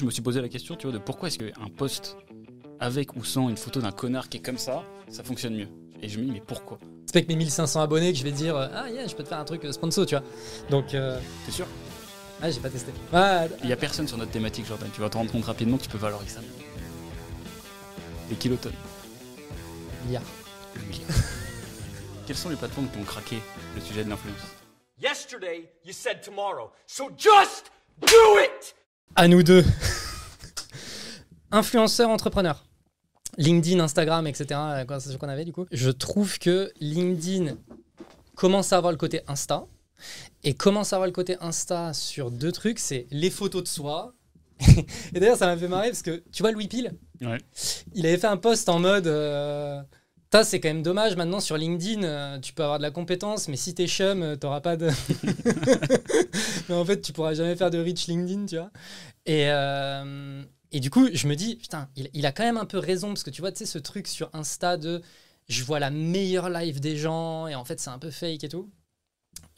Je me suis posé la question, tu vois, de pourquoi est-ce qu'un post avec ou sans une photo d'un connard qui est comme ça, ça fonctionne mieux? Et je me dis, mais pourquoi? C'est pas avec mes 1500 abonnés que je vais dire euh, Ah, yeah, je peux te faire un truc euh, sponsor, tu vois. Donc, euh, T'es sûr? ah, j'ai pas testé. Ah, Il y a personne sur notre thématique, Jordan. Tu vas te rendre compte rapidement que tu peux valoriser ça. Des kilotonnes. milliard. Le milliard. Quelles sont les plateformes qui ont craqué le sujet de l'influence? Yesterday, you said tomorrow. So just do it! À nous deux. Influenceurs, entrepreneurs. LinkedIn, Instagram, etc. La conversation qu'on avait du coup. Je trouve que LinkedIn commence à avoir le côté Insta. Et commence à avoir le côté Insta sur deux trucs. C'est les photos de soi. et d'ailleurs, ça m'a fait marrer parce que tu vois Louis Pile Ouais. Il avait fait un post en mode. euh, ça, c'est quand même dommage. Maintenant, sur LinkedIn, euh, tu peux avoir de la compétence, mais si t'es chum, euh, t'auras pas de. mais en fait, tu pourras jamais faire de reach LinkedIn, tu vois. Et, euh, et du coup, je me dis, putain, il, a quand même un peu raison, parce que tu vois, tu sais, ce truc sur Insta de je vois la meilleure live des gens, et en fait, c'est un peu fake et tout.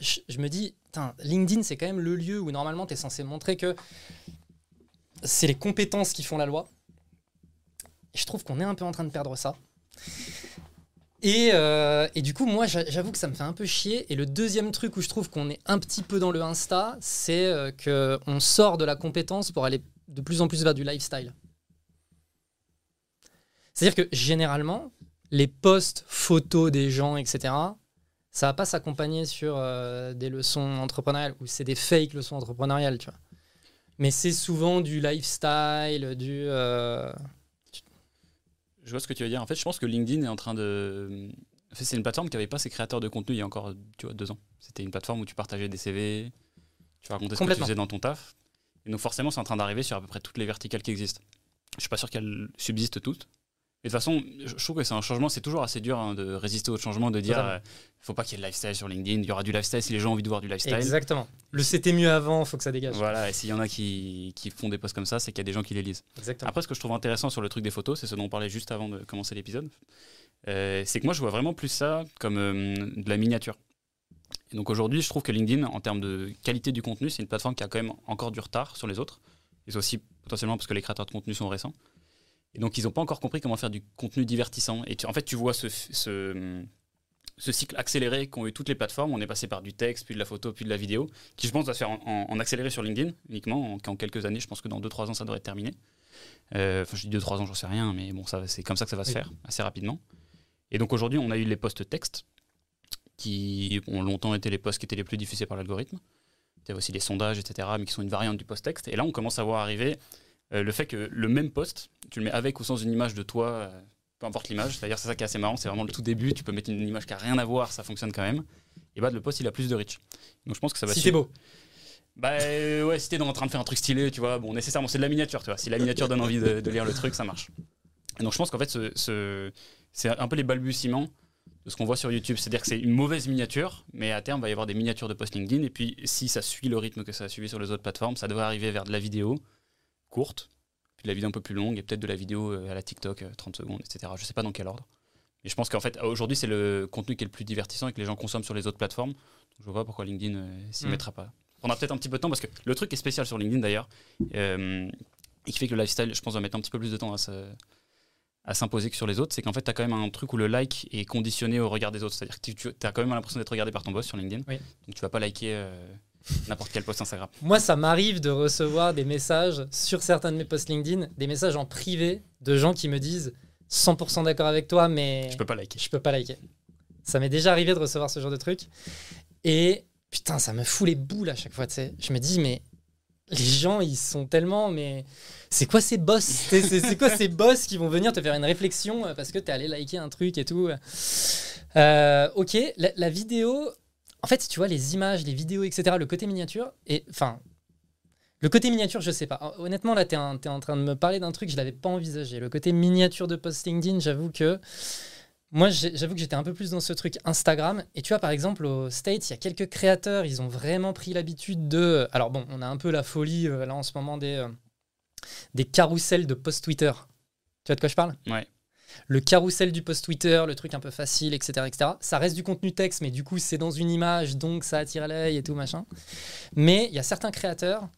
Je, me dis, putain, LinkedIn, c'est quand même le lieu où normalement, tu es censé montrer que c'est les compétences qui font la loi. Je trouve qu'on est un peu en train de perdre ça. Et, euh, et du coup, moi, j'a- j'avoue que ça me fait un peu chier. Et le deuxième truc où je trouve qu'on est un petit peu dans le Insta, c'est euh, qu'on sort de la compétence pour aller de plus en plus vers du lifestyle. C'est-à-dire que généralement, les posts photos des gens, etc., ça va pas s'accompagner sur euh, des leçons entrepreneuriales ou c'est des fake leçons entrepreneuriales, tu vois. Mais c'est souvent du lifestyle, du. Je vois ce que tu veux dire. En fait, je pense que LinkedIn est en train de. En fait, c'est une plateforme qui n'avait pas ses créateurs de contenu il y a encore tu vois, deux ans. C'était une plateforme où tu partageais des CV, tu racontais ce que tu faisais dans ton taf. Et donc, forcément, c'est en train d'arriver sur à peu près toutes les verticales qui existent. Je suis pas sûr qu'elles subsistent toutes. Et de toute façon, je trouve que c'est un changement. C'est toujours assez dur hein, de résister au changement, de dire Totalement. euh, faut pas qu'il y ait de lifestyle sur LinkedIn. Il y aura du lifestyle si les gens ont envie de voir du lifestyle. Exactement. Le c'était mieux avant, faut que ça dégage. Voilà, et s'il y en a qui, qui font des posts comme ça, c'est qu'il y a des gens qui les lisent. Exactement. Après, ce que je trouve intéressant sur le truc des photos, c'est ce dont on parlait juste avant de commencer l'épisode, euh, c'est que moi, je vois vraiment plus ça comme euh, de la miniature. Et donc aujourd'hui, je trouve que LinkedIn, en termes de qualité du contenu, c'est une plateforme qui a quand même encore du retard sur les autres. Et c'est aussi potentiellement parce que les créateurs de contenu sont récents. Et donc, ils n'ont pas encore compris comment faire du contenu divertissant. Et tu- en fait, tu vois ce, ce, ce cycle accéléré qu'ont eu toutes les plateformes. On est passé par du texte, puis de la photo, puis de la vidéo, qui, je pense, va se faire en, en- en accéléré sur LinkedIn uniquement. En, en quelques années, je pense que dans 2-3 ans, ça devrait être terminé. Euh, Enfin, je dis 2-3 ans, j'en sais rien, mais bon, ça, c'est comme ça que ça va se faire assez rapidement. Et donc aujourd'hui, on a eu les posts texte, qui ont longtemps été les posts qui étaient les plus diffusés par l'algorithme. Il y avait aussi les sondages, etc., mais qui sont une variante du post texte. Et là, on commence à voir arriver le fait que le même post, tu le mets avec ou sans une image de toi, euh, peu importe l'image. C'est-à-dire, c'est ça qui est assez marrant, c'est vraiment le tout début. Tu peux mettre une image qui n'a rien à voir, ça fonctionne quand même. Et bah, le post, il a plus de reach. Donc je pense que ça va si t'es beau. bah euh, ouais, si t'es en train de faire un truc stylé, tu vois, bon, nécessairement, c'est de la miniature, tu vois. Si la miniature donne envie de, de lire le truc, ça marche. Et donc je pense qu'en fait, ce, ce- c'est un peu les balbutiements de ce qu'on voit sur YouTube. C'est-à-dire que c'est une mauvaise miniature, mais à terme, il va y avoir des miniatures de post LinkedIn. Et puis, si ça suit le rythme que ça a suivi sur les autres plateformes, ça devrait arriver vers de la vidéo courte, puis de la vidéo un peu plus longue, et peut-être de la vidéo euh, à la TikTok, euh, 30 secondes, etc. Je sais pas dans quel ordre. Mais je pense qu'en fait, aujourd'hui, c'est le contenu qui est le plus divertissant et que les gens consomment sur les autres plateformes. Je vois pas pourquoi LinkedIn euh, s'y Mm. mettra pas. prendra peut-être un petit peu de temps parce que le truc est spécial sur LinkedIn d'ailleurs euh, et qui fait que le lifestyle, je pense, va mettre un petit peu plus de temps à se- à s'imposer que sur les autres, c'est qu'en fait, tu as quand même un truc où le like est conditionné au regard des autres. C'est-à-dire que tu, as quand même l'impression d'être regardé par ton boss sur LinkedIn. Oui. Donc tu vas pas liker euh, n'importe quel post Instagram. Moi, ça m'arrive de recevoir des messages sur certains de mes posts LinkedIn, des messages en privé de gens qui me disent 100% d'accord avec toi, mais Je peux pas liker. je peux pas liker. Ça m'est déjà arrivé de recevoir ce genre de truc. Et putain, ça me fout les boules à chaque fois, tu sais. Je me dis, mais les gens, ils sont tellement. Mais c'est quoi ces boss C'est quoi ces boss qui vont venir te faire une réflexion parce que t'es allé liker un truc et tout? Euh, Ok, la, la vidéo. En fait, tu vois, les images, les vidéos, etc., le côté miniature, et enfin. Le côté miniature, je sais pas. Honnêtement, là, tu es, en train de me parler d'un truc, je l'avais pas envisagé. Le côté miniature de post LinkedIn, j'avoue que moi, j'avoue que j'étais un peu plus dans ce truc Instagram. Et tu vois, par exemple, aux States, il y a quelques créateurs, ils ont vraiment pris l'habitude de. Alors, bon, on a un peu la folie, euh, là, en ce moment, des, euh, des carousels de post Twitter. Tu vois de quoi je parle? Ouais. Le carrousel du post Twitter, le truc un peu facile, etc., etc. Ça reste du contenu texte, mais du coup, c'est dans une image, donc ça attire l'œil et tout, machin. Mais il y a certains créateurs,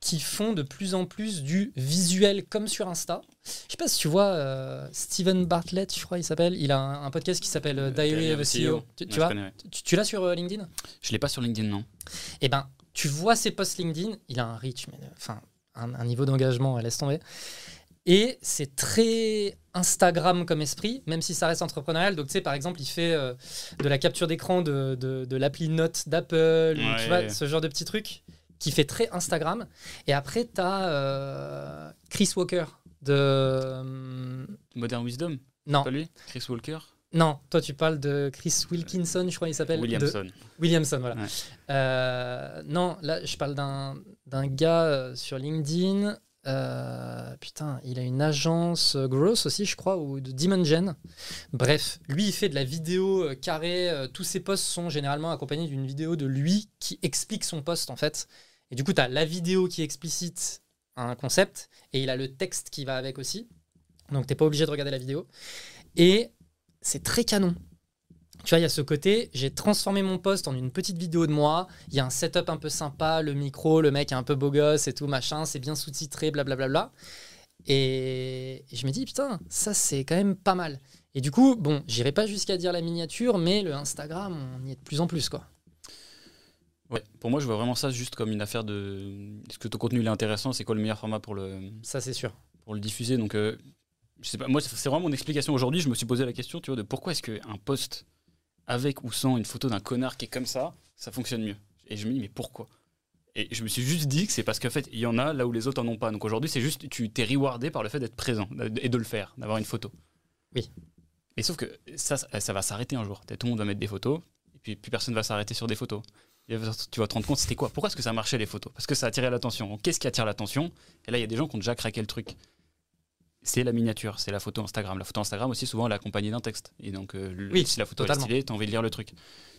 qui font de plus en plus du visuel comme sur Insta. Je sais pas si tu vois euh, Steven Bartlett, je crois il s'appelle. Il a un, un podcast qui s'appelle euh, Diary of a CEO. Tu, tu Ouais, vois, tu l'as sur euh, LinkedIn? Je l'ai pas sur LinkedIn, non. Eh ben, tu vois ses posts LinkedIn, il a un reach, mais, euh, enfin, un, un niveau d'engagement, laisse tomber. Et c'est très Instagram comme esprit, même si ça reste entrepreneurial. Donc, tu sais, par exemple, il fait euh, de la capture d'écran de, de, de l'appli Notes d'Apple, ou Ouais. tu vois, ce genre de petits trucs qui fait très Instagram. Et après, tu as Chris Walker de. euh, Modern Wisdom, non, pas lui? Chris Walker? Non, toi tu parles de Chris Wilkinson, je crois il s'appelle. de- Williamson. Williamson, voilà. Ouais. Euh, non, là, je parle d'un d'un gars euh, sur LinkedIn. Euh, putain, il a une agence euh, Gross aussi, je crois, ou de Dimension. Bref, lui, il fait de la vidéo euh, carrée. tous ses posts sont généralement accompagnés d'une vidéo de lui qui explique son post, en fait. Et du coup, tu as la vidéo qui explicite un concept et il a le texte qui va avec aussi. Donc, t'es pas obligé de regarder la vidéo. Et c'est très canon. Tu vois, il y a ce côté, j'ai transformé mon post en une petite vidéo de moi. Il y a un setup un peu sympa, le micro, le mec est un peu beau gosse et tout, machin, c'est bien sous-titré, blablabla. Et, et je me dis, putain, ça c'est quand même pas mal. Et du coup, bon, j'irai pas jusqu'à dire la miniature, mais le Instagram, on y est de plus en plus, quoi. Ouais, pour moi, je vois vraiment ça juste comme une affaire de. Est-ce que ton contenu il est intéressant C'est quoi le meilleur format pour le, Ça, c'est sûr. pour le diffuser Donc, euh, je sais pas. Moi, c'est vraiment mon explication aujourd'hui. Je me suis posé la question, tu vois, de pourquoi est-ce qu'un post avec ou sans une photo d'un connard qui est comme ça, ça fonctionne mieux. Et je me dis, mais pourquoi? Et je me suis juste dit que c'est parce qu'en fait, il y en a là où les autres en ont pas. Donc aujourd'hui, c'est juste, tu t'es rewardé par le fait d'être présent et de le faire, d'avoir une photo. Oui. Et sauf que ça, ça va s'arrêter un jour. Tout le monde va mettre des photos, et puis plus personne va s'arrêter sur des photos. Et tu vas te rendre compte, c'était quoi? Pourquoi est-ce que ça marchait les photos? Parce que ça attirait l'attention. Qu'est-ce qui attire l'attention? Et là, il y a des gens qui ont déjà craqué le truc. C'est la miniature, c'est la photo Instagram. La photo Instagram aussi, souvent, elle est accompagnée d'un texte. Et donc, euh, le- Oui, si la photo totalement. est stylée, t'as envie de lire le truc.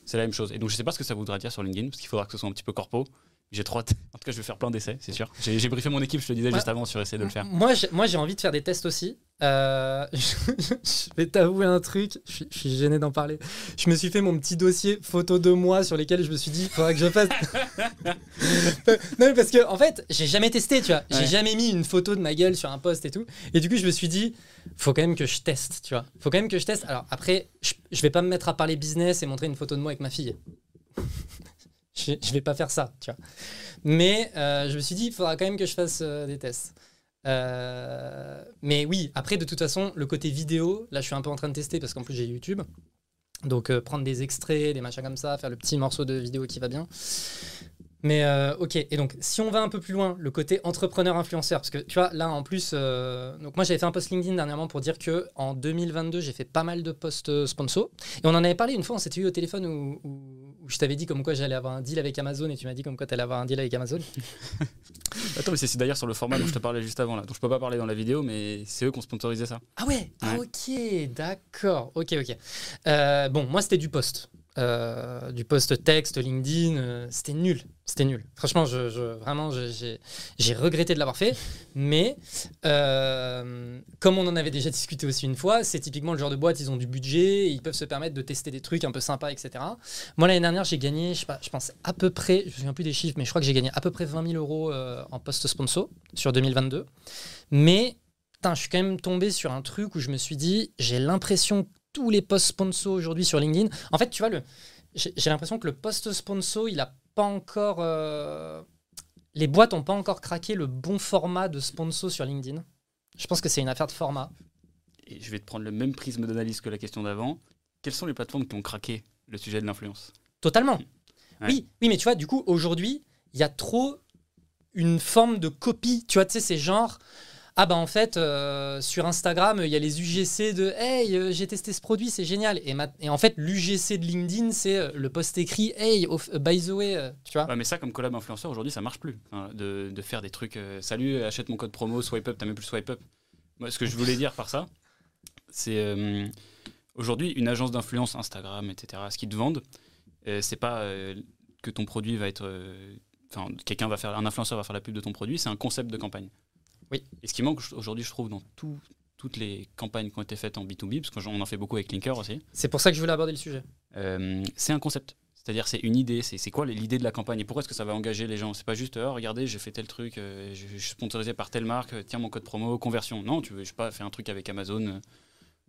C'est la même chose. Et donc, je sais pas ce que ça voudra dire sur LinkedIn, parce qu'il faudra que ce soit un petit peu corpo. J'ai hâte. En tout cas, je vais faire plein d'essais, c'est sûr. J'ai briefé mon équipe, je te disais Ouais. juste avant, sur essayer de le faire. Moi, j'ai- moi, j'ai envie de faire des tests aussi. Euh, je vais t'avouer un truc, je suis, je suis gêné d'en parler. Je me suis fait mon petit dossier photo de moi sur lesquels je me suis dit, il faudra que je fasse. non, mais parce que, en fait, j'ai jamais testé, tu vois. J'ai Ouais. jamais mis une photo de ma gueule sur un post et tout. Et du coup, je me suis dit, faut quand même que je teste, tu vois. Faut quand même que je teste. Alors après, je, je vais pas me mettre à parler business et montrer une photo de moi avec ma fille. Je, je vais pas faire ça, tu vois. Mais euh, je me suis dit, il faudra quand même que je fasse euh, des tests. Euh, mais oui, après, de toute façon, le côté vidéo, là, je suis un peu en train de tester parce qu'en plus, j'ai YouTube. Donc, prendre des extraits, des machins comme ça, faire le petit morceau de vidéo qui va bien. Mais ok, et donc si on va un peu plus loin, le côté entrepreneur-influenceur, parce que tu vois, là en plus, donc moi j'avais fait un post LinkedIn dernièrement pour dire que en 2022 j'ai fait pas mal de posts sponsors, et on en avait parlé une fois, on s'était eu au téléphone où je t'avais dit comme quoi j'allais avoir un deal avec Amazon, et tu m'as dit comme quoi t'allais avoir un deal avec Amazon. Attends, mais c'est d'ailleurs sur le format dont je te parlais juste avant, là. Donc, je peux pas parler dans la vidéo, mais c'est eux qui ont sponsorisé ça. Ah ouais, Ah, Ouais. ok, d'accord, ok, ok. Euh, bon, moi c'était du post. Euh, du post texte, LinkedIn, euh, c'était nul, c'était nul. Franchement, je, vraiment, j'ai regretté de l'avoir fait. Mais euh, comme on en avait déjà discuté aussi une fois, c'est typiquement le genre de boîte, ils ont du budget, ils peuvent se permettre de tester des trucs un peu sympas, etc. Moi l'année dernière, j'ai gagné, je pas, je pense à peu près, je me souviens plus des chiffres, mais je crois que j'ai gagné à peu près 20 000 euros en post sponsor sur 2022. Mais je suis quand même tombé sur un truc où je me suis dit, j'ai l'impression tous les posts sponsors aujourd'hui sur LinkedIn, en fait, tu vois, le, j'ai l'impression que le post sponsor, il a pas encore. euh, les boîtes ont pas encore craqué le bon format de sponsor sur LinkedIn. Je pense que c'est une affaire de format. Et je vais te prendre le même prisme d'analyse que la question d'avant. Quelles sont les plateformes qui ont craqué le sujet de l'influence? Totalement. Ouais. Oui, oui, mais tu vois, du coup, aujourd'hui, il y a trop une forme de copie. Tu vois, tu sais, c'est genre. Ah bah en fait, euh, sur Instagram, il y a les UGC de Hey, euh, j'ai testé ce produit, c'est génial. Et, en fait, l'UGC de LinkedIn, c'est euh, le post écrit Hey, by the way, tu vois. Mais ça, comme collab influenceur, aujourd'hui, ça marche plus. Enfin, de, faire des trucs. Salut, achète mon code promo, swipe up, t'as même plus swipe up. Moi, ce que je voulais dire par ça, c'est euh, aujourd'hui, une agence d'influence, Instagram, etc., ce qu'ils te vendent, c'est pas que ton produit va être. Enfin, quelqu'un va faire. Un influenceur va faire la pub de ton produit, c'est un concept de campagne. Oui. Et ce qui manque aujourd'hui, je trouve, dans tout- toutes les campagnes qui ont été faites en B2B, parce qu'on en fait beaucoup avec Linker aussi, C'est pour ça que je voulais aborder le sujet. euh, c'est un concept. C'est-à-dire, c'est une idée, c'est quoi l'idée de la campagne? Et pourquoi est-ce que ça va engager les gens? C'est pas juste, oh, regardez, j'ai fait tel truc, euh, je je suis sponsorisé par telle marque, euh, tiens mon code promo, conversion. Non, tu veux, je sais pas, faire un truc avec Amazon,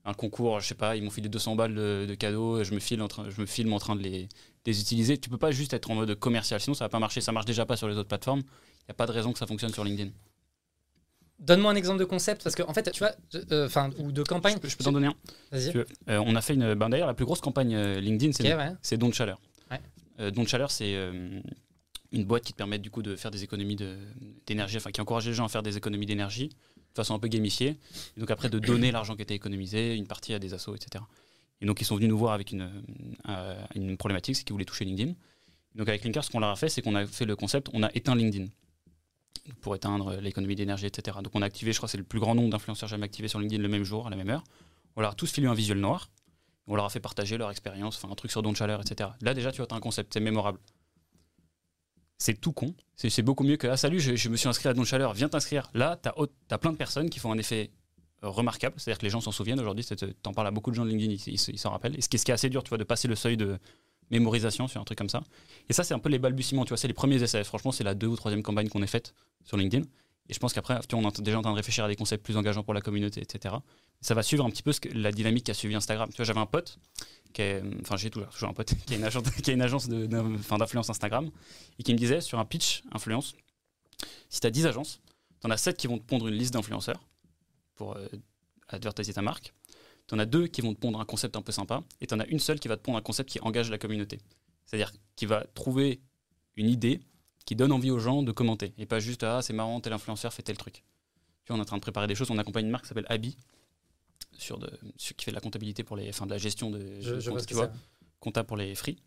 un concours, je sais pas, ils m'ont filé 200 balles de, de cadeaux, je me, file en train, je me filme en train de les, de les utiliser. Tu peux pas juste être en mode commercial, sinon ça va pas marcher. Ça marche déjà pas sur les autres plateformes. Il n'y a pas de raison que ça fonctionne sur LinkedIn. Donne-moi un exemple de concept, parce que, en fait, tu vois, euh, enfin, ou de campagne. Je peux, je peux t'en donner un. Vas-y. Euh, on a fait une. Ben, D'ailleurs, la plus grosse campagne euh, LinkedIn, c'est Ok, ouais. Don de Chaleur. Ouais. Don de Chaleur, c'est une boîte qui te permet du coup de faire des économies de- d'énergie, enfin qui encourage les gens à faire des économies d'énergie de façon un peu gamifiée. Et donc après de donner l'argent qui était économisé, une partie à des assos, etc. Et donc ils sont venus nous voir avec une, une problématique, c'est qu'ils voulaient toucher LinkedIn. Donc avec Linker, ce qu'on leur a fait, c'est qu'on a fait le concept, on a éteint LinkedIn pour éteindre l'économie d'énergie, etc. Donc on a activé, je crois, c'est le plus grand nombre d'influenceurs jamais activés sur LinkedIn le même jour, à la même heure. On leur a tous filé un visuel noir. On leur a fait partager leur expérience, enfin un truc sur don de chaleur, etc. Là déjà, tu as un concept, c'est mémorable. C'est tout con. C'est beaucoup mieux que Ah, salut, je, me suis inscrit à don de chaleur, viens t'inscrire. Là, tu as, plein de personnes qui font un effet euh, remarquable. C'est-à-dire que les gens s'en souviennent aujourd'hui. T'en parles à beaucoup de gens de LinkedIn, ils s'en rappellent. Et ce qui est assez dur, tu vois, de passer le seuil de mémorisation sur un truc comme ça. Et ça, c'est un peu les balbutiements, tu vois, c'est les premiers essais. Franchement, c'est la deux ou troisième campagne qu'on ait faite sur LinkedIn. Et je pense qu'après, tu vois, on est déjà en train de réfléchir à des concepts plus engageants pour la communauté, etc. Ça va suivre un petit peu la dynamique qui a suivi Instagram. Tu vois, j'avais un pote, qui enfin j'ai toujours, toujours un pote, qui a une agence, qui a une agence d'influence Instagram, et qui me disait sur un pitch influence, si tu as 10 agences, tu en as 7 qui vont te pondre une liste d'influenceurs pour euh, advertiser ta marque. Tu en as deux qui vont te pondre un concept un peu sympa, et tu en as une seule qui va te pondre un concept qui engage la communauté. C'est-à-dire qui va trouver une idée qui donne envie aux gens de commenter, et pas juste ah c'est marrant, tel influenceur fait tel truc. Tu vois, on est en train de préparer des choses, on accompagne une marque qui s'appelle Abi, sur de, sur- qui fait de la comptabilité pour les, enfin de la gestion de, Je, de je compte, vois tu comptable pour les free.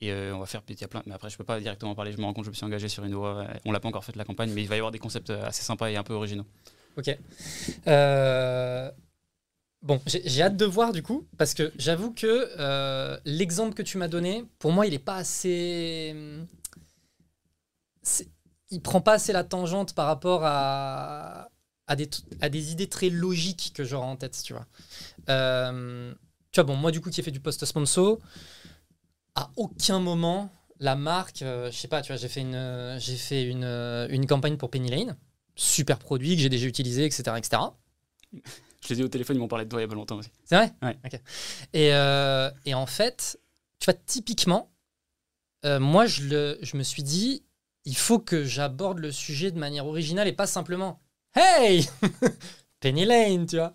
Et euh, on va faire, il y a plein, mais après je peux pas directement en parler, je me rends compte, je me suis engagé sur une voie, on l'a pas encore fait la campagne, mais il va y avoir des concepts euh, assez sympas et un peu originaux. Ok. Euh, Bon, j'ai hâte de voir du coup, parce que j'avoue que euh, l'exemple que tu m'as donné, pour moi, il est pas assez. hum, Il prend pas assez la tangente par rapport à, des, idées très logiques que j'aurais en tête, tu vois. Euh, tu vois, bon, moi du coup qui ai fait du post-sponsor, à aucun moment la marque, euh, je sais pas, tu vois, j'ai fait une, fait une campagne pour Penny Lane, super produit que j'ai déjà utilisé, etc., etc. Je les ai au téléphone, ils m'ont parlé de toi il y a pas longtemps aussi. C'est vrai Ouais. Ok. Et, euh, et en fait, tu vois, typiquement, euh, moi, je, le, je me suis dit, il faut que j'aborde le sujet de manière originale et pas simplement Hey Penny Lane, tu vois.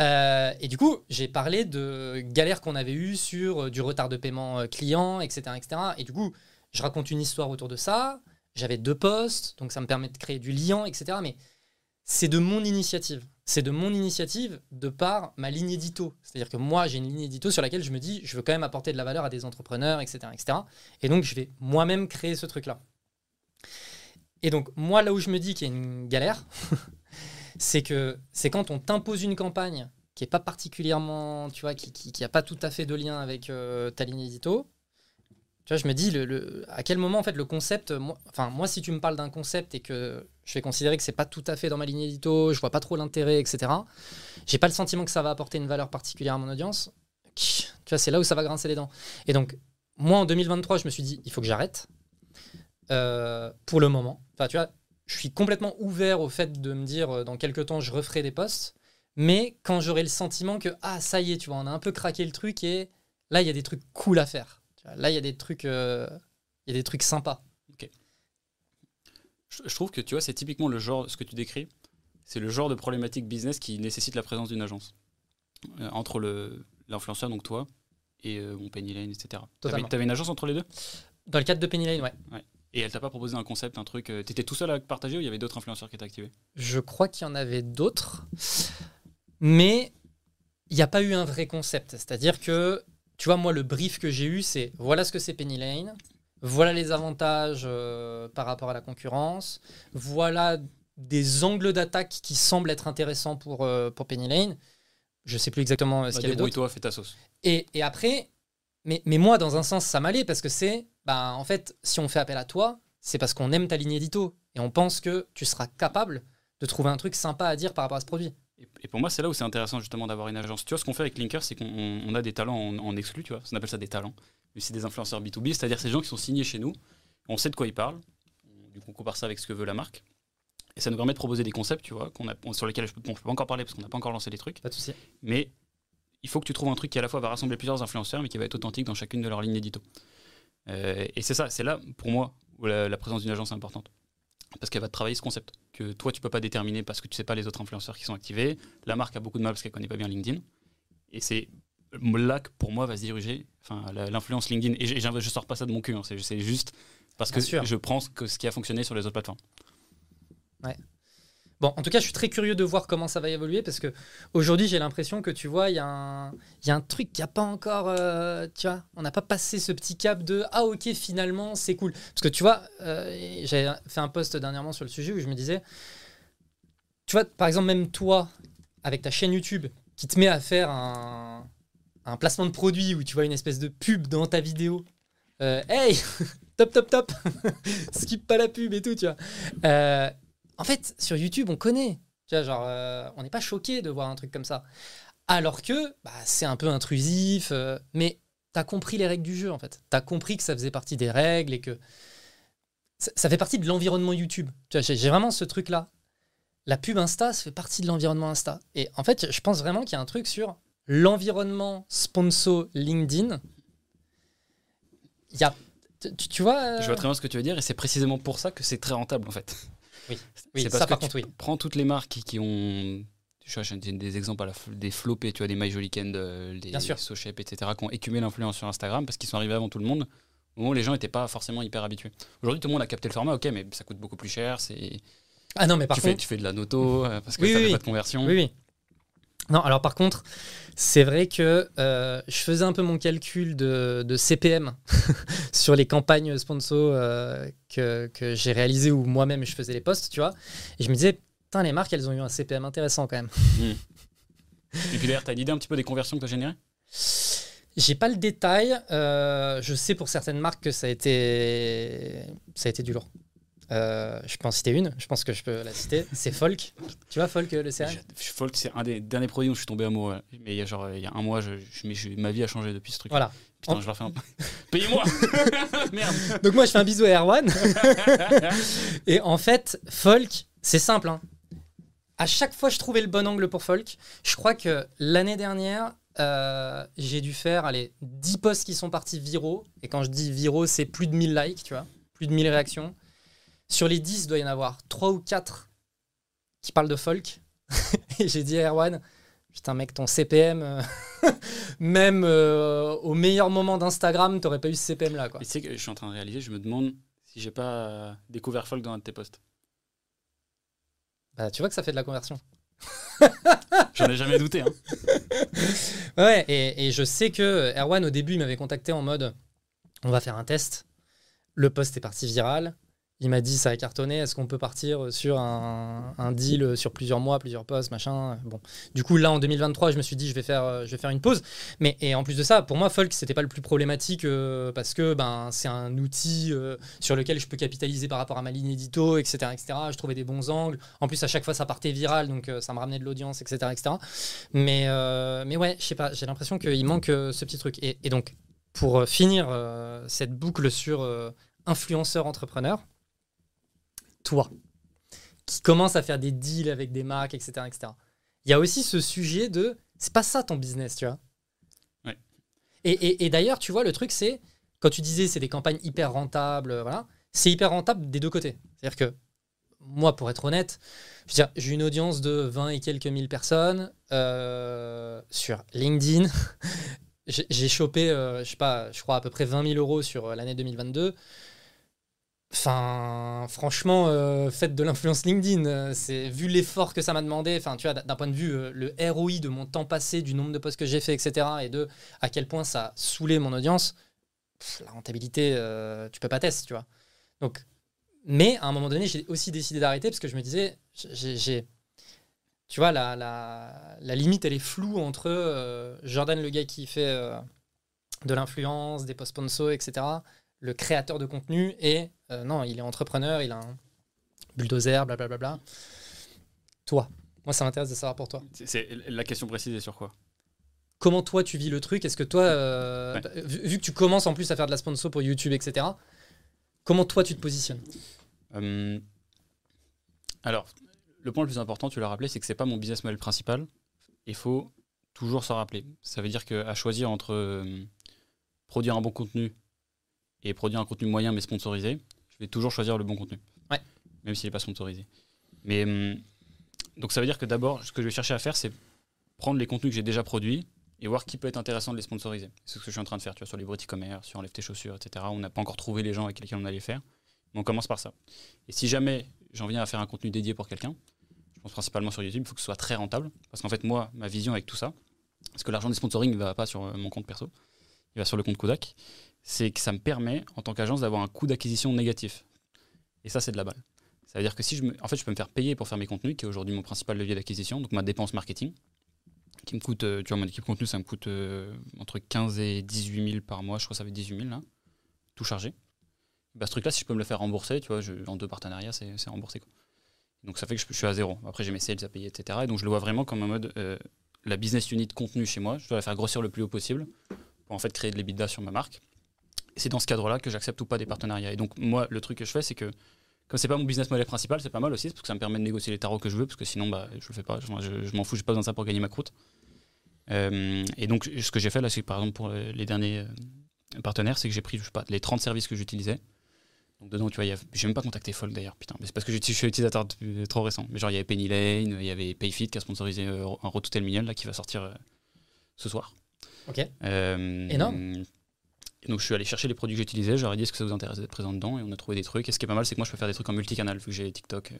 Euh, et du coup, j'ai parlé de galères qu'on avait eues sur du retard de paiement client, etc., etc. Et du coup, je raconte une histoire autour de ça. J'avais deux postes, donc ça me permet de créer du lien, etc. Mais c'est de mon initiative. C'est de mon initiative de par ma ligne édito. C'est-à-dire que moi, j'ai une ligne édito sur laquelle je me dis, je veux quand même apporter de la valeur à des entrepreneurs, etc. Et donc, je vais moi-même créer ce truc-là. Et donc, moi, là où je me dis qu'il y a une galère, c'est que c'est quand on t'impose une campagne qui est pas particulièrement, tu vois, qui, qui, qui a pas tout à fait de lien avec euh, ta ligne édito. Tu vois, je me dis, le, à quel moment, en fait, le concept, moi, enfin, moi, si tu me parles d'un concept et que je vais considérer que c'est pas tout à fait dans ma ligne édito, je vois pas trop l'intérêt, etc. J'ai pas le sentiment que ça va apporter une valeur particulière à mon audience. Tu vois, c'est là où ça va grincer les dents. Et donc, moi, en 2023, je me suis dit, il faut que j'arrête. Euh, pour le moment. Enfin, tu vois, je suis complètement ouvert au fait de me dire, euh, dans quelques temps, je referai des posts. Mais quand j'aurai le sentiment que, ah, ça y est, tu vois, on a un peu craqué le truc et là, il y a des trucs cool à faire. Là, il y a des trucs, euh, il y a des trucs sympas. Je, je trouve que tu vois, c'est typiquement le genre, ce que tu décris, c'est le genre de problématique business qui nécessite la présence d'une agence. Euh, entre le- l'influenceur, donc toi, et euh, mon Penny Lane, etc. Totalement. t'avais une agence entre les deux? Dans le cadre de Penny Lane, ouais. Et elle t'a pas proposé un concept, un truc. euh, T'étais tout seul à partager ou il y avait d'autres influenceurs qui étaient activés Je crois qu'il y en avait d'autres, mais il n'y a pas eu un vrai concept. C'est-à-dire que, tu vois, moi, le brief que j'ai eu, c'est voilà ce que c'est Penny Lane, voilà les avantages euh, par rapport à la concurrence, voilà des angles d'attaque qui semblent être intéressants pour, euh, pour Penny Lane. Je sais plus exactement euh, ce Bah, qu'il y avait d'autre. Fais ta sauce. Et, et après, mais, mais moi, dans un sens, ça m'allait parce que c'est, bah, en fait, si on fait appel à toi, c'est parce qu'on aime ta ligne édito et on pense que tu seras capable de trouver un truc sympa à dire par rapport à ce produit. Et, pour moi, c'est là où c'est intéressant justement d'avoir une agence. Tu vois, ce qu'on fait avec Linker, c'est qu'on on a des talents en, en exclu, tu vois. On appelle ça des talents. mais c'est des influenceurs B2B, c'est-à-dire ces gens qui sont signés chez nous, on sait de quoi ils parlent, du coup on compare ça avec ce que veut la marque, et ça nous permet de proposer des concepts, tu vois, qu'on a, sur lesquels je ne peux, pas encore parler parce qu'on n'a pas encore lancé les trucs, Pas de souci. mais il faut que tu trouves un truc qui à la fois va rassembler plusieurs influenceurs, mais qui va être authentique dans chacune de leurs lignes édito. Euh, et c'est ça, c'est là, pour moi, où la, la présence d'une agence est importante. Parce qu'elle va te travailler ce concept, que toi, tu peux pas déterminer parce que tu sais pas les autres influenceurs qui sont activés. La marque a beaucoup de mal parce qu'elle connaît pas bien LinkedIn. Et c'est là que, pour moi, va se diriger enfin, l'influence LinkedIn. Et je, je, sors pas ça de mon cul, hein, c'est juste parce que sûr. je prends ce, que, ce qui a fonctionné sur les autres plateformes. En tout cas, je suis très curieux de voir comment ça va évoluer parce que aujourd'hui, j'ai l'impression que tu vois, il y, a un- truc qui a pas encore. euh, tu vois, on n'a pas passé ce petit cap de Ah, ok, finalement, c'est cool. Parce que tu vois, euh, j'avais fait un post dernièrement sur le sujet où je me disais Tu vois, par exemple, même toi, avec ta chaîne YouTube, qui te met à faire un, un placement de produit où tu vois une espèce de pub dans ta vidéo. Euh, hey, top, top, top, skip pas la pub et tout, tu vois. En fait, sur YouTube, on connaît. Tu euh, on n'est pas choqué de voir un truc comme ça. Alors que bah, c'est un peu intrusif, euh, mais tu as compris les règles du jeu, en fait. Tu as compris que ça faisait partie des règles et que ça, fait partie de l'environnement YouTube. Tu vois, j'ai vraiment ce truc-là. La pub Insta, ça fait partie de l'environnement Insta. Et en fait, je pense vraiment qu'il y a un truc sur l'environnement sponsor LinkedIn. Il tu vois euh, Je vois très bien ce que tu veux dire et c'est précisément pour ça que c'est très rentable en fait. Oui. Parce ça que par contre, oui. Prends toutes les marques qui, qui ont. Je vois, des exemples à la des flopés, tu vois, des My Jolly Weekend, euh, des. Sochep, etc., qui ont écumé l'influence sur Instagram parce qu'ils sont arrivés avant tout le monde, au moment où les gens n'étaient pas forcément hyper habitués. Aujourd'hui, tout le monde a capté le format, ok, mais ça coûte beaucoup plus cher, c'est Ah non, mais par tu, contre. fais, tu fais de la noto euh, parce que Oui, ça oui, fait oui. pas de conversion. Oui, oui. Non, alors par contre, c'est vrai que euh, je faisais un peu mon calcul de, de CPM sur les campagnes sponsor euh, que, que j'ai réalisées où moi-même je faisais les posts, tu vois. Et je me disais, putain, les marques, elles ont eu un CPM intéressant quand même. Et puis d'ailleurs, tu as l'idée un petit peu des conversions que tu as générées? J'ai pas le détail. euh, je sais pour certaines marques que ça a été, ça a été du lourd. Euh, je peux en citer une, je pense que je peux la citer. C'est Folk. Tu vois, Folk, le CRM Folk, c'est un des derniers produits dont je suis tombé amoureux. Mais il y a genre il y a un mois, je, je- mais je- ma vie a changé depuis ce truc. Voilà. Putain, En- je leur fais un. Payez-moi Merde Donc moi, je fais un bisou à Erwan. Et en fait, Folk, c'est simple. hein. À chaque fois, je trouvais le bon angle pour Folk. Je crois que l'année dernière, euh, j'ai dû faire allez, 10 posts qui sont partis viraux. Et quand je dis viraux, c'est plus de 1000 likes, tu vois. Plus de 1000 réactions. Sur les 10, il doit y en avoir 3 ou 4 qui parlent de Folk. Et j'ai dit à Erwan, putain mec, ton CPM, euh, même euh, au meilleur moment d'Instagram, t'aurais pas eu ce CPM là. Quoi. Et tu sais que je suis en train de réaliser, je me demande si j'ai pas euh, découvert Folk dans un de tes posts. Bah, tu vois que ça fait de la conversion. J'en ai jamais douté. Hein. Ouais, et, et je sais que Erwan, au début, il m'avait contacté en mode on va faire un test. Le post est parti viral. Il m'a dit ça a cartonné. Est-ce qu'on peut partir sur un, deal sur plusieurs mois, plusieurs posts, machin Bon, du coup là en 2023, je me suis dit je vais faire, euh, je vais faire une pause. Mais et en plus de ça, pour moi, Folk c'était pas le plus problématique euh, parce que ben c'est un outil euh, sur lequel je peux capitaliser par rapport à ma ligne édito, etc., etc. Je trouvais des bons angles. En plus à chaque fois ça partait viral, donc euh, ça me ramenait de l'audience, etc., etc. Mais euh, mais ouais, je sais pas. J'ai l'impression qu'il manque euh, ce petit truc. Et, et donc pour euh, finir euh, cette boucle sur euh, influenceur entrepreneur toi, qui commence à faire des deals avec des marques, etc. etc. Il y a aussi ce sujet de c'est pas ça ton business, tu vois. Ouais. Et, et- et d'ailleurs, tu vois, le truc, c'est quand tu disais c'est des campagnes hyper rentables, euh, voilà, c'est hyper rentable des deux côtés. C'est-à-dire que moi, pour être honnête, j'ai une audience de 20 et quelques mille personnes euh, sur LinkedIn. j'ai chopé, euh, je sais pas, je crois à peu près 20 000 euros sur l'année 2022. Enfin, franchement, euh, faites de l'influence LinkedIn. euh, c'est vu l'effort que ça m'a demandé. Enfin, tu vois, d'un point de vue euh, le ROI de mon temps passé, du nombre de posts que j'ai fait, etc., et de à quel point ça a saoulé mon audience. la rentabilité, tu peux pas tester, tu vois. Donc, mais à un moment donné, j'ai aussi décidé d'arrêter parce que je me disais, j'ai, tu vois, la, la, la limite, elle est floue entre Jordan, le gars qui fait de l'influence, des posts sponsors, etc., le créateur de contenu, et euh, non, il est entrepreneur, il a un bulldozer, blablabla. Toi, moi, ça m'intéresse de savoir pour toi. C'est- la question précise est sur quoi? Comment toi tu vis le truc? Est-ce que toi, euh, Ouais. vu, vu que tu commences en plus à faire de la sponsor pour YouTube, etc., comment toi tu te positionnes? Euh, alors, le point le plus important, tu l'as rappelé, c'est que c'est pas mon business model principal. Il faut toujours s'en rappeler. Ça veut dire qu'à choisir entre euh, produire un bon contenu et produire un contenu moyen mais sponsorisé, je vais toujours choisir le bon contenu. Ouais. Même s'il n'est pas sponsorisé. Mais hum, donc ça veut dire que d'abord, ce que je vais chercher à faire, c'est prendre les contenus que j'ai déjà produits et voir qui peut être intéressant de les sponsoriser. C'est ce que je suis en train de faire, tu vois, sur les boutiques commerce, sur Enlève tes chaussures, etc. On n'a pas encore trouvé les gens avec lesquels on allait faire. Mais on commence par ça. Et si jamais j'en viens à faire un contenu dédié pour quelqu'un, je pense principalement sur YouTube, il faut que ce soit très rentable. Parce qu'en fait, moi, ma vision avec tout ça, parce que l'argent des sponsoring ne va pas sur euh, mon compte perso, il va sur le compte Kodak, c'est que ça me permet, en tant qu'agence, d'avoir un coût d'acquisition négatif. Et ça, c'est de la balle. Ça veut dire que si je me... En fait, je peux me faire payer pour faire mes contenus, qui est aujourd'hui mon principal levier d'acquisition, donc ma dépense marketing, qui me coûte, euh, tu vois, mon équipe contenu, ça me coûte euh, entre 15 et 18 000 par mois, je crois que ça fait 18 000 là, tout chargé. Bah, ce truc-là, si je peux me le faire rembourser, tu vois, en deux partenariats, c'est remboursé. Quoi. Donc ça fait que je, je suis à zéro. Après, j'ai mes sales à payer, etc. Et donc je le vois vraiment comme un mode, euh, la business unit contenu chez moi, je dois la faire grossir le plus haut possible pour en fait créer de l'EBITDA sur ma marque. C'est dans ce cadre-là que j'accepte ou pas des partenariats. Et donc moi, le truc que je fais, c'est que comme c'est pas mon business model principal, c'est pas mal aussi, parce que ça me permet de négocier les tarots que je veux, parce que sinon, bah, je le fais pas. Je, je- je m'en fous, j'ai pas besoin de ça pour gagner ma croûte. Euh, et donc, ce que j'ai fait là, c'est que, par exemple pour euh, les derniers euh, partenaires, c'est que j'ai pris, je sais pas, les 30 services que j'utilisais. Donc dedans, tu vois, a- j'ai même pas contacté Folk d'ailleurs, putain, mais c'est parce que je suis utilisateur depuis trop récent. Mais genre, il y avait Penny Lane, il y avait Payfit qui a sponsorisé un Rototel Minion là qui va sortir euh, ce soir. Ok. Euh, Énorme. Et donc je suis allé chercher les produits que j'utilisais, j'aurais dit est-ce que ça vous intéresse d'être présent dedans? Et on a trouvé des trucs. Et ce qui est pas mal, c'est que moi je peux faire des trucs en multicanal vu que j'ai TikTok, euh,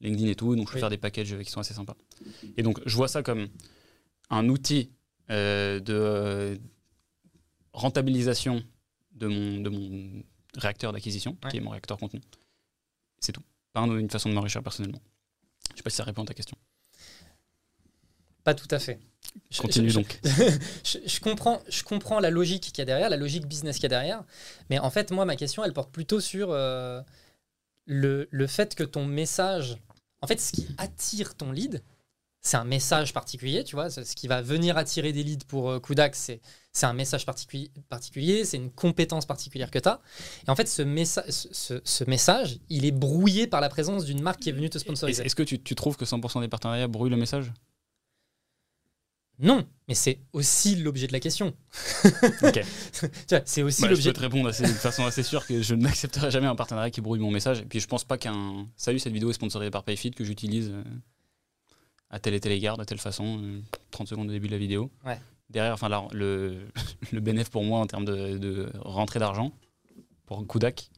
LinkedIn et tout, donc je peux Oui. faire des packages euh, qui sont assez sympas. Et donc je vois ça comme un outil euh, de rentabilisation de mon, de mon réacteur d'acquisition, Ouais. qui est mon réacteur contenu. C'est tout. Pas un- une façon de m'enrichir personnellement. Je sais pas si ça répond à ta question. Pas tout à fait. Je- Continue je- donc. je, je comprends, je comprends la logique qu'il y a derrière, la logique business qu'il y a derrière. Mais en fait, moi, ma question, elle porte plutôt sur euh, le, le fait que ton message. En fait, ce qui attire ton lead, c'est un message particulier, tu vois. Ce qui va venir attirer des leads pour euh, Kudak, c'est c'est un message particulier, particulier c'est une compétence particulière que tu as. Et en fait, ce, messa- ce, ce- ce message, il est brouillé par la présence d'une marque qui est venue te sponsoriser. est-ce que tu, tu trouves que 100% des partenariats brouillent le message? Non, mais c'est aussi l'objet de la question. C'est aussi Bah, je l'objet peux te répondre assez- de façon assez sûre que je n'accepterai jamais un partenariat qui brouille mon message. Et puis je pense pas qu'un salut, cette vidéo est sponsorisée par Payfit que j'utilise euh, à telle et telle égard, de telle façon, euh, 30 secondes au début de la vidéo. Ouais. Derrière, enfin, la- le, le bénéfice pour moi en termes de, de rentrée d'argent pour Kudak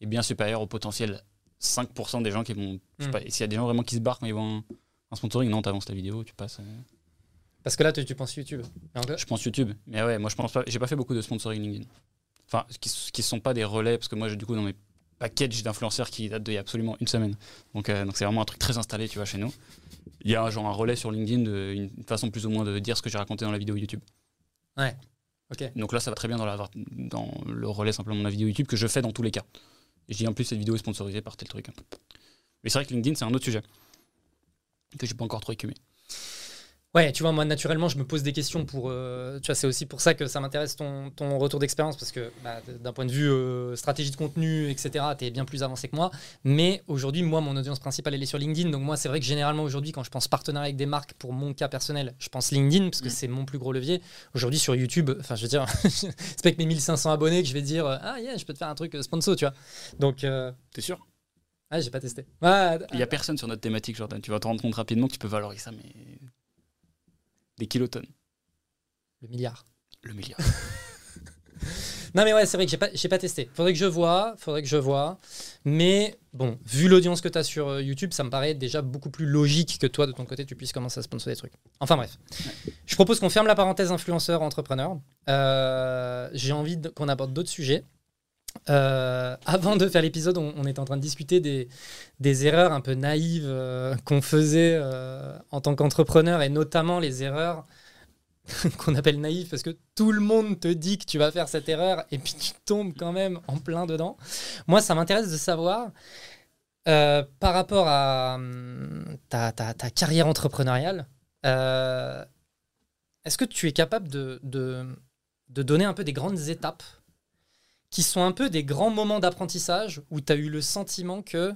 est bien supérieur au potentiel 5% des gens qui vont. je Mm. pas, S'il y a des gens vraiment qui se barrent quand ils voient un, un sponsoring, non, t'avances la vidéo, tu passes. euh, Parce que là, tu, tu penses YouTube. Je pense YouTube. Mais ouais, moi je pense pas. J'ai pas fait beaucoup de sponsoring LinkedIn. Enfin, qui, qui sont pas des relais, parce que moi, j'ai du coup, dans mes packages d'influenceurs qui datent d'il y a absolument une semaine. Donc, euh, donc c'est vraiment un truc très installé, tu vois, chez nous. Il y a genre un relais sur LinkedIn, de, une façon plus ou moins de dire ce que j'ai raconté dans la vidéo YouTube. Ouais. Ok. Donc là, ça va très bien dans, la, dans le relais simplement de la vidéo YouTube que je fais dans tous les cas. Et je dis en plus, cette vidéo est sponsorisée par tel truc. Mais c'est vrai que LinkedIn, c'est un autre sujet que j'ai pas encore trop écumé. Ouais, tu vois, moi, naturellement, je me pose des questions pour. euh, tu vois, c'est aussi pour ça que ça m'intéresse ton, ton retour d'expérience, parce que bah, d'un point de vue euh, stratégie de contenu, etc., tu es bien plus avancé que moi. Mais aujourd'hui, moi, mon audience principale, elle est sur LinkedIn. Donc, moi, c'est vrai que généralement, aujourd'hui, quand je pense partenariat avec des marques, pour mon cas personnel, je pense LinkedIn, parce que Mm. c'est mon plus gros levier. Aujourd'hui, sur YouTube, enfin, je veux dire, c'est pas avec mes 1500 abonnés que je vais dire, euh, ah, yeah, je peux te faire un truc euh, sponsor, tu vois. Donc, euh, T'es sûr? ah, j'ai pas testé. Ouais, Il y a personne sur notre thématique, Jordan. Tu vas te rendre compte rapidement que tu peux valoriser ça, mais. Des kilotonnes. le milliard. Le milliard. Non mais ouais, c'est vrai que j'ai pas, j'ai pas testé. Faudrait que je vois, faudrait que je vois. Mais bon, vu l'audience que tu as sur euh, YouTube, ça me paraît déjà beaucoup plus logique que toi de ton côté tu puisses commencer à sponsoriser des trucs. Enfin bref. Je propose qu'on ferme la parenthèse influenceur entrepreneur. Euh, j'ai envie qu'on aborde d'autres sujets. Euh, avant de faire l'épisode, on, on était en train de discuter des, erreurs un peu naïves euh, qu'on faisait euh, en tant qu'entrepreneur et notamment les erreurs qu'on appelle naïves parce que tout le monde te dit que tu vas faire cette erreur et puis tu tombes quand même en plein dedans. Moi, ça m'intéresse de savoir par rapport à hum, ta, carrière entrepreneuriale, est-ce que tu es capable de donner un peu des grandes étapes qui sont un peu des grands moments d'apprentissage où tu as eu le sentiment que,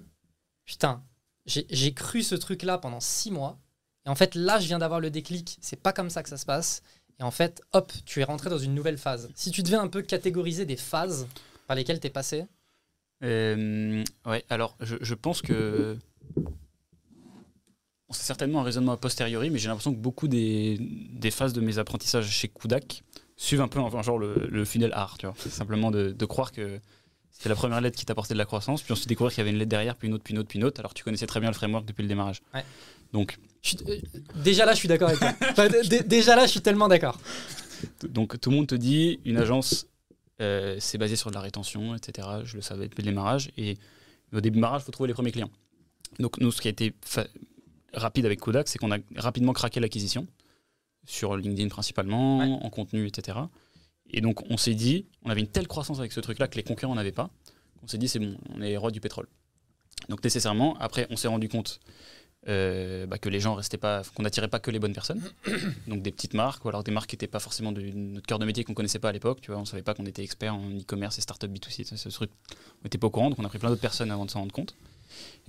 putain, j'ai cru ce truc-là pendant six mois, et en fait, là, je viens d'avoir le déclic, c'est pas comme ça que ça se passe, et en fait, hop, tu es rentré dans une nouvelle phase. Si tu devais un peu catégoriser des phases par lesquelles tu es passé, Euh, ouais, alors je, pense que. C'est certainement un raisonnement a posteriori, mais j'ai l'impression que beaucoup des, des phases de mes apprentissages chez Kudak suivent un peu enfin, genre le, le funnel art, tu vois. C'est Simplement de, de croire que c'était la première lettre qui t'apportait de la croissance, puis ensuite découvrir qu'il y avait une lettre derrière, puis une autre, puis une autre, puis une autre, alors tu connaissais très bien le framework depuis le démarrage. Ouais. Donc, suis- euh, déjà là, je suis d'accord avec toi. Enfin, déjà là, je suis tellement d'accord. donc tout le monde te dit une agence, euh, c'est basé sur de la rétention, etc. Je le savais depuis le démarrage, et au démarrage, il faut trouver les premiers clients. Donc nous, ce qui a été rapide avec Kodak, c'est qu'on a rapidement craqué l'acquisition, sur LinkedIn principalement, Ouais. en contenu, etc. Et donc on s'est dit, on avait une telle croissance avec ce truc-là que les concurrents n'avaient pas, on s'est dit c'est bon, on est les rois du pétrole. Donc nécessairement, après on s'est rendu compte euh, bah, que les gens restaient pas, qu'on n'attirait pas que les bonnes personnes, donc des petites marques, ou alors des marques qui n'étaient pas forcément de notre cœur de métier qu'on connaissait pas à l'époque, tu vois, on savait pas qu'on était expert en e-commerce et startup B2C, ça, ce truc, on n'était pas au courant, donc on a pris plein d'autres personnes avant de s'en rendre compte.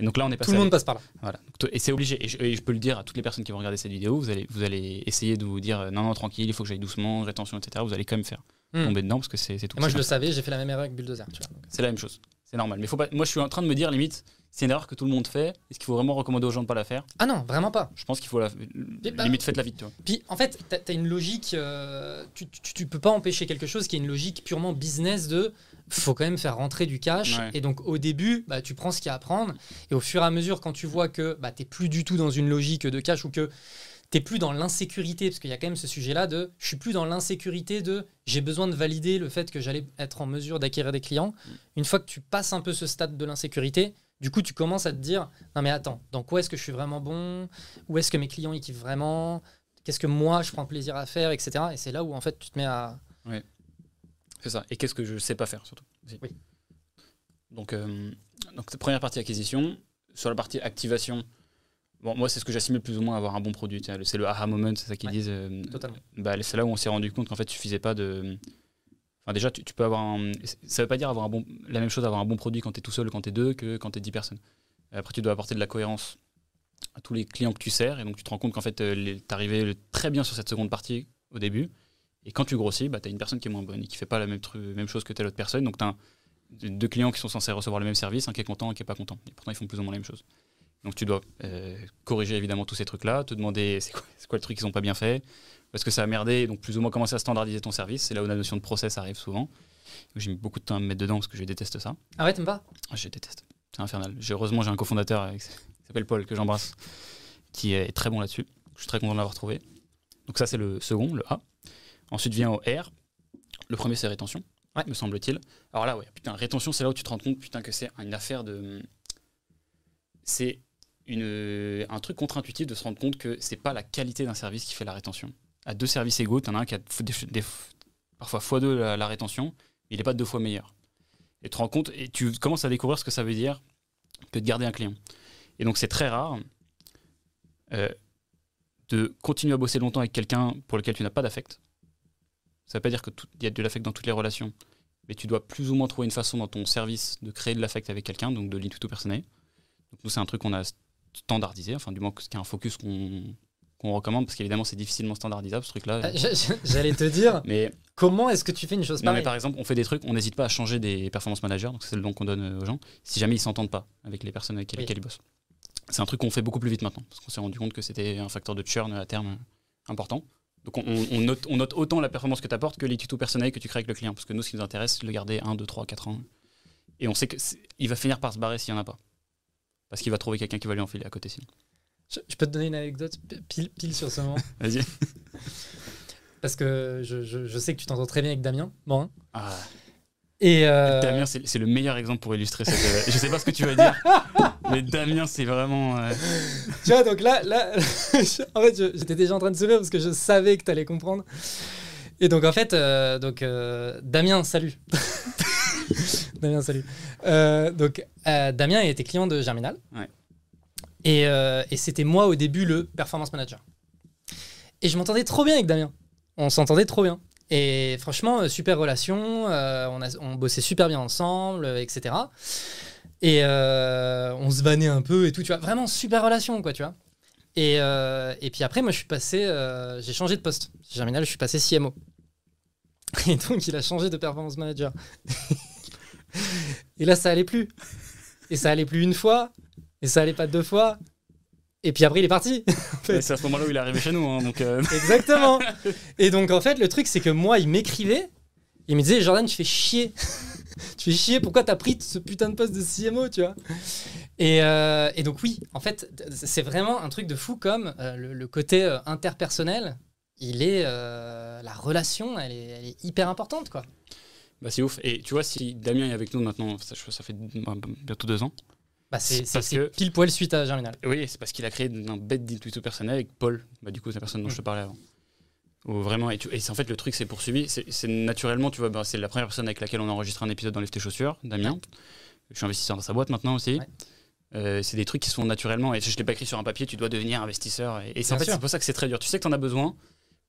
Et donc là on est passé Tout le monde passe par là. voilà. Et c'est obligé. Et je, et je peux le dire à toutes les personnes qui vont regarder cette vidéo, vous allez, vous allez essayer de vous dire euh, non, non, tranquille, il faut que j'aille doucement, rétention, etc. Vous allez quand même faire Hmm. tomber dedans parce que c'est tout. Et moi, je le savais, j'ai fait la même erreur avec Bulldozer. Vois. C'est la même chose. C'est normal. Mais faut pas. Moi, je suis en train de me dire limite, c'est une erreur que tout le monde fait. Est-ce qu'il faut vraiment recommander aux gens de pas la faire? Ah non, vraiment pas. Je pense qu'il faut la. bah- limite, faites-la vite, tu vois. Puis en fait, tu as, une logique, euh, tu, tu peux pas empêcher quelque chose qui est une logique purement business de faut quand même faire rentrer du cash. Ouais. Et donc au début, bah, tu prends ce qu'il y a à prendre. Et au fur et à mesure, quand tu vois que bah, tu plus du tout dans une logique de cash ou que tu plus dans l'insécurité, parce qu'il y a quand même ce sujet-là de je suis plus dans l'insécurité de j'ai besoin de valider le fait que j'allais être en mesure d'acquérir des clients. Une fois que tu passes un peu ce stade de l'insécurité, du coup, tu commences à te dire non mais attends, dans quoi est-ce que je suis vraiment bon? Où est-ce que mes clients ils kiffent vraiment? Qu'est-ce que moi je prends plaisir à faire, etc. Et c'est là où en fait tu te mets à. C'est ça. Et qu'est-ce que je sais pas faire surtout. Oui. Donc, euh, donc première partie acquisition. Sur la partie activation, bon, moi c'est ce que j'assimile plus ou moins à avoir un bon produit. C'est le aha moment, c'est ça qu'ils Ouais, disent. euh, Totalement. bah, c'est là où on s'est rendu compte qu'en fait, il suffisait pas de. Enfin, déjà, tu, tu peux avoir un. Ça veut pas dire avoir un bon, la même chose, avoir un bon produit quand tu es tout seul, quand tu es deux, que quand tu es 10 personnes. Après, tu dois apporter de la cohérence à tous les clients que tu sers, et donc tu te rends compte qu'en fait, tu arrivé très bien sur cette seconde partie au début, et quand tu grossis, bah, tu as une personne qui est moins bonne et qui fait pas la même, même chose que telle autre personne, donc tu as deux clients qui sont censés recevoir le même service, un qui est content et un qui est pas content. Et pourtant, ils font plus ou moins la même chose. Donc tu dois euh, corriger évidemment tous ces trucs-là, te demander c'est quoi, quoi le truc qu'ils n'ont pas bien fait, parce que ça a merdé, donc plus ou moins commencer à standardiser ton service. C'est là où la notion de process arrive souvent. J'ai mis beaucoup de temps à me mettre dedans parce que je déteste ça. Ah ouais, t'aimes pas? Ah, Je déteste. C'est infernal. Heureusement, j'ai un cofondateur qui s'appelle Paul, que j'embrasse, qui est très bon là-dessus. Je suis très content de l'avoir trouvé. Donc ça, c'est le second, le A. Ensuite vient au R. Le premier, c'est rétention, Ouais. me semble-t-il. Alors là, ouais, putain, rétention, c'est là où tu te rends compte, putain, que c'est une affaire de... C'est une, un truc contre-intuitif de se rendre compte que c'est pas la qualité d'un service qui fait la rétention. À deux services égaux, t'en as un qui a des, des- parfois x2 la, la rétention, mais il n'est pas deux fois meilleur. Et tu te rends compte, et tu commences à découvrir ce que ça veut dire que de garder un client. Et donc c'est très rare euh, de continuer à bosser longtemps avec quelqu'un pour lequel tu n'as pas d'affect. Ça ne veut pas dire qu'il y a de l'affect dans toutes les relations, mais tu dois plus ou moins trouver une façon dans ton service de créer de l'affect avec quelqu'un, donc de lead to personnel. Donc nous c'est un truc qu'on a standardisé, enfin du moins qui est un focus qu'on qu'on recommande, parce qu'évidemment c'est difficilement standardisable ce truc-là. Ah, J'allais te dire, Mais comment est-ce que tu fais une chose non, mais pareille par exemple, on fait des trucs, on n'hésite pas à changer des performance managers, donc c'est le don qu'on donne euh, aux gens, si jamais ils s'entendent pas avec les personnes avec Oui. lesquelles ils bossent. C'est un truc qu'on fait beaucoup plus vite maintenant, parce qu'on s'est rendu compte que c'était un facteur de churn à terme euh, important. Donc on, note, on note autant la performance que tu apportes que les tutos personnels que tu crées avec le client, parce que nous, ce qui nous intéresse, c'est de le garder 1, 2, 3, 4 ans. Et on sait qu'il va finir par se barrer s'il n'y en a pas. Parce qu'il va trouver quelqu'un qui va lui enfiler à côté sinon. je, je peux te donner une anecdote pile, pile sur ce moment. Vas-y. Parce que je, je- je sais que tu t'entends très bien avec Damien. Bon. hein. Ah, Et euh, Damien, c'est c'est le meilleur exemple pour illustrer cette. euh, je sais pas ce que tu vas dire, mais Damien, c'est vraiment. euh, tu vois, donc là, là en fait, j'étais déjà en train de sourire parce que je savais que tu allais comprendre. Et donc, en fait, euh, donc, euh, Damien, salut. Damien, salut. Donc, Damien était client de Germinal. Ouais. Et, et c'était moi au début le performance manager. Et je m'entendais trop bien avec Damien. on s'entendait trop bien. Et franchement, super relation, on, a, on bossait super bien ensemble, etc. Et euh, on se vannait un peu et tout, tu vois. Vraiment super relation, quoi, tu vois. Et, euh, et puis après, moi, je suis passé, euh, j'ai changé de poste. Chez Germinal, je suis passé CMO. Et donc, il a changé de performance manager. et là, ça allait plus. Et ça allait plus une fois, et ça allait pas deux fois. Et puis après, il est parti. C'est à ce moment-là où il est arrivé chez nous. hein, donc, Exactement. Et donc, en fait, le truc, c'est que moi, il m'écrivait. Il me disait, Jordan, tu fais chier. Tu fais chier, pourquoi t'as pris ce putain de poste de CMO, tu vois et, euh, et donc, oui, en fait, c'est vraiment un truc de fou comme euh, le, le côté euh, interpersonnel, il est. la relation, elle est, elle est hyper importante, quoi. bah, c'est ouf. Et tu vois, si Damien est avec nous maintenant, ça, fait bah, bientôt deux ans. Bah, c'est que- pile poil suite à Germinal. Oui, c'est parce qu'il a créé un bête deal tout personnel avec Paul, bah, du coup, c'est la personne dont je te parlais avant. Vraiment, et, tu- et c'est- en fait, le truc s'est poursuivi. C'est c'est naturellement, tu vois, bah, c'est la première personne avec laquelle on a enregistré un épisode dans les chaussures, Damien. Je suis investisseur dans sa boîte maintenant aussi. Ouais. Euh, c'est des trucs qui se font naturellement. Et je ne l'ai pas écrit sur un papier, tu dois devenir investisseur. Et, et c'est en fait, c'est pour ça que c'est très dur. Tu sais que tu en as besoin,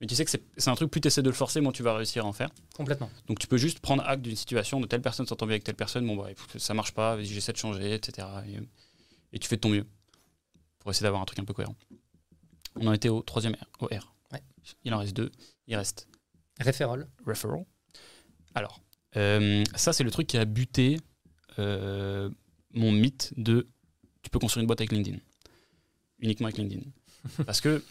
mais tu sais que c'est c'est un truc, plus tu essaies de le forcer, moins tu vas réussir à en faire. Complètement. Donc tu peux juste prendre acte d'une situation, de telle personne s'entend bien avec telle personne, bon bah écoute, ça marche pas, j'essaie de changer, etc. Et, et tu fais de ton mieux pour essayer d'avoir un truc un peu cohérent. On en était au troisième R, au R. Il en reste deux, il reste Référol. referral. Alors, euh, ça c'est le truc qui a buté euh, mon mythe de tu peux construire une boîte avec LinkedIn. Uniquement avec LinkedIn. Parce que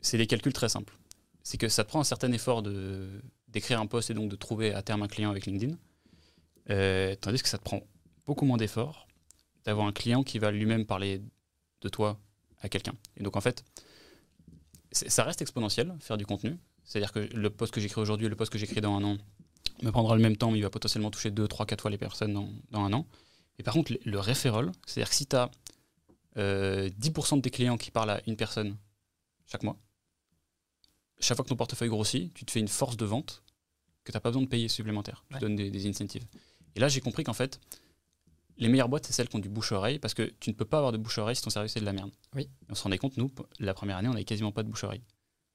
c'est des calculs très simples. C'est que ça te prend un certain effort de d'écrire un post et donc de trouver à terme un client avec LinkedIn. Euh, tandis que ça te prend beaucoup moins d'effort d'avoir un client qui va lui-même parler de toi à quelqu'un. Et donc en fait, ça reste exponentiel, faire du contenu. C'est-à-dire que le post que j'écris aujourd'hui et le post que j'écris dans un an me prendra le même temps, mais il va potentiellement toucher 2, 3, 4 fois les personnes dans, dans un an. Et par contre, le, le referral, c'est-à-dire que si tu as 10% de tes clients qui parlent à une personne chaque mois, chaque fois que ton portefeuille grossit, tu te fais une force de vente que tu n'as pas besoin de payer supplémentaire. Tu donnes des, des incentives. Et là, j'ai compris qu'en fait, les meilleures boîtes, c'est celles qui ont du bouche-oreille, parce que tu ne peux pas avoir de bouche-oreille si ton service est de la merde. Oui. On se rendait compte, nous, la première année, on n'avait quasiment pas de bouche-oreille.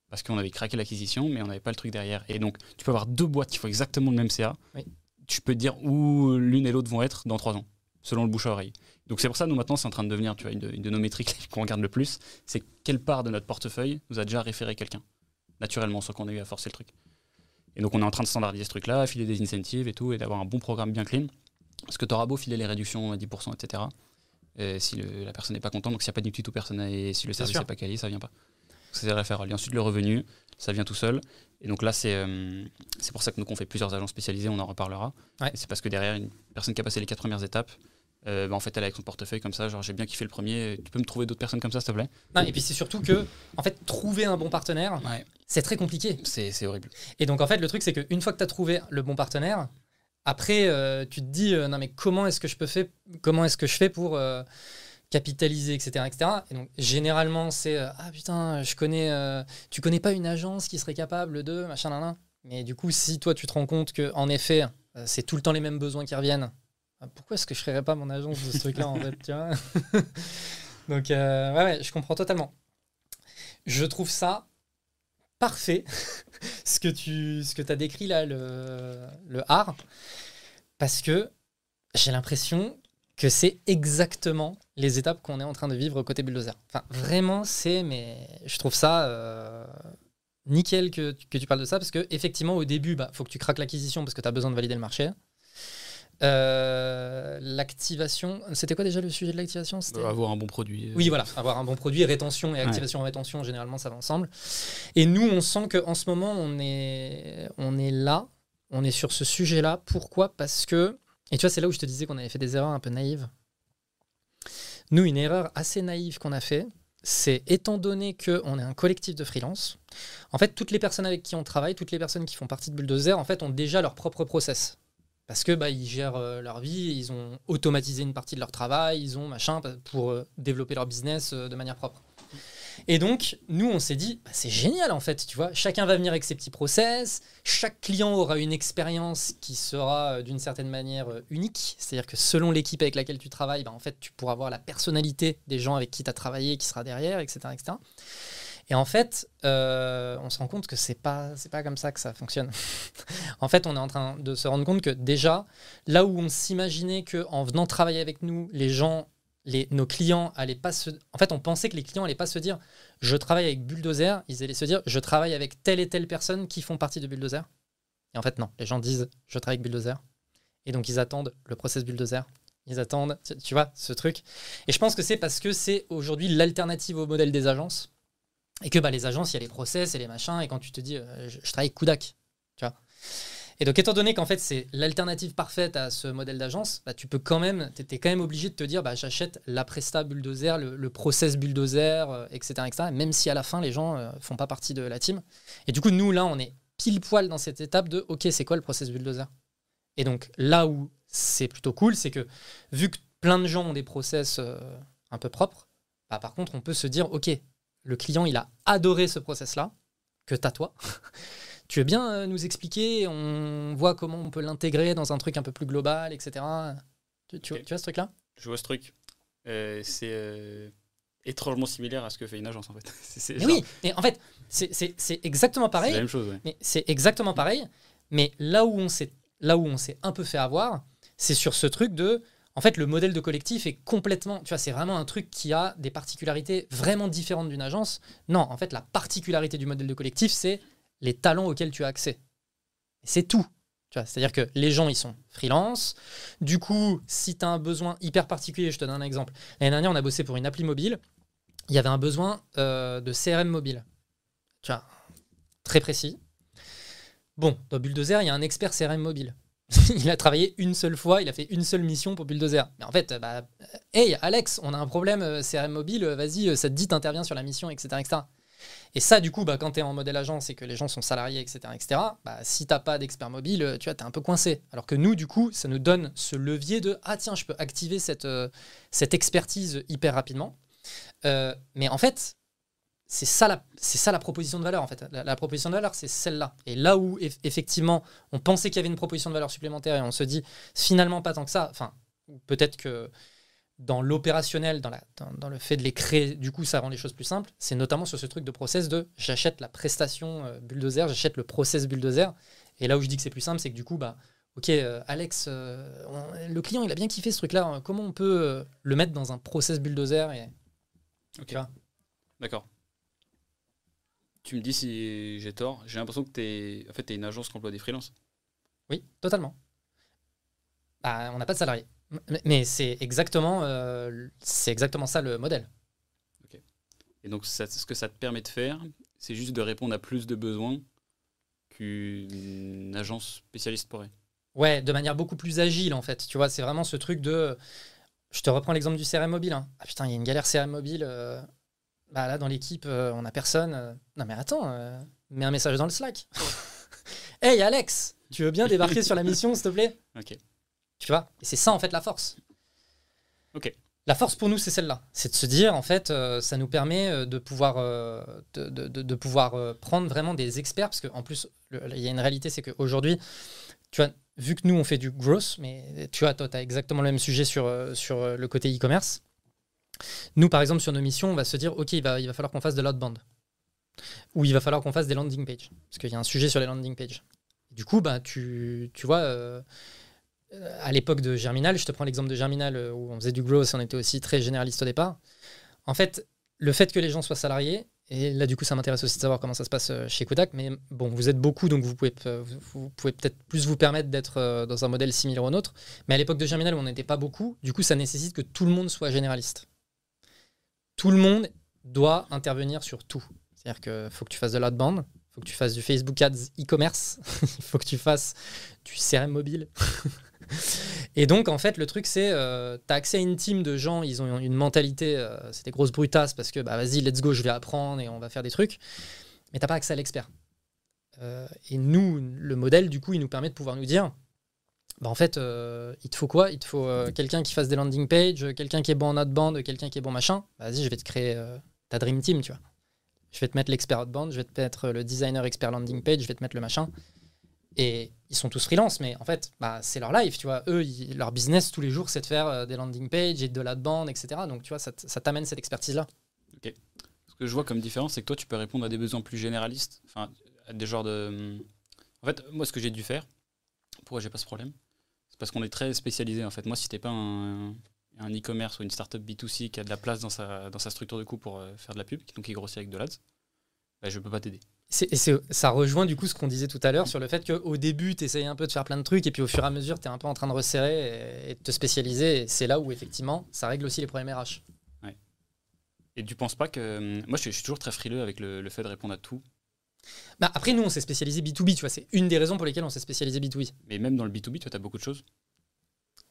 Parce qu'on avait craqué l'acquisition, mais on n'avait pas le truc derrière. Et donc, tu peux avoir deux boîtes qui font exactement le même CA. Oui. Tu peux te dire où l'une et l'autre vont être dans trois ans, selon le bouche-oreille. Donc, c'est pour ça, nous, maintenant, c'est en train de devenir tu vois, une, de, une de nos métriques qu'on regarde le plus. C'est quelle part de notre portefeuille nous a déjà référé quelqu'un, naturellement, sans qu'on ait eu à forcer le truc. Et donc, on est en train de standardiser ce truc-là, filer des incentives et tout, et d'avoir un bon programme bien clean. Parce que tu auras beau filer les réductions à 10%, etc. Et si le- la personne n'est pas contente, donc s'il n'y a pas d'utilité personne et si le service n'est pas quali, ça vient pas. C'est le référent. Et ensuite, le revenu, ça vient tout seul. Et donc là, c'est euh, c'est pour ça que nous, qu'on fait plusieurs agents spécialisés, on en reparlera. Ouais. C'est parce que derrière, une personne qui a passé les quatre premières étapes, euh, bah, en fait, elle est avec son portefeuille comme ça, genre j'ai bien kiffé le premier, tu peux me trouver d'autres personnes comme ça, s'il te plaît? Non, et puis c'est surtout que, en fait, trouver un bon partenaire, Ouais. c'est très compliqué. C'est horrible. Et donc, en fait, le truc, c'est qu'une fois que tu as trouvé le bon partenaire, après, euh, tu te dis, euh, non, mais comment est-ce que je peux faire, comment est-ce que je fais pour euh, capitaliser, etc., etc. Et donc, généralement, c'est, ah putain, je connais, tu connais pas une agence qui serait capable de, machin, nan, nan. Mais du coup, si toi, tu te rends compte que, en effet, c'est tout le temps les mêmes besoins qui reviennent, pourquoi est-ce que je créerais pas mon agence de ce truc-là, en fait, Donc, ouais, ouais, je comprends totalement. Je trouve ça parfait ce que tu as décrit là, le, le art, parce que j'ai l'impression que c'est exactement les étapes qu'on est en train de vivre côté bulldozer. Enfin, vraiment, c'est, mais je trouve ça euh, nickel que, tu parles de ça, parce que effectivement, au début, bah, faut que tu craques l'acquisition parce que tu as besoin de valider le marché. Euh, l'activation, c'était quoi déjà le sujet de l'activation? C'était- avoir un bon produit. euh, oui, voilà, avoir un bon produit, rétention et activation rétention, généralement ça va ensemble. Et nous, on sent qu'en ce moment, on est, on est là, on est sur ce sujet-là. Pourquoi? Parce que, et tu vois, c'est là où je te disais qu'on avait fait des erreurs un peu naïves. Nous, une erreur assez naïve qu'on a fait, c'est étant donné qu'on est un collectif de freelance, en fait, toutes les personnes avec qui on travaille, toutes les personnes qui font partie de Bulldozer, en fait, ont déjà leur propre process. Parce que bah, ils gèrent euh, leur vie, ils ont automatisé une partie de leur travail, ils ont machin pa- pour euh, développer leur business euh, de manière propre. Et donc, nous, on s'est dit, bah, c'est génial en fait, tu vois. Chacun va venir avec ses petits process, chaque client aura une expérience qui sera d'une certaine manière unique. C'est-à-dire que selon l'équipe avec laquelle tu travailles, bah, en fait, tu pourras voir la personnalité des gens avec qui tu as travaillé qui sera derrière, etc. Et en fait, euh, on se rend compte que c'est pas c'est pas comme ça que ça fonctionne. en fait, on est en train de se rendre compte que déjà, là où on s'imaginait que en venant travailler avec nous, les gens, les, nos clients allaient pas se, en fait, on pensait que les clients allaient pas se dire, je travaille avec Bulldozer, ils allaient se dire, je travaille avec telle et telle personne qui font partie de Bulldozer. Et en fait, non, les gens disent, je travaille avec Bulldozer. Et donc, ils attendent le process Bulldozer. Ils attendent, tu- vois, ce truc. Et je pense que c'est parce que c'est aujourd'hui l'alternative au modèle des agences. Et que bah, les agences, il y a les process et les machins. Et quand tu te dis, euh, je, je travaille Kudak, tu vois. Et donc, étant donné qu'en fait, c'est l'alternative parfaite à ce modèle d'agence, bah, tu peux quand même, tu es quand même obligé de te dire, bah, j'achète la Presta Bulldozer, le, process Bulldozer, euh, etc., etc. Même si à la fin, les gens euh, font pas partie de la team. Et du coup, nous, là, on est pile poil dans cette étape de, OK, c'est quoi le process Bulldozer? Et donc, là où c'est plutôt cool, c'est que vu que plein de gens ont des process euh, un peu propres, bah, par contre, on peut se dire, OK, le client, il a adoré ce process-là, que t'as toi. tu veux bien euh, nous expliquer On voit comment on peut l'intégrer dans un truc un peu plus global, etc. Tu, tu- Ok. tu vois ce truc-là? Je vois ce truc. Euh, c'est euh, étrangement similaire à ce que fait une agence en fait. C'est- c'est Mais genre- Oui, mais en fait, c'est- c'est c'est exactement c'est pareil. la même chose. ouais. Mais c'est exactement pareil. Mais là où on s'est là où on s'est un peu fait avoir, c'est sur ce truc de en fait le modèle de collectif est complètement tu vois c'est vraiment un truc qui a des particularités vraiment différentes d'une agence. Non, en fait la particularité du modèle de collectif c'est les talents auxquels tu as accès. C'est tout. C'est-à-dire que les gens ils sont freelance. Du coup, si tu as un besoin hyper particulier, je te donne un exemple. L'année dernière, on a bossé pour une appli mobile. Il y avait un besoin euh, de CRM mobile. Tu vois, très précis. Bon, dans Bulldozer, il y a un expert CRM mobile. il a travaillé une seule fois, il a fait une seule mission pour Bulldozer. Mais en fait, bah, euh, hey Alex, on a un problème euh, CRM mobile, euh, vas-y, euh, ça te dit, t'interviens sur la mission, etc. etc. Et ça, du coup, bah, quand tu es en modèle agence et que les gens sont salariés, etc., etc., bah, si t'as pas d'expert mobile, euh, tu vois, t'es un peu coincé. Alors que nous, du coup, ça nous donne ce levier de ah tiens, je peux activer cette, euh, expertise hyper rapidement. Euh, mais en fait, c'est ça, la, c'est ça la proposition de valeur en fait. La, la proposition de valeur, c'est celle-là. Et là où eff- effectivement, on pensait qu'il y avait une proposition de valeur supplémentaire et on se dit finalement pas tant que ça. Enfin, peut-être que dans l'opérationnel, dans, la, dans, dans le fait de les créer, du coup, ça rend les choses plus simples. C'est notamment sur ce truc de process de j'achète la prestation euh, bulldozer, j'achète le process bulldozer. Et là où je dis que c'est plus simple, c'est que du coup, bah, ok, euh, Alex, euh, on- le client, il a bien kiffé ce truc-là. hein. Comment on peut le mettre dans un process bulldozer et, Ok. D'accord. Tu me dis si j'ai tort. J'ai l'impression que tu es, en fait, es une agence qui emploie des freelances. Oui, totalement. Bah, on n'a pas de salarié. M- Mais c'est exactement, euh, c'est exactement ça le modèle. Et donc, ça- ce que ça te permet de faire, c'est juste de répondre à plus de besoins qu'une agence spécialiste pourrait. Ouais, de manière beaucoup plus agile en fait. Tu vois, c'est vraiment ce truc de. Je te reprends l'exemple du CRM mobile. hein. Ah putain, il y a une galère CRM mobile. euh, Bah là, dans l'équipe, euh, on a personne. euh. Non mais attends, euh, mets un message dans le Slack. hey Alex, tu veux bien débarquer sur la mission, s'il te plaît? Ok. Tu vois? Et c'est ça en fait la force. Ok. La force pour nous, c'est celle-là. C'est de se dire, en fait, euh, ça nous permet de pouvoir, euh, de, de- de- de pouvoir euh, prendre vraiment des experts, parce qu'en plus, il y a une réalité, c'est qu'aujourd'hui, tu vois, vu que nous, on fait du growth, mais tu vois, toi, tu as exactement le même sujet sur, sur le côté e-commerce. Nous, par exemple, sur nos missions, on va se dire, OK, il va, il va falloir qu'on fasse de l'outbound. Ou il va falloir qu'on fasse des landing pages. Parce qu'il y a un sujet sur les landing pages. Du coup, bah, tu, tu vois, euh, à l'époque de Germinal, je te prends l'exemple de Germinal euh, où on faisait du growth et on était aussi très généraliste au départ. En fait, le fait que les gens soient salariés, et là du coup ça m'intéresse aussi de savoir comment ça se passe euh, chez Kodak, mais bon, vous êtes beaucoup donc vous pouvez, vous- pouvez peut-être plus vous permettre d'être dans un modèle similaire au nôtre. Mais à l'époque de Germinal on n'était pas beaucoup, du coup ça nécessite que tout le monde soit généraliste. Tout le monde doit intervenir sur tout. C'est-à-dire qu'il faut que tu fasses de l'outbound, il faut que tu fasses du Facebook Ads e-commerce, il faut que tu fasses du CRM mobile. Et donc, en fait, le truc, c'est euh, tu as accès à une team de gens, ils ont une mentalité, euh, c'est des grosses brutasses parce que, bah, vas-y, let's go, je vais apprendre et on va faire des trucs. Mais t'as pas accès à l'expert. Euh, et nous, le modèle, du coup, il nous permet de pouvoir nous dire, bah, en fait, euh, il te faut quoi? Il te faut euh, quelqu'un qui fasse des landing pages, quelqu'un qui est bon en outbound, quelqu'un qui est bon machin. Bah, vas-y, je vais te créer euh, ta dream team, tu vois. Je vais te mettre l'expert outbound, je vais te mettre le designer expert landing page, je vais te mettre le machin. Et ils sont tous freelance, mais en fait, bah, c'est leur life, tu vois. Eux, leur business tous les jours, c'est de faire des landing pages et de bande, etc. Donc, tu vois, ça, t'amène cette expertise-là. Parce que je vois comme différence, c'est que toi, tu peux répondre à des besoins plus généralistes. Enfin, à des genres de. En fait, moi, ce que j'ai dû faire, pourquoi j'ai pas ce problème? Parce qu'on est très spécialisé. En fait, moi, si t'es pas un, un e-commerce ou une startup B2C qui a de la place dans sa, dans sa structure de coût pour euh, faire de la pub, donc qui grossit avec de l'ADS, bah, je peux pas t'aider. Et ça rejoint du coup ce qu'on disait tout à l'heure sur le fait qu'au début, tu essayes un peu de faire plein de trucs et puis au fur et à mesure, tu es un peu en train de resserrer et, et de te spécialiser. C'est là où effectivement, ça règle aussi les problèmes RH. Et tu penses pas que. Moi, je suis, je suis toujours très frileux avec le, le fait de répondre à tout. Bah, après, nous, on s'est spécialisé B2B, tu vois. C'est une des raisons pour lesquelles on s'est spécialisé B2B. Mais même dans le B2B, tu as beaucoup de choses.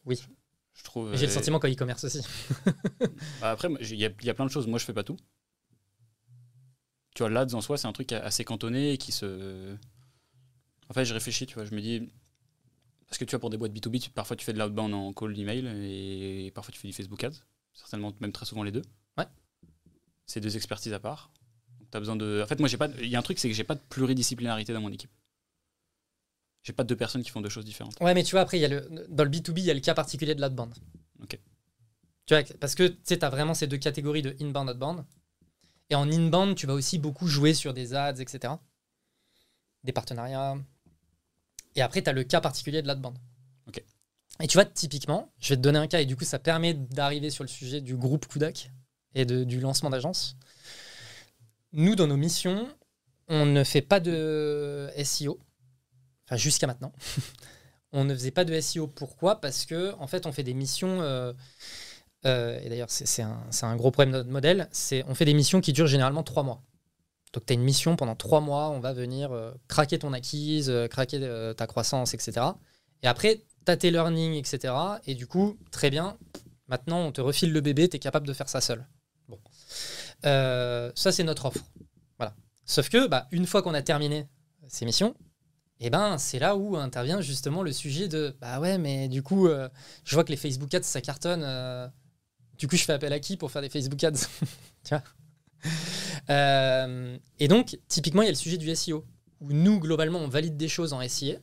Oui. Je trouve. Mais J'ai le euh, sentiment qu'en e-commerce aussi. bah, Après, il y, a- il y a plein de choses. Moi, je fais pas tout. Tu vois, l'ADS en soi, c'est un truc assez cantonné et qui se. En fait, je réfléchis, tu vois. Je me dis. Parce que tu vois, pour des boîtes B2B, tu- parfois tu fais de l'outbound en call email et parfois tu fais du Facebook Ads. Certainement, même très souvent les deux. Ouais. C'est deux expertises à part. Donc, as besoin de. En fait, moi, j'ai pas. Il y a un truc, c'est que j'ai pas de pluridisciplinarité dans mon équipe. J'ai pas deux personnes qui font deux choses différentes. Ouais, mais tu vois, après, il y a le, dans le B2B, il y a le cas particulier de l'outbound. Ok. Tu vois, parce que tu sais, tu as vraiment ces deux catégories de inbound, outbound. Et en inbound, tu vas aussi beaucoup jouer sur des ads, etc. Des partenariats. Et après, tu as le cas particulier de l'outbound. Ok. Et tu vois, typiquement, je vais te donner un cas, et du coup, ça permet d'arriver sur le sujet du groupe Kudak et de- du lancement d'agence. Nous, dans nos missions, on ne fait pas de SEO. Enfin, jusqu'à maintenant. on ne faisait pas de SEO. Pourquoi? Parce que en fait, on fait des missions. euh, euh, et d'ailleurs, c'est un, gros problème de notre modèle. C'est on fait des missions qui durent généralement trois mois. Donc, tu as une mission pendant trois mois. On va venir euh, craquer ton acquise, craquer ta croissance, etc. Et après, tu as tes learnings, etc. Et du coup, très bien. Maintenant, on te refile le bébé. Tu es capable de faire ça seul. Euh, ça, c'est notre offre. Voilà. Sauf que, bah, une fois qu'on a terminé ces missions, et ben c'est là où intervient justement le sujet de bah ouais mais du coup euh, je vois que les Facebook Ads ça cartonne euh, du coup je fais appel à qui pour faire des Facebook Ads tu vois et donc typiquement il y a le sujet du SEO où nous globalement on valide des choses en SIA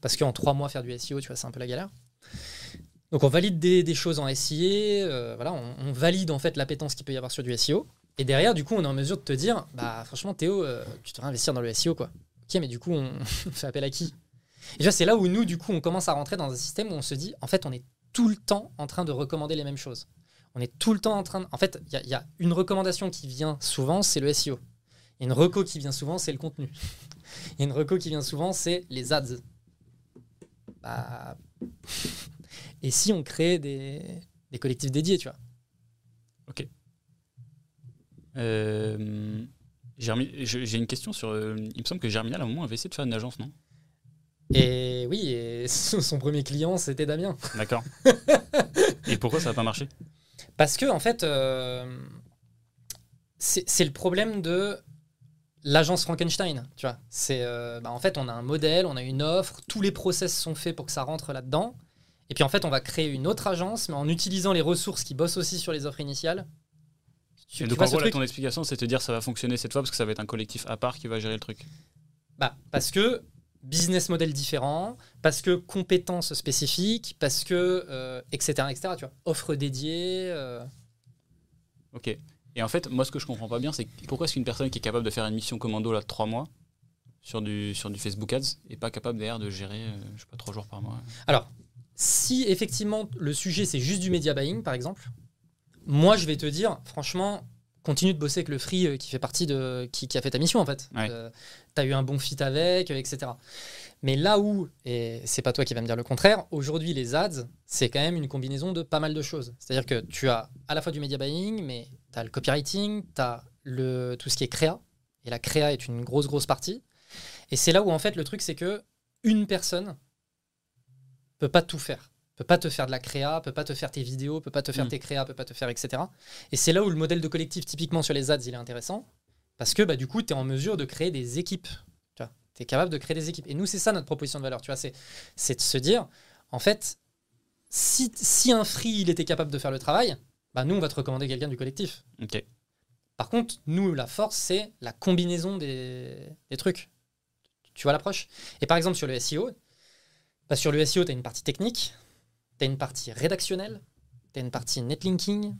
parce qu'en trois mois faire du SEO tu vois c'est un peu la galère donc on valide des, choses en SIA euh, voilà on, valide en fait l'appétence qu'il peut y avoir sur du SEO et derrière du coup on est en mesure de te dire bah franchement Théo euh, tu devrais investir dans le SEO quoi Ok, mais du coup, on fait appel à qui? Et déjà, c'est là où nous, du coup, on commence à rentrer dans un système où on se dit, en fait, on est tout le temps en train de recommander les mêmes choses. On est tout le temps en train. En fait, il y a- il y, a une recommandation qui vient souvent, c'est le SEO. Il y a une reco qui vient souvent, c'est le contenu. Il y a une reco qui vient souvent, c'est les ads. Bah... Et si on crée des, des collectifs dédiés, tu vois Euh, Germi- je- J'ai une question sur. euh, il me semble que Germinal, à un moment, avait essayé de faire une agence, non? Et oui, et son premier client, c'était Damien. D'accord. Et pourquoi ça n'a pas marché? Parce que, en fait, euh, c'est le problème de l'agence Frankenstein. Tu vois, c'est euh, bah, en fait, on a un modèle, on a une offre, tous les process sont faits pour que ça rentre là-dedans. Et puis, en fait, on va créer une autre agence, mais en utilisant les ressources qui bossent aussi sur les offres initiales. Tu, Et donc, en gros, là, ton explication, c'est de te dire ça va fonctionner cette fois parce que ça va être un collectif à part qui va gérer le truc. Bah, parce que business model différent, parce que compétences spécifiques, parce que euh, etc., etc. Tu vois, offre dédiée. euh, Ok. Et en fait, moi, ce que je comprends pas bien, c'est pourquoi est-ce qu'une personne qui est capable de faire une mission commando là de 3 mois sur du, sur du Facebook Ads est pas capable derrière de gérer, euh, je sais pas, 3 jours par mois Alors, si effectivement le sujet c'est juste du media buying, par exemple, moi je vais te dire, franchement, continue de bosser avec le free euh, qui fait partie de. qui, qui a fait ta mission en fait. Ouais. tu as eu un bon fit avec, euh, etc. Mais là où, et c'est pas toi qui vas me dire le contraire, aujourd'hui les ads, c'est quand même une combinaison de pas mal de choses. C'est-à-dire que tu as à la fois du media buying, mais tu as le copywriting, tu as le, tout ce qui est créa, et la créa est une grosse, grosse partie. Et c'est là où en fait le truc c'est que une personne peut pas tout faire. Peut pas te faire de la créa, peut pas te faire tes vidéos, peut pas te faire Mm. tes créas, peut pas te faire etc. Et c'est là où le modèle de collectif typiquement sur les ads il est intéressant parce que bah, du coup tu es en mesure de créer des équipes. Tu es capable de créer des équipes. Et nous c'est ça notre proposition de valeur. Tu vois, c'est c'est de se dire en fait si, si un free il était capable de faire le travail, bah nous on va te recommander quelqu'un du collectif. Par contre, nous, la force, c'est la combinaison des, des trucs. Tu vois l'approche? Et par exemple, sur le SEO, bah, sur le SEO, tu as une partie technique, tu as une partie rédactionnelle, tu as une partie netlinking.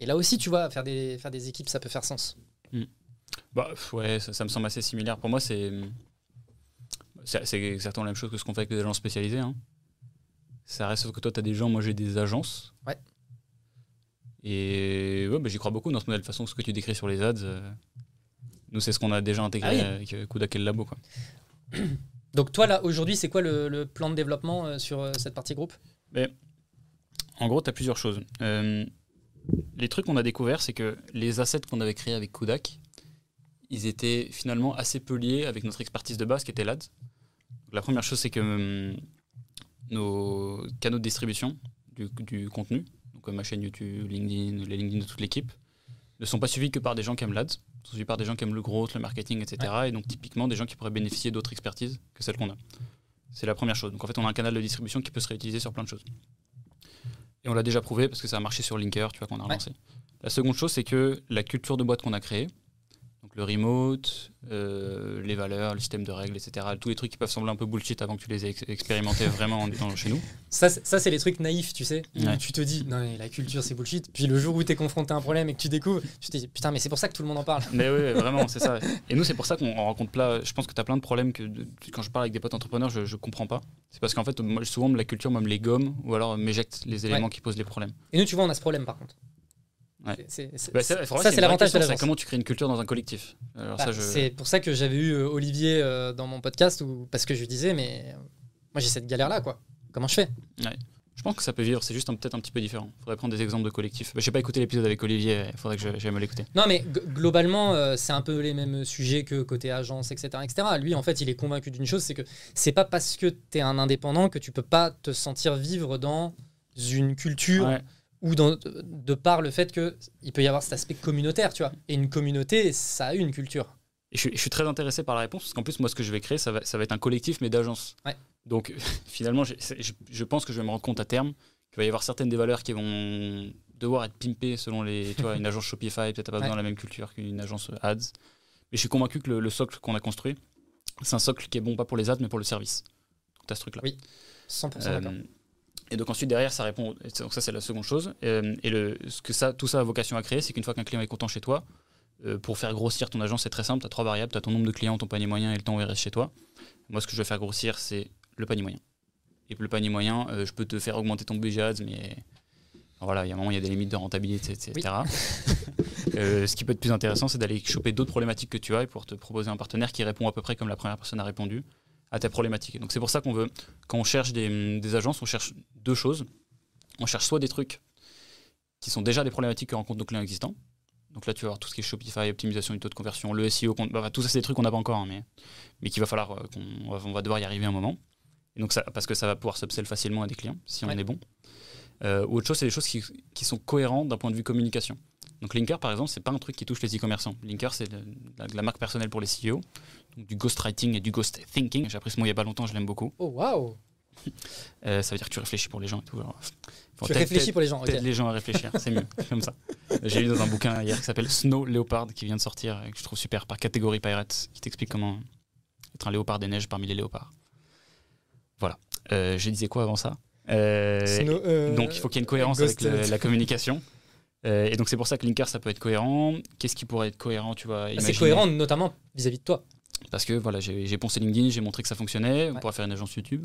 Et là aussi, tu vois, faire des, faire des équipes, ça peut faire sens. Bah pff, ouais, ça, ça me semble assez similaire. Pour moi, c'est exactement la même chose que ce qu'on fait avec les agences spécialisées. hein. Ça reste sauf que toi, tu as des gens, moi j'ai des agences. Ouais. Et ouais, bah, j'y crois beaucoup dans ce modèle. De toute façon, ce que tu décris sur les ads, euh, nous, c'est ce qu'on a déjà intégré Ah oui. avec euh, le labo. Quoi. Donc toi là aujourd'hui c'est quoi le, plan de développement euh, sur euh, cette partie groupe? En gros, tu as plusieurs choses. Euh, les trucs qu'on a découverts, c'est que les assets qu'on avait créés avec Kudak, ils étaient finalement assez peu liés avec notre expertise de base qui était l'ADS. La première chose, c'est que hum, nos canaux de distribution du, du contenu, donc ma chaîne YouTube, LinkedIn, les LinkedIn de toute l'équipe, ne sont pas suivis que par des gens qui aiment l'ADS, sont suivis par des gens qui aiment le growth, le marketing, etc. Et donc typiquement des gens qui pourraient bénéficier d'autres expertises que celles qu'on a. C'est la première chose. Donc en fait, on a un canal de distribution qui peut se réutiliser sur plein de choses. Et on l'a déjà prouvé parce que ça a marché sur Linker, tu vois, qu'on a Ouais. relancé. La seconde chose, c'est que la culture de boîte qu'on a créée, donc le remote, euh, les valeurs, le système de règles, etc., tous les trucs qui peuvent sembler un peu bullshit avant que tu les aies ex- expérimentés vraiment en étant chez nous. Ça, c'est- ça c'est les trucs naïfs, tu sais. Ouais. Tu te dis, non, mais la culture, c'est bullshit. Puis le jour où tu es confronté à un problème et que tu découvres, tu te dis, putain, mais c'est pour ça que tout le monde en parle. Mais oui, vraiment, c'est ça. Et nous, c'est pour ça qu'on rencontre plein. Je pense que tu as plein de problèmes que de- quand je parle avec des potes entrepreneurs, je, je comprends pas. C'est parce qu'en fait, moi, souvent, la culture, moi, me les gomme ou alors m'éjecte les éléments qui posent les problèmes. Et nous, tu vois, on a ce problème par contre. Ouais. C'est- c'est- Bah, c'est- ça, c'est l'avantage de question, l'agence. Comment tu crées une culture dans un collectif Alors, Bah, ça, je... C'est pour ça que j'avais eu euh, Olivier euh, dans mon podcast, où, parce que je lui disais, mais euh, moi j'ai cette galère-là, quoi. Comment je fais? Je pense que ça peut vivre, c'est juste un- peut-être un petit peu différent. Il faudrait prendre des exemples de collectifs. Bah, je n'ai pas écouté l'épisode avec Olivier, il faudrait que je- j'aille me l'écouter. Non, mais g- globalement, euh, c'est un peu les mêmes sujets que côté agence, etc., etc. Lui, en fait, il est convaincu d'une chose, c'est que c'est pas parce que tu es un indépendant que tu peux pas te sentir vivre dans une culture Ouais. Ou dans, de par le fait que il peut y avoir cet aspect communautaire, tu vois. Et une communauté, ça a une culture. Et je, suis- je suis très intéressé par la réponse, parce qu'en plus, moi, ce que je vais créer, ça va, ça va être un collectif, mais d'agences. Ouais. Donc, finalement, je, je pense que je vais me rendre compte à terme qu'il va y avoir certaines des valeurs qui vont devoir être pimpées selon les. Tu vois, une agence Shopify, peut-être pas besoin Ouais. de la même culture qu'une agence ads. Mais je suis convaincu que le, le socle qu'on a construit, c'est un socle qui est bon pas pour les ads, mais pour le service. Tu as ce truc-là. Oui, 100% Euh, d'accord. Et donc ensuite derrière ça répond donc ça c'est la seconde chose. Euh, et le, ce que ça tout ça a vocation à créer c'est qu'une fois qu'un client est content chez toi euh, pour faire grossir ton agence c'est très simple. Tu as trois variables. Tu as ton nombre de clients ton panier moyen et le temps où il reste chez toi. Moi ce que je veux faire grossir c'est le panier moyen. Et le panier moyen euh, je peux te faire augmenter ton budget ads mais voilà il y a un moment il y a des limites de rentabilité etc ce qui peut être plus intéressant c'est d'aller choper d'autres problématiques que tu as et pour te proposer un partenaire qui répond à peu près comme la première personne a répondu à tes problématiques. Et Donc c'est pour ça qu'on veut, quand on cherche des, des agences, on cherche deux choses. On cherche soit des trucs qui sont déjà des problématiques que rencontrent nos clients existants. Donc là, tu vas avoir tout ce qui est Shopify, optimisation du taux de conversion, le SEO, bah, tout ça, c'est des trucs qu'on n'a pas encore, hein, mais, mais qu'il va falloir euh, qu'on on va, on devoir y arriver un moment. Et donc ça, parce que ça va pouvoir s'upsell facilement à des clients si on Ouais. est bon. Euh, ou autre chose, c'est des choses qui, qui sont cohérentes d'un point de vue communication. Donc Linker, par exemple, c'est pas un truc qui touche les e-commerçants. Linker, c'est de, la- de la marque personnelle pour les CEO, donc du ghostwriting et du ghost thinking. J'ai appris ce mot il y a pas longtemps, je l'aime beaucoup. Oh, waouh Euh, ça veut dire que tu réfléchis pour les gens et tout. Alors, Tu réfléchis pour les gens, ok. t'aides les gens à réfléchir, c'est mieux, comme ça. J'ai lu dans un bouquin hier qui s'appelle Snow Leopard, qui vient de sortir, et que je trouve super, par catégorie Pirates, qui t'explique comment être un léopard des neiges parmi les léopards. Voilà. Euh, je disais quoi avant ça? Euh, Snow- euh, donc il faut qu'il y ait une cohérence avec la communication. Et donc c'est pour ça que Linker ça peut être cohérent. Qu'est-ce qui pourrait être cohérent, tu vois? Bah, C'est cohérent, notamment vis-à-vis de toi. Parce que voilà, j'ai poncé LinkedIn, j'ai montré que ça fonctionnait. On Ouais. pourrait faire une agence YouTube.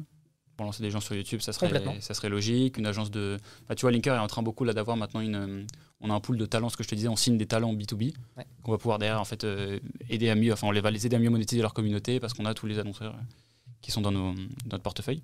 Pour lancer des gens sur YouTube, ça serait, Complètement. ça serait logique. Une agence de. Bah, tu vois, Linker est en train beaucoup là d'avoir maintenant une. euh, On a un pool de talents, ce que je te disais, on signe des talents B2B. Ouais. Qu'on va pouvoir derrière en fait euh, aider à mieux. Enfin, on les va les aider à mieux monétiser leur communauté parce qu'on a tous les annonceurs euh, qui sont dans, nos, dans notre portefeuille.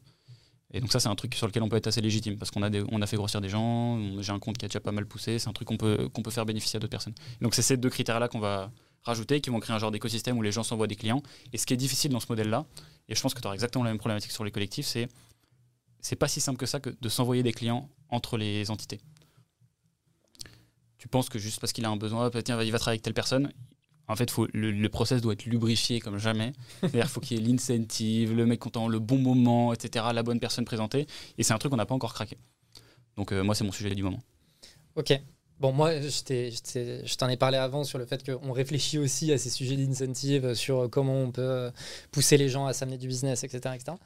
Et donc ça, c'est un truc sur lequel on peut être assez légitime parce qu'on a, des- on a fait grossir des gens, j'ai un compte qui a déjà pas mal poussé, c'est un truc qu'on peut, qu'on peut faire bénéficier à d'autres personnes. Donc c'est ces deux critères-là qu'on va rajouter, qui vont créer un genre d'écosystème où les gens s'envoient des clients. Et ce qui est difficile dans ce modèle-là, et je pense que tu auras exactement la même problématique sur les collectifs, c'est c'est pas si simple que ça que de s'envoyer des clients entre les entités. Tu penses que juste parce qu'il a un besoin, hop, tiens, il va travailler avec telle personne. En fait, le, le process doit être lubrifié comme jamais. C'est-à-dire faut qu'il y ait l'incentive, le mec content, le bon moment, etc., la bonne personne présentée. Et c'est un truc qu'on n'a pas encore craqué. Donc euh, moi, c'est mon sujet du moment. Ok. Bon, moi, je t'en ai parlé avant sur le fait qu'on réfléchit aussi à ces sujets d'incentive, sur comment on peut euh, pousser les gens à s'amener du business, etc., etc.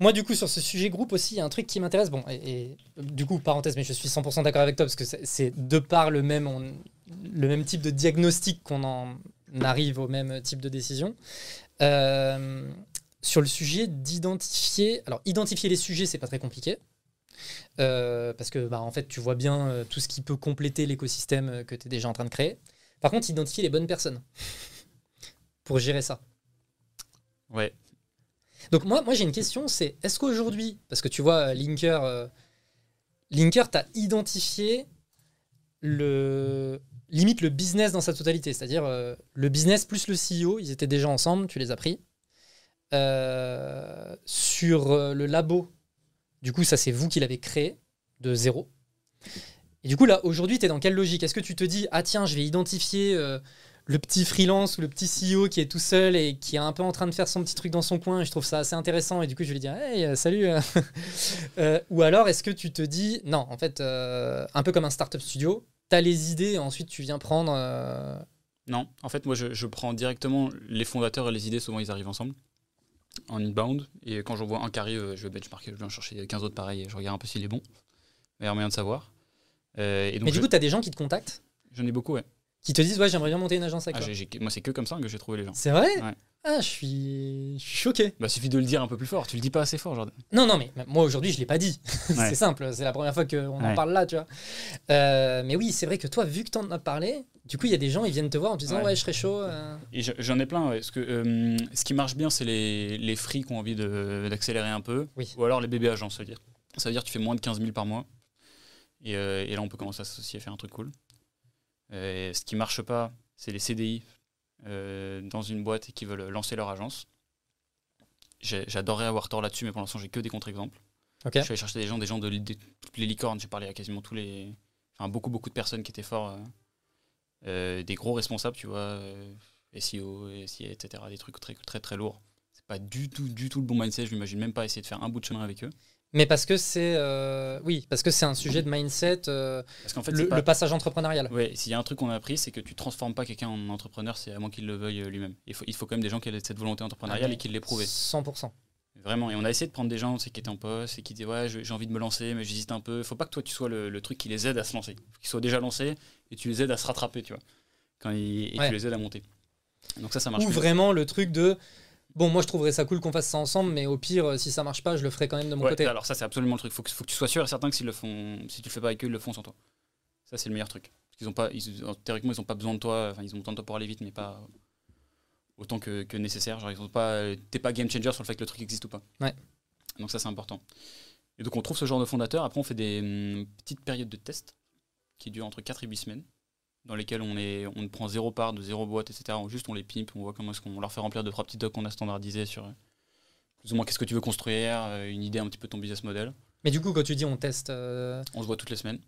Moi, du coup, sur ce sujet groupe aussi, il y a un truc qui m'intéresse. Bon, et, du coup, parenthèse, mais je suis 100% d'accord avec toi parce que c'est- de par le même, le même type de diagnostic qu'on en, arrive au même type de décision. Euh, sur le sujet d'identifier, alors identifier les sujets, c'est pas très compliqué. Euh, parce que bah, en fait, tu vois bien euh, tout ce qui peut compléter l'écosystème euh, que tu es déjà en train de créer. Par contre, identifier les bonnes personnes pour gérer ça. Ouais. Donc moi, moi j'ai une question, c'est est-ce qu'aujourd'hui, parce que tu vois, Linker, euh, Linker t'a identifié le limite le business dans sa totalité, c'est-à-dire euh, le business plus le CEO, ils étaient déjà ensemble, tu les as pris. Euh, sur le labo, du coup, ça c'est vous qui l'avez créé de zéro. Et du coup, là, aujourd'hui, tu es dans quelle logique? Est-ce que tu te dis, ah tiens, je vais identifier euh, le petit freelance ou le petit CEO qui est tout seul et qui est un peu en train de faire son petit truc dans son coin, et je trouve ça assez intéressant, et du coup, je vais lui dire, hey, euh, salut Euh, Ou alors, est-ce que tu te dis, non, en fait, un peu comme un startup studio, tu as les idées et ensuite tu viens prendre. Non, en fait, moi, je prends directement les fondateurs et les idées. Souvent, ils arrivent ensemble en inbound. Et quand j'en vois un qui arrive, euh, je vais benchmarker, je vais en chercher 15 autres pareils et je regarde un peu s'il est bon. Meilleur moyen de savoir. Euh, et donc, Mais du je- coup, tu as des gens qui te contactent, j'en ai beaucoup, ouais. Qui te disent, ouais, j'aimerais bien monter une agence avec Ah, toi. j'ai- moi, c'est que comme ça que j'ai trouvé les gens. C'est vrai Ouais. Ah, je suis... je suis choqué. Bah, suffit de le dire un peu plus fort. Tu le dis pas assez fort, Jordan. Non, non, mais moi aujourd'hui, je l'ai pas dit. Ouais. c'est simple, c'est la première fois qu'on en parle là, tu vois. Euh, mais oui, c'est vrai que toi, vu que tu en as parlé, du coup, il y a des gens, ils viennent te voir en te disant, Ouais. je serais chaud. euh. Et j'en ai plein. ouais, parce que, euh, ce qui marche bien, c'est les, les free qui ont envie d'accélérer un peu. Oui. Ou alors les bébés agents, ça veut dire. Ça veut dire que tu fais moins de 15 000 par mois. Et, et là, on peut commencer à s'associer, à faire un truc cool. Euh, ce qui marche pas, c'est les CDI euh, dans une boîte et qui veulent lancer leur agence. J'adorerais avoir tort là-dessus, mais pour l'instant, j'ai que des contre-exemples. Je suis allé chercher des gens, des gens de, de- toutes les licornes. J'ai parlé à quasiment tous les. Enfin, beaucoup, beaucoup de personnes qui étaient forts. euh, euh, des gros responsables, tu vois, euh, SEO, SIA, etc. Des trucs très, très, très lourds. C'est pas du tout, du tout le bon mindset. Je m'imagine même pas essayer de faire un bout de chemin avec eux. Mais parce que c'est. euh, Oui, parce que c'est un sujet de mindset, euh, Parce qu'en fait, le, c'est pas- le passage entrepreneurial. Ouais, s'il y a un truc qu'on a appris, c'est que tu transformes pas quelqu'un en entrepreneur, c'est à moins qu'il le veuille euh, lui-même. Il faut, il faut quand même des gens qui aient cette volonté entrepreneuriale Ah, et qui l'aient prouvé. 100%. Vraiment. Et on a essayé de prendre des gens c'est, qui étaient en poste et qui disaient Ouais, j'ai envie de me lancer, mais j'hésite un peu. Il faut pas que toi, tu sois le, le truc qui les aide à se lancer. faut qu'ils soient déjà lancés et tu les aides à se rattraper, tu vois. Quand ils, et Ouais. tu les aides à monter. Donc ça, ça marche. Ou mieux. vraiment le truc de. Bon, moi je trouverais ça cool qu'on fasse ça ensemble, mais au pire, euh, si ça marche pas, je le ferai quand même de mon Ouais, côté. Alors ça, c'est absolument le truc. Faut que, faut que tu sois sûr et certain que s'ils le font, si tu le fais pas avec eux, ils le font sans toi. Ça, c'est le meilleur truc. Parce qu'ils ont pas, ils, théoriquement, ils ont pas besoin de toi. Enfin, ils ont besoin de toi pour aller vite, mais pas autant que, que nécessaire. Genre, ils ont pas, euh, t'es pas game changer sur le fait que le truc existe ou pas. Ouais. Donc ça, c'est important. Et donc on trouve ce genre de fondateur. Après, on fait des hum, petites périodes de test qui durent entre 4 et 8 semaines, dans lesquelles on, est, on ne prend zéro part de zéro boîte, etc. On, juste on les pimpe, on voit comment est-ce qu'on leur fait remplir deux trois petits docs qu'on a standardisés sur euh, plus ou moins qu'est-ce que tu veux construire, euh, une idée un petit peu de ton business model. Mais du coup, quand tu dis on teste. euh, On se voit toutes les semaines.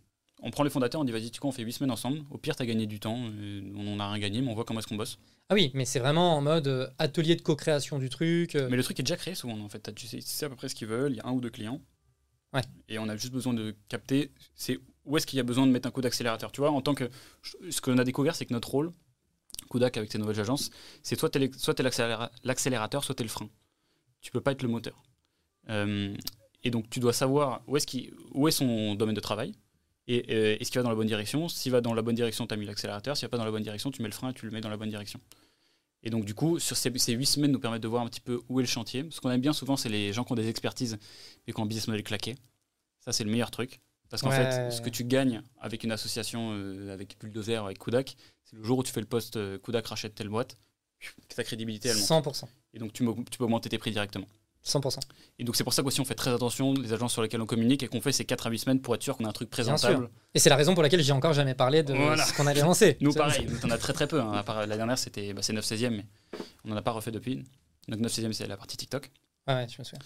On prend les fondateurs, on dit vas-y, tu vois, on fait 8 semaines ensemble. Au pire, tu as gagné du temps. on n'a rien gagné, mais on voit comment est-ce qu'on bosse. Ah oui, mais c'est vraiment en mode atelier de co-création du truc. Mais le truc est déjà créé souvent, en fait. T'as- Tu sais, tu sais à peu près ce qu'ils veulent, il y a un ou deux clients. Ouais. Et on a juste besoin de capter c'est où est-ce qu'il y a besoin de mettre un coup d'accélérateur. Tu vois, en tant que. Ce qu'on a découvert, c'est que notre rôle, Kudak avec tes nouvelles agences, c'est soit tu es l'accélérateur, soit tu es le frein. Tu peux pas être le moteur. Euh, et donc, tu dois savoir où est, son domaine de travail. Et est-ce qu'il va dans la bonne direction S'il va dans la bonne direction, tu as mis l'accélérateur. S'il va pas dans la bonne direction, tu mets le frein et tu le mets dans la bonne direction. Et donc, du coup, sur ces, ces 8 semaines nous permettent de voir un petit peu où est le chantier. Ce qu'on aime bien souvent, c'est les gens qui ont des expertises et qui ont un business model claqué. Ça, c'est le meilleur truc. Parce qu'en Ouais. fait, ce que tu gagnes avec une association, euh, avec Bulldozer, avec Kudak, c'est le jour où tu fais le poste euh, Kudak rachète telle boîte, ta crédibilité, elle monte. 100%. Et donc, tu, peux augmenter tes prix directement. 100%. Et donc, c'est pour ça qu'aussi, on fait très attention, les agences sur lesquelles on communique, et qu'on fait ces 4 à 8 semaines pour être sûr qu'on a un truc présentable. Et c'est la raison pour laquelle j'ai encore jamais parlé de Voilà. ce qu'on allait lancer. Nous, pareil, nous, t'en as très très peu. hein. À part la dernière, c'était bah, c'est 9 16e, mais on n'en a pas refait depuis. Donc 9 16e, c'est la partie TikTok. Ah ouais, je me souviens.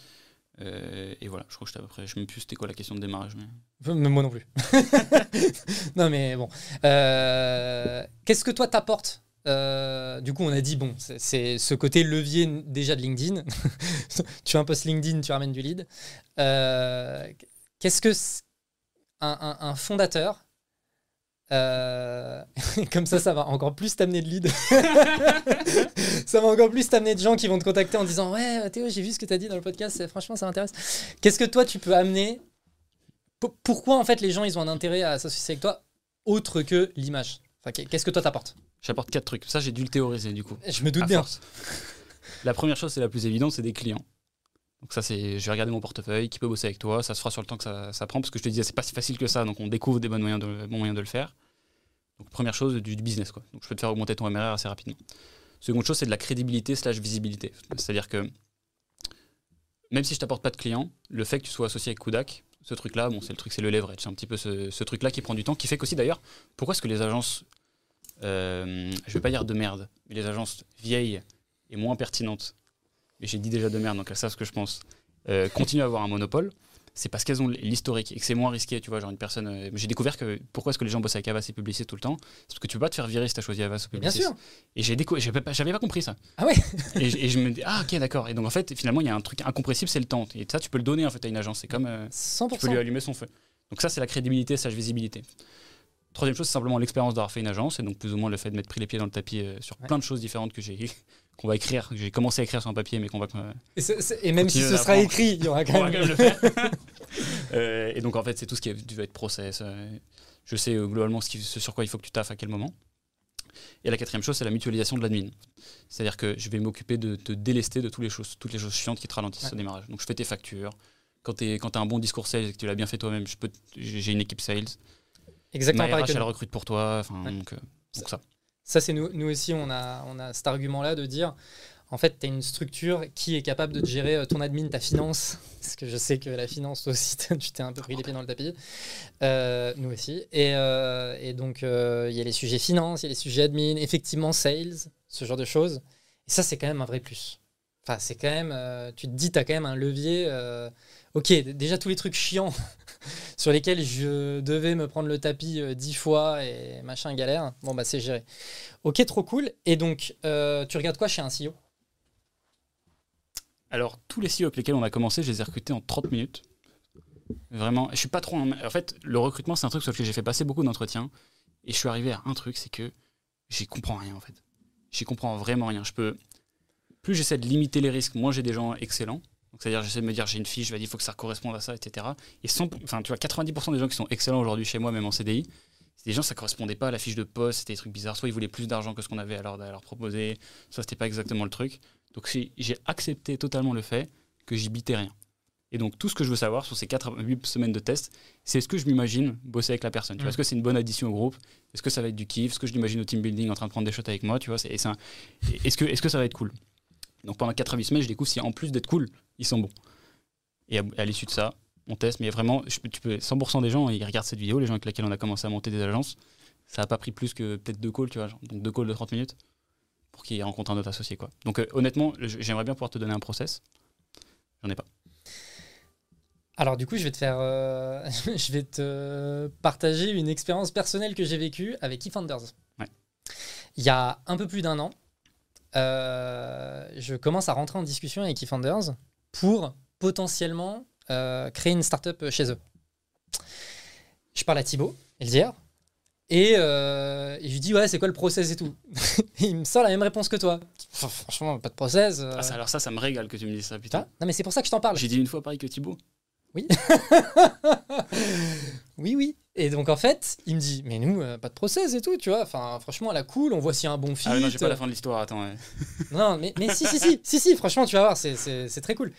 Euh, et voilà, je crois que j'étais à peu près. Je sais plus c'était quoi la question de démarrage. Mais... Moi non plus. non, mais bon. Euh, Qu'est-ce que toi t'apportes? Euh, Du coup, on a dit, bon, c'est- ce côté levier déjà de LinkedIn. tu post LinkedIn, tu ramènes du lead. Qu'est-ce que c- un, un- un fondateur euh, comme ça, ça va encore plus t'amener de lead. ça va encore plus t'amener de gens qui vont te contacter en disant Ouais, Théo, j'ai vu ce que tu as dit dans le podcast, franchement, ça m'intéresse. Qu'est-ce que toi, tu peux amener? P- Pourquoi, en fait, les gens, ils ont un intérêt à s'associer avec toi autre que l'image? Enfin, Qu'est-ce que toi t'apportes? J'apporte quatre trucs. Ça, j'ai dû le théoriser du coup. Je me doute bien. La première chose, c'est la plus évidente, c'est des clients. Donc ça, c'est, je vais regarder mon portefeuille, qui peut bosser avec toi, ça se fera sur le temps que ça, ça prend, parce que je te disais, c'est pas si facile que ça, donc on découvre des bons moyens de, de le faire. Donc première chose, du, business, quoi. Donc je peux te faire augmenter ton MRR assez rapidement. Seconde chose, c'est de la crédibilité slash visibilité. C'est-à-dire que même si je t'apporte pas de clients, le fait que tu sois associé avec Kudak, ce truc-là, bon, c'est le truc, c'est le leverage, c'est un petit peu ce, ce truc-là qui prend du temps, qui fait qu'aussi d'ailleurs, pourquoi est-ce que les agences, euh, je vais pas dire de merde, mais les agences vieilles et moins pertinentes, mais j'ai dit déjà de merde, donc elles savent ce que je pense, euh, continuent à avoir un monopole, c'est parce qu'elles ont l'historique et que c'est moins risqué, tu vois, genre une personne. euh, j'ai découvert que pourquoi est-ce que les gens bossent avec Avas et Publicis tout le temps, c'est parce que tu peux pas te faire virer si tu as choisi Avas ou Bien Publicis. sûr. Et j'ai décou- j'avais pas, compris ça. Ah ouais Et, je- et je me dis ah ok d'accord. Et donc en fait finalement il y a un truc incompressible, c'est le temps. Et ça tu peux le donner en fait à une agence. C'est comme euh, tu peux lui 100%. allumer son feu. Donc ça c'est la crédibilité, sa visibilité. Troisième chose c'est simplement l'expérience d'avoir fait une agence et donc plus ou moins le fait de mettre pris les pieds dans le tapis euh, sur Ouais. plein de choses différentes que j'ai qu'on va écrire, que j'ai commencé à écrire sur un papier mais qu'on va euh, Et, même si ce sera écrit, il y aura quand va même. quand même le faire. Euh, et donc en fait, c'est tout ce qui vas être process. euh, je sais globalement ce, qui- ce sur quoi il faut que tu taffes à quel moment. Et la quatrième chose, c'est la mutualisation de l'admin. C'est-à-dire que je vais m'occuper de te délester de toutes les choses, toutes les choses chiantes qui te ralentissent Ouais. au démarrage. Donc je fais tes factures. Quand tu as un bon discours sales et que tu l'as bien fait toi-même, j'ai une équipe sales. Exactement Ma pareil RH, elle recrute pour toi. Enfin, Ouais. donc, euh, donc ça. Ça, c'est nous, nous aussi, on a, on a cet argument-là de dire, en fait, tu as une structure qui est capable de gérer euh, ton admin, ta finance, parce que je sais que la finance, aussi, tu t'es un peu pris les pieds dans le tapis, Euh, nous aussi. Et, euh, et donc, il y a les sujets finance, il y a les sujets admin, effectivement, sales, ce genre de choses. Et ça, c'est quand même un vrai plus. Enfin, c'est quand même, tu te dis, tu as quand même un levier. ok, déjà tous les trucs chiants sur lesquels je devais me prendre le tapis euh, dix fois et machin galère, bon, bah c'est géré. Ok, trop cool. Et donc, euh, tu regardes quoi chez un CEO Alors, tous les CEO avec lesquels on a commencé, je les ai recrutés en 30 minutes. Vraiment, je suis pas trop. En, en fait, le recrutement, c'est un truc sur lequel j'ai fait passer beaucoup d'entretiens. Et je suis arrivé à un truc, c'est que j'y comprends rien, en fait. J'y comprends vraiment rien. Je peux. Plus j'essaie de limiter les risques, moins j'ai des gens excellents. Donc, c'est-à-dire, j'essaie de me dire, j'ai une fiche, je vais dire, il faut que ça corresponde à ça, etc. Et 100, enfin, tu vois, 90% des gens qui sont excellents aujourd'hui chez moi, même en CDI, c'est des gens, ça correspondait pas à la fiche de poste, c'était des trucs bizarres. Soit ils voulaient plus d'argent que ce qu'on avait à leur, à leur proposer, soit c'était pas exactement le truc. Donc j'ai j'ai accepté totalement le fait que j'y bitais rien. Et donc tout ce que je veux savoir sur ces 4 à 8 semaines de test, c'est est-ce que je m'imagine bosser avec la personne. Tu vois, Mm. Est-ce que c'est une bonne addition au groupe? Est-ce que ça va être du kiff? Est-ce que je l'imagine au team building en train de prendre des shots avec moi tu vois, Est-ce que, est que ça va être cool? Donc pendant 4 à 8 semaines, je découvre si en plus d'être cool, ils sont bons. Et à, à l'issue de ça, on teste. Mais vraiment, je tu peux, 100% des gens, ils regardent cette vidéo, les gens avec lesquels on a commencé à monter des agences, ça n'a pas pris plus que peut-être deux calls, tu vois, genre, donc deux calls de 30 minutes pour qu'ils rencontrent un autre associé. Quoi. Donc euh, honnêtement, j'aimerais bien pouvoir te donner un process. J'en ai pas. Alors du coup, je vais te faire, euh, je vais te partager une expérience personnelle que j'ai vécue avec eFounders. Ouais. Il y a un peu plus d'un an, euh, je commence à rentrer en discussion avec eFounders pour potentiellement euh, créer une startup chez eux. Je parle à Thibaut, Elzière, et, euh, et je lui dis ouais c'est quoi le process et tout? Et il me sort la même réponse que toi. Enfin, franchement pas de process. euh. Ah, ça, alors ça, ça me régale que tu me dises ça, putain. Ah, non mais c'est pour ça que je t'en parle. J'ai dit une fois pareil que Thibaut. oui, oui. Et donc, en fait, il me dit, mais nous, euh, pas de process et tout, tu vois. Enfin, franchement, à la cool, on voit s'il y a un bon fit. Ah non, j'ai pas la fin de l'histoire, attends. ouais. Non, mais, mais si, si, si, si, si, franchement, tu vas voir, c'est- très cool.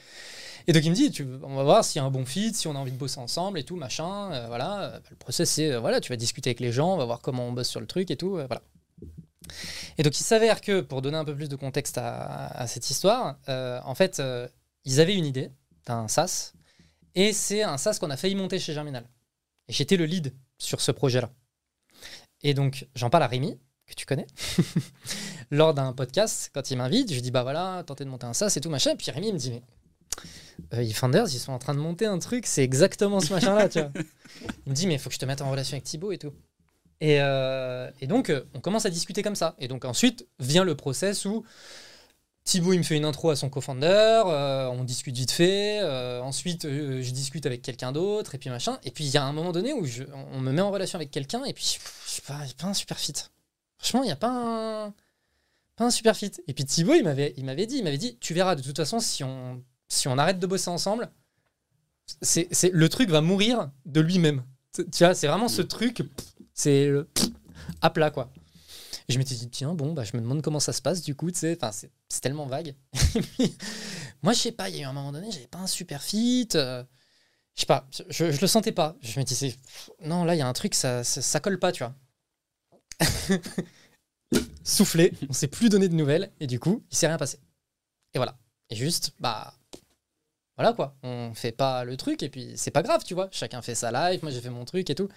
Et donc, il me dit, tu, on va voir s'il y a un bon fit, si on a envie de bosser ensemble et tout, machin. euh, voilà. Euh, Le process, c'est, euh, voilà, tu vas discuter avec les gens, on va voir comment on bosse sur le truc et tout, euh, voilà. Et donc, il s'avère que, pour donner un peu plus de contexte à, à cette histoire, en fait, ils avaient une idée d'un SaaS, et c'est un SaaS qu'on a failli monter chez Germinal. Et j'étais le lead sur ce projet-là. Et donc, j'en parle à Rémi, que tu connais, lors d'un podcast, quand il m'invite, je dis, bah voilà, tenter de monter un SaaS et tout, machin. Et puis Rémi me dit, mais euh, ils sont en train de monter un truc, c'est exactement ce machin-là, tu vois. Il me dit, mais il faut que je te mette en relation avec Thibaut et tout. Et, euh, donc, euh, on commence à discuter comme ça. Et donc, ensuite vient le process où Thibaut, il me fait une intro à son co-founder, euh, on discute vite fait, euh, ensuite, euh, je discute avec quelqu'un d'autre, et puis machin. Et puis, il y a un moment donné où je- on me met en relation avec quelqu'un, et puis, je sais pas, pas un super fit. Franchement, il n'y a pas un, pas un super fit. Et puis, Thibaut, il m'avait il m'avait dit, il m'avait dit, tu verras, de toute façon, si on, si on arrête de bosser ensemble, c'est, c'est, le truc va mourir de lui-même. Tu tu vois, c'est vraiment ce truc, c'est le à plat, quoi. Et je m'étais dit, tiens, bon, bah, je me demande comment ça se passe du coup, tu sais. C'est tellement vague. Moi, je sais pas, il y a eu un moment donné, j'avais pas un super fit. euh, je sais pas, je, le sentais pas. Je me disais, non, là, il y a un truc, ça, ça, colle pas, tu vois. Soufflé, on s'est plus donné de nouvelles, et du coup, il s'est rien passé. Et voilà. Et juste, bah. Voilà quoi, on fait pas le truc et puis c'est pas grave, tu vois. Chacun fait sa live, moi j'ai fait mon truc et tout.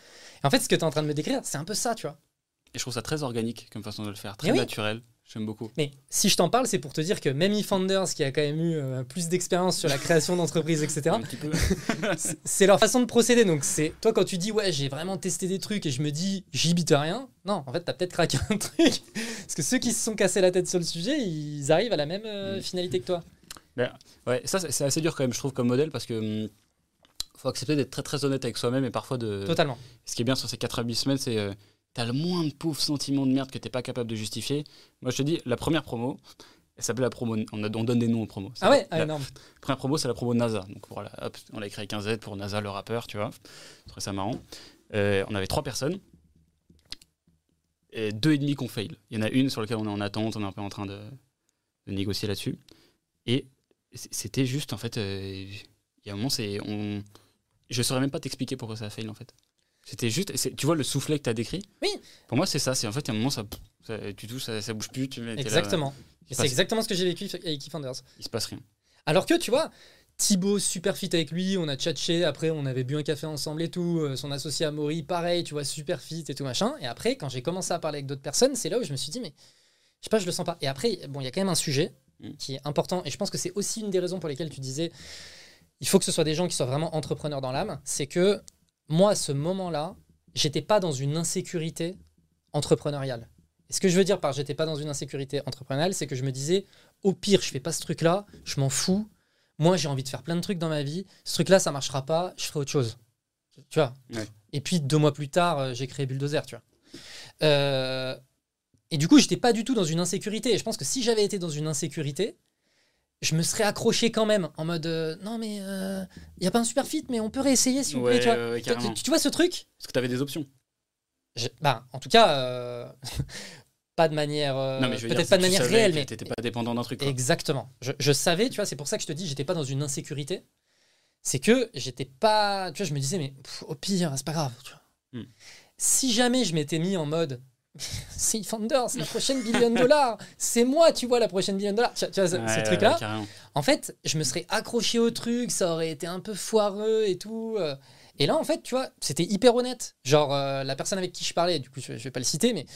Et en fait, ce que tu es en train de me décrire, c'est un peu ça, tu vois. Et je trouve ça très organique comme façon de le faire, très Eh oui. naturel. J'aime beaucoup. Mais si je t'en parle, c'est pour te dire que même eFounders, qui a quand même eu euh, plus d'expérience sur la création d'entreprises, etc., c'est- leur façon de procéder. Donc, c'est toi, quand tu dis, ouais, j'ai vraiment testé des trucs et je me dis, j'y bite rien, non, en fait, t'as peut-être craqué un truc. Parce que ceux qui se sont cassés la tête sur le sujet, ils arrivent à la même euh, Mm. finalité que toi. Ouais, ça c'est assez dur quand même, je trouve, comme modèle parce que hum, faut accepter d'être très très honnête avec soi-même et parfois de. Totalement. Ce qui est bien sur ces 4 à 8 semaines, c'est euh, t'as le moins de pauvre sentiment de merde que t'es pas capable de justifier. Moi, je te dis, la première promo, elle s'appelle la promo. On, a- on donne des noms aux promos. Ah ouais, ah, la énorme. première promo, c'est la promo NASA. Donc voilà, hop, on l'a écrit avec un Z pour NASA, le rappeur, tu vois. Je trouvais ça marrant. Euh, on avait trois personnes. Et deux et demi qu'on fail. Il y en a une sur laquelle on est en attente, on est un peu en train de, de négocier là-dessus. Et c'était juste, en fait, euh, il y a un moment, c'est. On... Je saurais même pas t'expliquer pourquoi ça a fail, en fait. C'était juste. Tu vois le soufflet que tu as décrit Oui. Pour moi, c'est ça. C'est en fait, il y a un moment, ça, ça- tu touches, ça, ça bouge plus. Tu Exactement. C'est exactement ce que j'ai vécu avec eFounders. il se passe rien. Alors que, tu vois, Thibaut, super fit avec lui, on a tchatché, après on avait bu un café ensemble et tout, euh, son associé Amaury, pareil, tu vois, super fit et tout machin. Et après, quand j'ai commencé à parler avec d'autres personnes, c'est là où je me suis dit, mais je sais pas, je le sens pas. Et après, bon, il y a quand même un sujet Mm. qui est important, et je pense que c'est aussi une des raisons pour lesquelles tu disais, il faut que ce soit des gens qui soient vraiment entrepreneurs dans l'âme, c'est que moi, à ce moment-là, j'étais pas dans une insécurité entrepreneuriale. Et ce que je veux dire par j'étais pas dans une insécurité entrepreneuriale, c'est que je me disais, au pire, je fais pas ce truc-là, je m'en fous. Moi, j'ai envie de faire plein de trucs dans ma vie. Ce truc-là, ça marchera pas, je ferai autre chose. Tu vois? Ouais. Et puis, deux mois plus tard, euh, j'ai créé Bulldozer, tu vois. Euh, et du coup, j'étais pas du tout dans une insécurité. Et je pense que si j'avais été dans une insécurité, je me serais accroché quand même en mode euh, non, mais il n'y a pas un super fit, mais on peut réessayer si vous Ouais, voulez. Tu vois, ouais, ouais, tu, carrément. tu- tu vois ce truc? Parce que tu avais des options. Je- bah, En tout cas, euh, pas de manière. euh, Peut-être pas de manière réelle, mais T'étais pas dépendant d'un truc. quoi. Exactement. Je, je savais, tu vois, c'est pour ça que je te dis, j'étais pas dans une insécurité. C'est que j'étais pas. Tu vois, je me disais, mais pff, au pire, c'est pas grave. tu vois. Hmm. Si jamais je m'étais mis en mode. C'est Founders, la prochaine billion de dollars. C'est moi, tu vois, la prochaine billion de dollars. Tu, tu vois, ce, Ouais, ce ouais, truc-là. ouais. En fait, je me serais accroché au truc, ça aurait été un peu foireux et tout. euh. Et là, en fait, tu vois, c'était hyper honnête. Genre, euh, la personne avec qui je parlais, du coup, je, je vais pas le citer, mais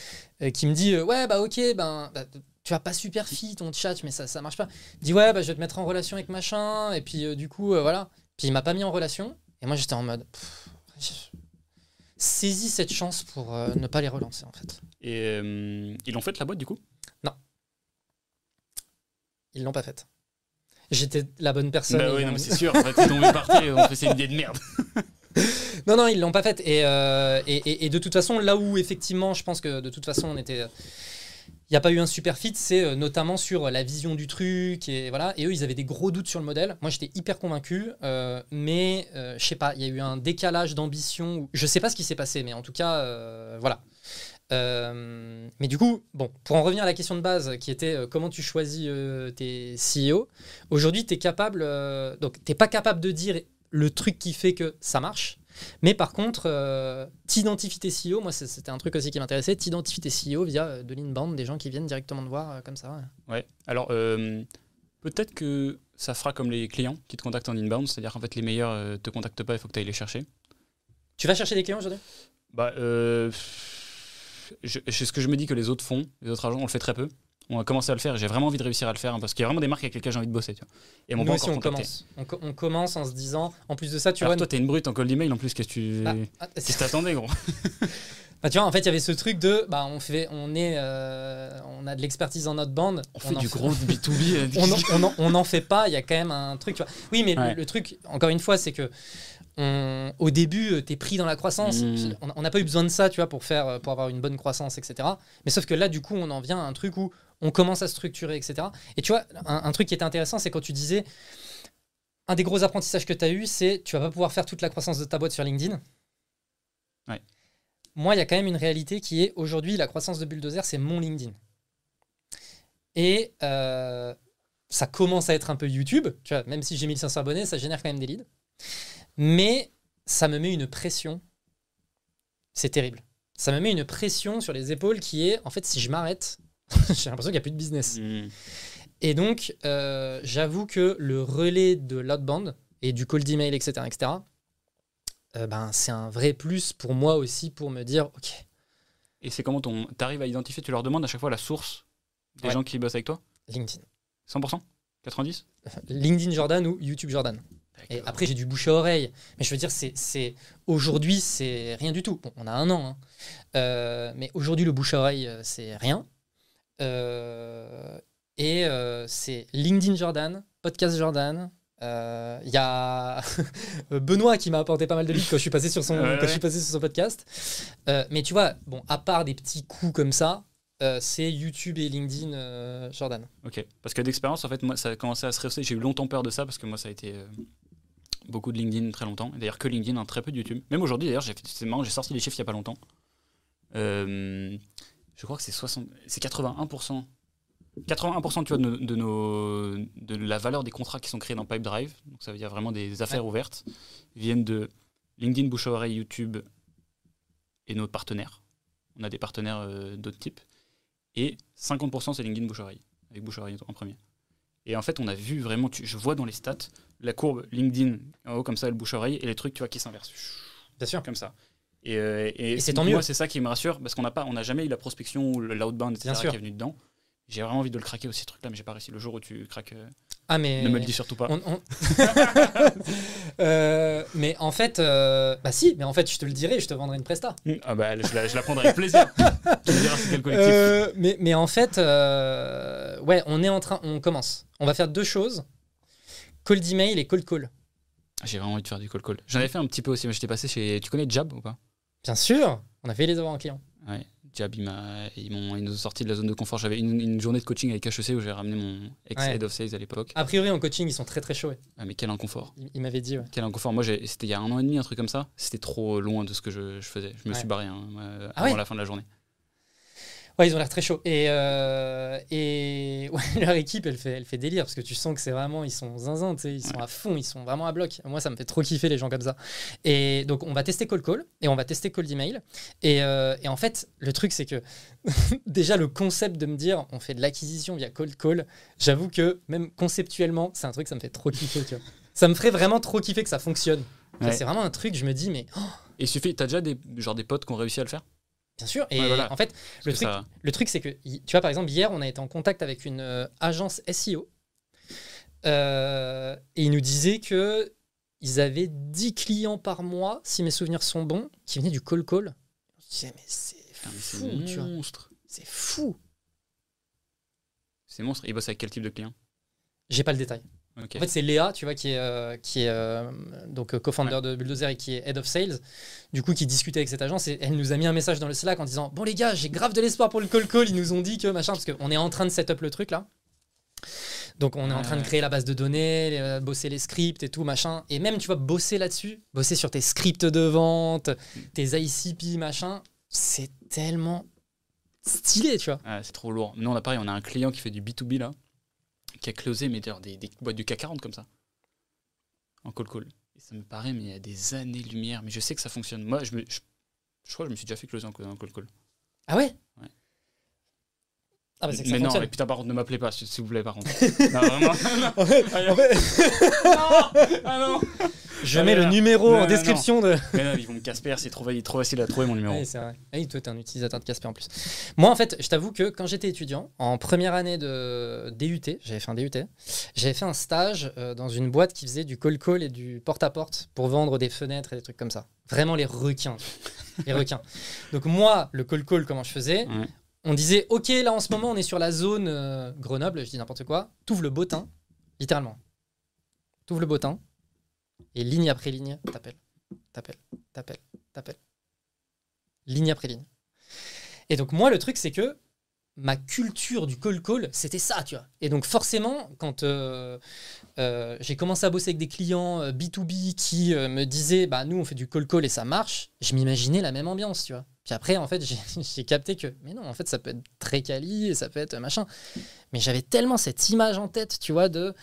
euh, qui me dit euh, Ouais, bah ok, ben, bah, tu vas pas super fit ton chat, mais ça, ça marche pas. Il dit Ouais, bah je vais te mettre en relation avec machin, et puis du coup, voilà. Puis il m'a pas mis en relation, et moi j'étais en mode Pff, Saisis cette chance pour euh, ne pas les relancer, en fait. Et euh, ils l'ont fait la boîte du coup? Ils l'ont pas faite. J'étais la bonne personne. Bah oui, non, mais c'est sûr. En fait, ils ont vu partir et ont fait c'est une idée de merde. Non, non, ils l'ont pas faite. Et, euh, et, et- et de toute façon, là où effectivement, je pense que de toute façon, on était. N'y a pas eu un super fit, c'est euh, notamment sur la vision du truc. Et voilà. Et eux, ils avaient des gros doutes sur le modèle. Moi, j'étais hyper convaincu. euh, mais euh, je sais pas, il y a eu un décalage d'ambition. Je sais pas ce qui s'est passé, mais en tout cas, euh, voilà. Euh, mais du coup, bon, pour en revenir à la question de base qui était euh, comment tu choisis euh, tes CEO, aujourd'hui, tu es capable. euh, donc, tu pas capable de dire le truc qui fait que ça marche. Mais par contre, euh, t'identifies tes CEO, moi c'était un truc aussi qui m'intéressait, t'identifies tes CEO via euh, de l'inbound, des gens qui viennent directement te voir euh, comme ça. ouais. Ouais. Alors, euh, peut-être que ça fera comme les clients qui te contactent en inbound, c'est-à-dire qu'en fait, les meilleurs euh, te contactent pas, il faut que tu ailles les chercher. Tu vas chercher des clients aujourd'hui? Bah, euh, je- c'est ce que je me dis que les autres font, les autres agents, on le fait très peu. On a commencé à le faire, et j'ai vraiment envie de réussir à le faire, hein, parce qu'il y a vraiment des marques avec lesquelles j'ai envie de bosser. Tu vois. Et Nous aussi encore on commence. On, co- on commence en se disant, en plus de ça, tu Alors vois... toi, t'es une brute en cold email en plus, qu'est-ce que tu. Ah, ah, t'attendais, gros bah, tu vois, en fait, il y avait ce truc de, bah, on fait, on est, euh, on a de l'expertise dans notre bande. On fait du fait- gros B2B. euh, on, en- on en- on n'en fait pas, il y a quand même un truc. tu vois. Oui, mais le, truc, encore une fois, c'est que on- au début, tu es pris dans la croissance. Mm. On on n'a pas eu besoin de ça, tu vois, pour, faire, pour avoir une bonne croissance, etc. Mais sauf que là, du coup, on en vient à un truc où on commence à structurer, etc. Et tu vois, un, un truc qui était intéressant, c'est quand tu disais, un des gros apprentissages que tu as eu, c'est tu vas pas pouvoir faire toute la croissance de ta boîte sur LinkedIn. Ouais. moi, il y a quand même une réalité qui est aujourd'hui, la croissance de Bulldozer, c'est mon LinkedIn. Et euh, ça commence à être un peu YouTube. Tu vois, même si j'ai 1500 abonnés, ça génère quand même des leads. Mais ça me met une pression. C'est terrible. Ça me met une pression sur les épaules qui est, en fait, si je m'arrête, j'ai l'impression qu'il n'y a plus de business. Mm. Et donc, euh, j'avoue que le relais de l'outbound et du cold email, etc., etc., euh, ben, c'est un vrai plus pour moi aussi pour me dire, OK, Et c'est comment ton. T'arrives à identifier, tu leur demandes à chaque fois la source des Ouais. gens qui bossent avec toi? LinkedIn. 100% 90 LinkedIn Jordan ou YouTube Jordan. Et après, j'ai du bouche à oreille. Mais je veux dire, c'est, c'est aujourd'hui, c'est rien du tout. Bon, on a un an. hein. Euh, mais aujourd'hui, le bouche à oreille, euh, c'est rien. Euh, et euh, c'est LinkedIn Jordan, Podcast Jordan. Euh, Il y a Benoît qui m'a apporté pas mal de leads quand je suis passé sur son, Ouais, quand je suis passé sur son podcast. Euh, mais tu vois, bon, à part des petits coups comme ça, euh, c'est YouTube et LinkedIn euh, Jordan. Ok. Parce que d'expérience, en fait, moi, ça a commencé à se rehausser. J'ai eu longtemps peur de ça parce que moi, ça a été euh, beaucoup de LinkedIn très longtemps. D'ailleurs, que LinkedIn, hein, très peu de YouTube. Même aujourd'hui, d'ailleurs, c'est marrant, j'ai sorti les chiffres il n'y a pas longtemps. Euh, je crois que c'est 60, c'est 81%. 81% tu vois, de, nos- de, nos, de la valeur des contrats qui sont créés dans Pipedrive, donc ça veut dire vraiment des affaires ouvertes, viennent de LinkedIn, bouche à oreille, YouTube et nos partenaires. On a des partenaires euh, d'autres types. Et 50% c'est LinkedIn, bouche à oreille, avec bouche à oreille en premier. Et en fait, on a vu vraiment, tu- je vois dans les stats, la courbe LinkedIn en haut comme ça, le bouche à oreille, et les trucs tu vois, qui s'inversent Bien sûr. comme ça. Et, euh, et, Et c'est tant moi, mieux. c'est ça qui me rassure parce qu'on n'a pas, on n'a jamais eu la prospection ou le- l'outbound, etc. Bien sûr. qui est venu dedans. J'ai vraiment envie de le craquer aussi ce truc-là, mais j'ai pas réussi. Le jour où tu craques, euh, Ah, mais. ne me le dis surtout pas. On- on- Euh, mais en fait, bah si, mais en fait, je te le dirai, je te vendrai une presta. Ah bah, je la, je la prendrai avec plaisir. tu me diras c'est quel collectif. Mais, mais en fait, ouais, on est en train, on commence. On va faire deux choses cold email et cold call. J'ai vraiment envie de faire du call call. J'en avais fait un petit peu aussi, mais j'étais passé chez. Tu connais Jab ou pas? Bien sûr, on a fait les avoir en client. Ouais. Jab, ils ils nous ont sorti de la zone de confort. J'avais une, une journée de coaching avec HEC où j'ai ramené mon ex-head Ouais. of sales à l'époque. A priori, en coaching, ils sont très très chauds. ouais. Ah, mais quel inconfort. Il, il m'avait dit, ouais. Quel inconfort. Moi, c'était il y a un an et demi, un truc comme ça. C'était trop loin de ce que je, je faisais. Je me suis barré hein, euh, Ah avant la fin de la journée. Ouais, ils ont l'air très chauds. Et, euh, et ouais, leur équipe, elle fait, elle fait délire parce que tu sens que c'est vraiment, ils sont zinzin, tu sais, ils sont à fond, ils sont vraiment à bloc. Moi, ça me fait trop kiffer les gens comme ça. Et donc, on va tester Call Call et on va tester Cold Email. Et, euh, et en fait, le truc, c'est que déjà, le concept de me dire on fait de l'acquisition via Cold Call, j'avoue que même conceptuellement, c'est un truc, ça me fait trop kiffer, tu vois. Ça me ferait vraiment trop kiffer que ça fonctionne. Ouais. C'est vraiment un truc, je me dis, mais oh, Et suffit, t'as déjà des, genre des potes qui ont réussi à le faire? Bien sûr. Et Ouais, voilà. en fait, le truc, ça- le truc, c'est que, tu vois, par exemple, hier, on a été en contact avec une euh, agence SEO. euh, et ils nous disaient que ils avaient 10 clients par mois, si mes souvenirs sont bons, qui venaient du call call. Je disais, mais c'est mais fou, tu monstre. C'est fou. C'est monstre. Ils bossent avec quel type de client? J'ai pas le détail. En fait, c'est Léa, tu vois, qui est, euh, qui est euh, donc euh, co-founder de Bulldozer et qui est head of sales. Du coup, qui discutait avec cette agence et elle nous a mis un message dans le Slack en disant Bon, les gars, j'ai grave de l'espoir pour le call call. Ils nous ont dit que machin, parce qu'on est en train de set up le truc là. Donc, on est en train de créer la base de données, euh, bosser les scripts et tout, machin. Et même, tu vois, bosser là-dessus, bosser sur tes scripts de vente, tes ICP, machin, c'est tellement stylé, tu vois. Ah, c'est trop lourd. Nous, on a pareil, on a un client qui fait du B2B là, qui a closé mais d'ailleurs, des, des boîtes du CAC 40 comme ça, en call call. Et ça me paraît, mais il y a des années-lumière. Mais je sais que ça fonctionne. Moi, je, me, je, je crois que je me suis déjà fait closer en, call call. Ah ouais? Ouais. Ah bah c'est que ça mais non, et putain, par contre, ne m'appelez pas, s'il vous plaît, par contre. non, vraiment. En fait- en fait- ah non je Ah, mets le numéro Non, en non, description de. Mais non, ils vont me Casper, c'est trop, trop facile à trouver mon numéro. Oui, c'est vrai. Ah Oui, toi, t'es un utilisateur de Casper en plus. Moi, en fait, je t'avoue que quand j'étais étudiant, en première année de DUT, j'avais fait un DUT, j'avais fait un stage euh, dans une boîte qui faisait du call-call et du porte-à-porte pour vendre des fenêtres et des trucs comme ça. Vraiment les requins. les requins. Donc, moi, le call-call, comment je faisais? On disait, OK, là, en ce moment, on est sur la zone euh, Grenoble, je dis n'importe quoi. T'ouvres le bottin, littéralement. T'ouvres le bottin, et ligne après ligne, t'appelles, t'appelles, t'appelles, t'appelles. Ligne après ligne. Et donc, moi, le truc, c'est que ma culture du call-call, c'était ça, tu vois. Et donc, forcément, quand euh, euh, j'ai commencé à bosser avec des clients euh, B2B qui euh, me disaient, bah, nous, on fait du call-call et ça marche, je m'imaginais la même ambiance, tu vois. Puis après, en fait, j'ai capté que, mais non, en fait, ça peut être très quali et ça peut être machin. Mais j'avais tellement cette image en tête, tu vois, de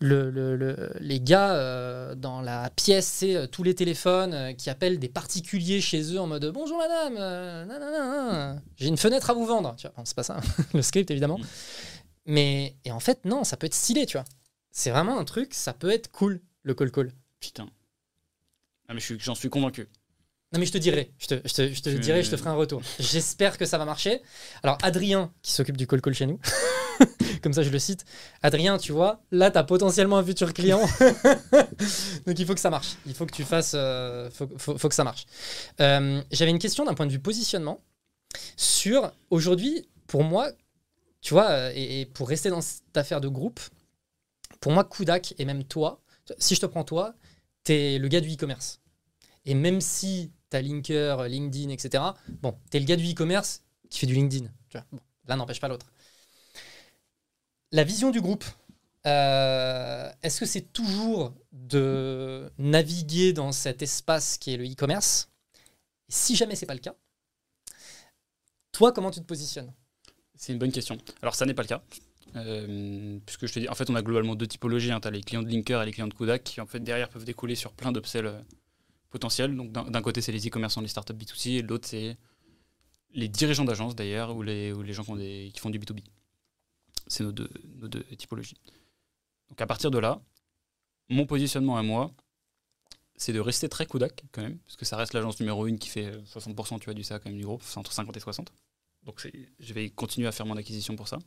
le, le- le- les gars euh, dans la pièce, c'est euh, tous les téléphones euh, qui appellent des particuliers chez eux en mode bonjour madame, j'ai une fenêtre à vous vendre. Tu vois, c'est pas ça, le script évidemment. Mm. Mais et en fait, non, ça peut être stylé, tu vois. C'est vraiment un truc, ça peut être cool, le call call. Putain. Ah, mais j'en suis convaincu. Non mais je te dirai, je te, je te, je te Tu- dirai, je te ferai un retour. J'espère que ça va marcher. Alors Adrien, qui s'occupe du call call chez nous, comme ça je le cite, Adrien, tu vois, là tu as potentiellement un futur client. Donc il faut que ça marche, il faut que tu fasses, euh, faut, faut- faut que ça marche. Euh, J'avais une question d'un point de vue positionnement sur, aujourd'hui, pour moi, tu vois, euh, et, et pour rester dans cette affaire de groupe, pour moi Kudak et même toi, si je te prends toi, tu es le gars du e-commerce. Et même si tu as Linker, LinkedIn, etc., bon, tu es le gars du e-commerce qui fait du LinkedIn. Tu vois. Bon, L'un n'empêche pas l'autre. La vision du groupe, euh, est-ce que c'est toujours de naviguer dans cet espace qui est le e-commerce? Si jamais c'est pas le cas, toi, comment tu te positionnes? C'est une bonne question. Alors, ça n'est pas le cas. Euh, puisque je te dis, en fait, on a globalement deux typologies. Tu as les clients de Linker et les clients de Kodak qui, en fait, derrière peuvent découler sur plein d'upsells euh, potentiels. Donc, d'un côté, c'est les e-commerçants, les startups B2C, et de l'autre, c'est les dirigeants d'agence, d'ailleurs, ou les, ou les gens qui, ont des- qui font du B2B. C'est nos deux, nos deux typologies. Donc, à partir de là, mon positionnement à moi, c'est de rester très Kodak, quand même, parce que ça reste l'agence numéro une qui fait euh, 60% tu vois, du ça quand même du groupe, c'est entre 50 et 60. Donc, je vais continuer à faire mon acquisition pour ça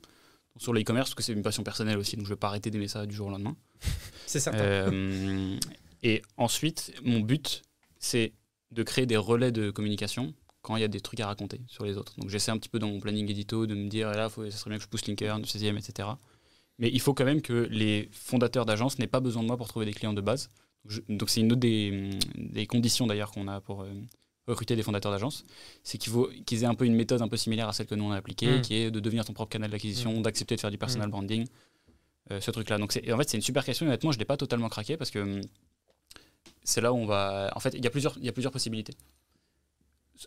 sur le e-commerce, parce que c'est une passion personnelle aussi, donc je ne vais pas arrêter d'aimer ça du jour au lendemain. C'est certain. Euh, et ensuite, mon but, c'est de créer des relais de communication quand il y a des trucs à raconter sur les autres. Donc j'essaie un petit peu dans mon planning édito de me dire, là, faut, ça serait bien que je pousse Linker, 16e, etc. Mais il faut quand même que les fondateurs d'agences n'aient pas besoin de moi pour trouver des clients de base. Je- donc c'est une autre des, des conditions d'ailleurs qu'on a pour euh, recruter des fondateurs d'agences, c'est qu'il faut qu'ils aient un peu une méthode un peu similaire à celle que nous on a appliquée, Mm. qui est de devenir ton propre canal d'acquisition, d'accepter de faire du personal branding, euh, ce truc-là. Donc en fait c'est une super question. Honnêtement, je l'ai pas totalement craqué parce que hum, c'est là où on va. En fait, il y a plusieurs, il y a plusieurs possibilités.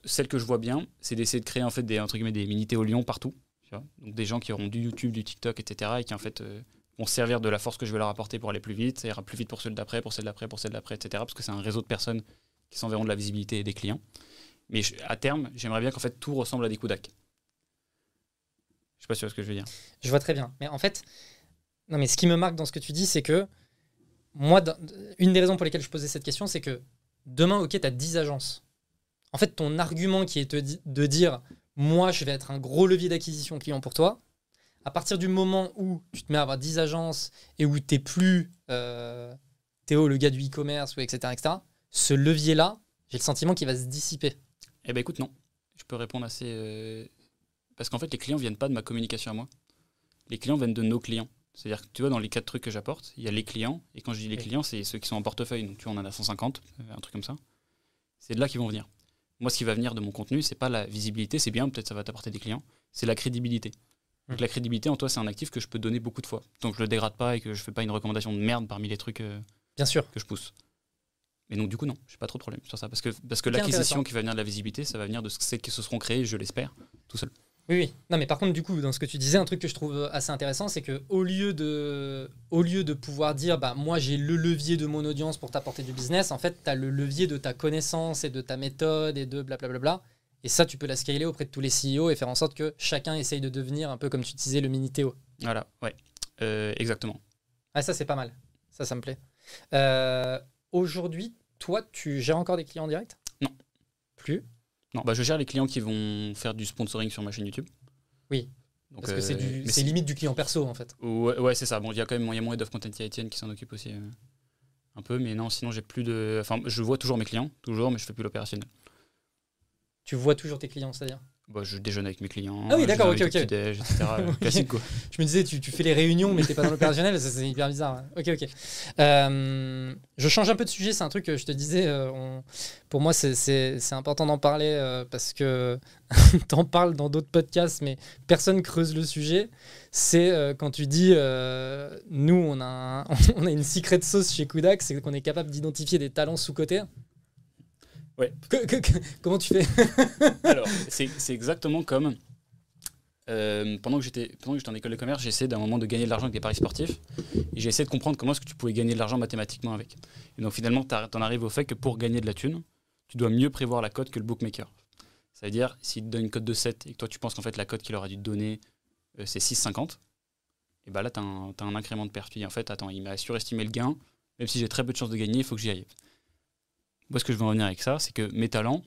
Celle que je vois bien, c'est d'essayer de créer en fait des entre guillemets des mini Théo Lyon partout. Donc des gens qui auront du YouTube, du TikTok, etc. et qui en fait euh, vont se servir de la force que je vais leur apporter pour aller plus vite. Ça ira plus vite pour celle d'après, pour celle d'après, pour celle d'après, etc. Parce que c'est un réseau de personnes qui s'enverront de la visibilité et des clients. Mais à terme, j'aimerais bien qu'en fait tout ressemble à des Kodak. Je sais pas si tu ce que je veux dire. Je vois très bien. Mais en fait, non, mais ce qui me marque dans ce que tu dis, c'est que moi, une des raisons pour lesquelles je posais cette question, c'est que demain, ok, tu as 10 agences. En fait, ton argument qui est de dire, moi, je vais être un gros levier d'acquisition client pour toi, à partir du moment où tu te mets à avoir 10 agences et où tu plus euh, Théo, le gars du e-commerce, etc., etc., ce levier-là, j'ai le sentiment qu'il va se dissiper. Eh ben écoute, non. Je peux répondre assez. euh, Parce qu'en fait, les clients viennent pas de ma communication à moi. Les clients viennent de nos clients. C'est-à-dire que tu vois, dans les quatre trucs que j'apporte, il y a les clients. Et quand je dis les clients, c'est ceux qui sont en portefeuille. Donc tu vois, on en a 150, euh, un truc comme ça. C'est de là qu'ils vont venir. Moi, ce qui va venir de mon contenu, c'est pas la visibilité, c'est bien, peut-être ça va t'apporter des clients. C'est la crédibilité. Donc Mhm. la crédibilité en toi, c'est un actif que je peux donner beaucoup de fois. Donc je le dégrade pas et que je fais pas une recommandation de merde parmi les trucs. euh, Bien sûr. que je pousse. Mais donc, du coup, non, j'ai pas trop de problème sur ça. Parce que, parce que l'acquisition qui va venir de la visibilité, ça va venir de ce que- qui se seront créés, je l'espère, tout seul. Oui, oui. Non, mais par contre, du coup, dans ce que tu disais, un truc que je trouve assez intéressant, c'est que au lieu de, au lieu de pouvoir dire, bah, moi j'ai le levier de mon audience pour t'apporter du business, en fait, tu as le levier de ta connaissance et de ta méthode et de blablabla. Et ça, tu peux la scaler auprès de tous les CEO et faire en sorte que chacun essaye de devenir un peu comme tu disais le mini Théo. Voilà, ouais. Euh, exactement. Ah, ça, c'est pas mal. Ça, ça me plaît. Euh, Aujourd'hui, toi, tu gères encore des clients en direct? Non. Plus? Non, bah, je gère les clients qui vont faire du sponsoring sur ma chaîne YouTube. Oui. Donc, Parce que c'est euh, du- c'est limite du client perso, en fait. Ouais, ouais, c'est ça. Bon, il y a quand même il y a mon head of content, a Étienne qui s'en occupe aussi euh, un peu. Mais non, sinon, j'ai plus de. Enfin, je vois toujours mes clients, toujours, mais je fais plus l'opérationnel. Tu vois toujours tes clients, c'est-à-dire? Bah, je déjeune avec mes clients. Ah oui, d'accord, ok, au ok. petit-déj, etc. Ok. Classique, quoi. Je me disais, tu, tu fais les réunions, mais t'es pas dans l'opérationnel, ça, c'est hyper bizarre. Ok, ok. Euh, je change un peu de sujet, c'est un truc que je te disais, euh, on- pour moi c'est- important d'en parler euh, parce que t'en parles dans d'autres podcasts, mais personne creuse le sujet. C'est euh, quand tu dis, nous on a, un- on a une secret sauce chez Kudak, c'est qu'on est capable d'identifier des talents sous-cotés. Ouais. Que- que- que- comment tu fais Alors, c'est exactement comme euh, pendant que j'étais pendant que j'étais en école de commerce, j'essayais d'un moment de gagner de l'argent avec des paris sportifs. Et j'ai essayé de comprendre comment est-ce que tu pouvais gagner de l'argent mathématiquement avec. Et donc finalement, tu en arrives au fait que pour gagner de la thune, tu dois mieux prévoir la cote que le bookmaker. Ça veut dire, s'il te donne une cote de 7 et que toi tu penses qu'en fait la cote qu'il aurait dû te donner, euh, c'est 6,50, et bah là, tu as, un incrément de perte. Tu dis, en fait, attends, il m'a surestimé le gain, même si j'ai très peu de chances de gagner, il faut que j'y aille. Moi, ce que je veux en venir avec ça, c'est que mes talents,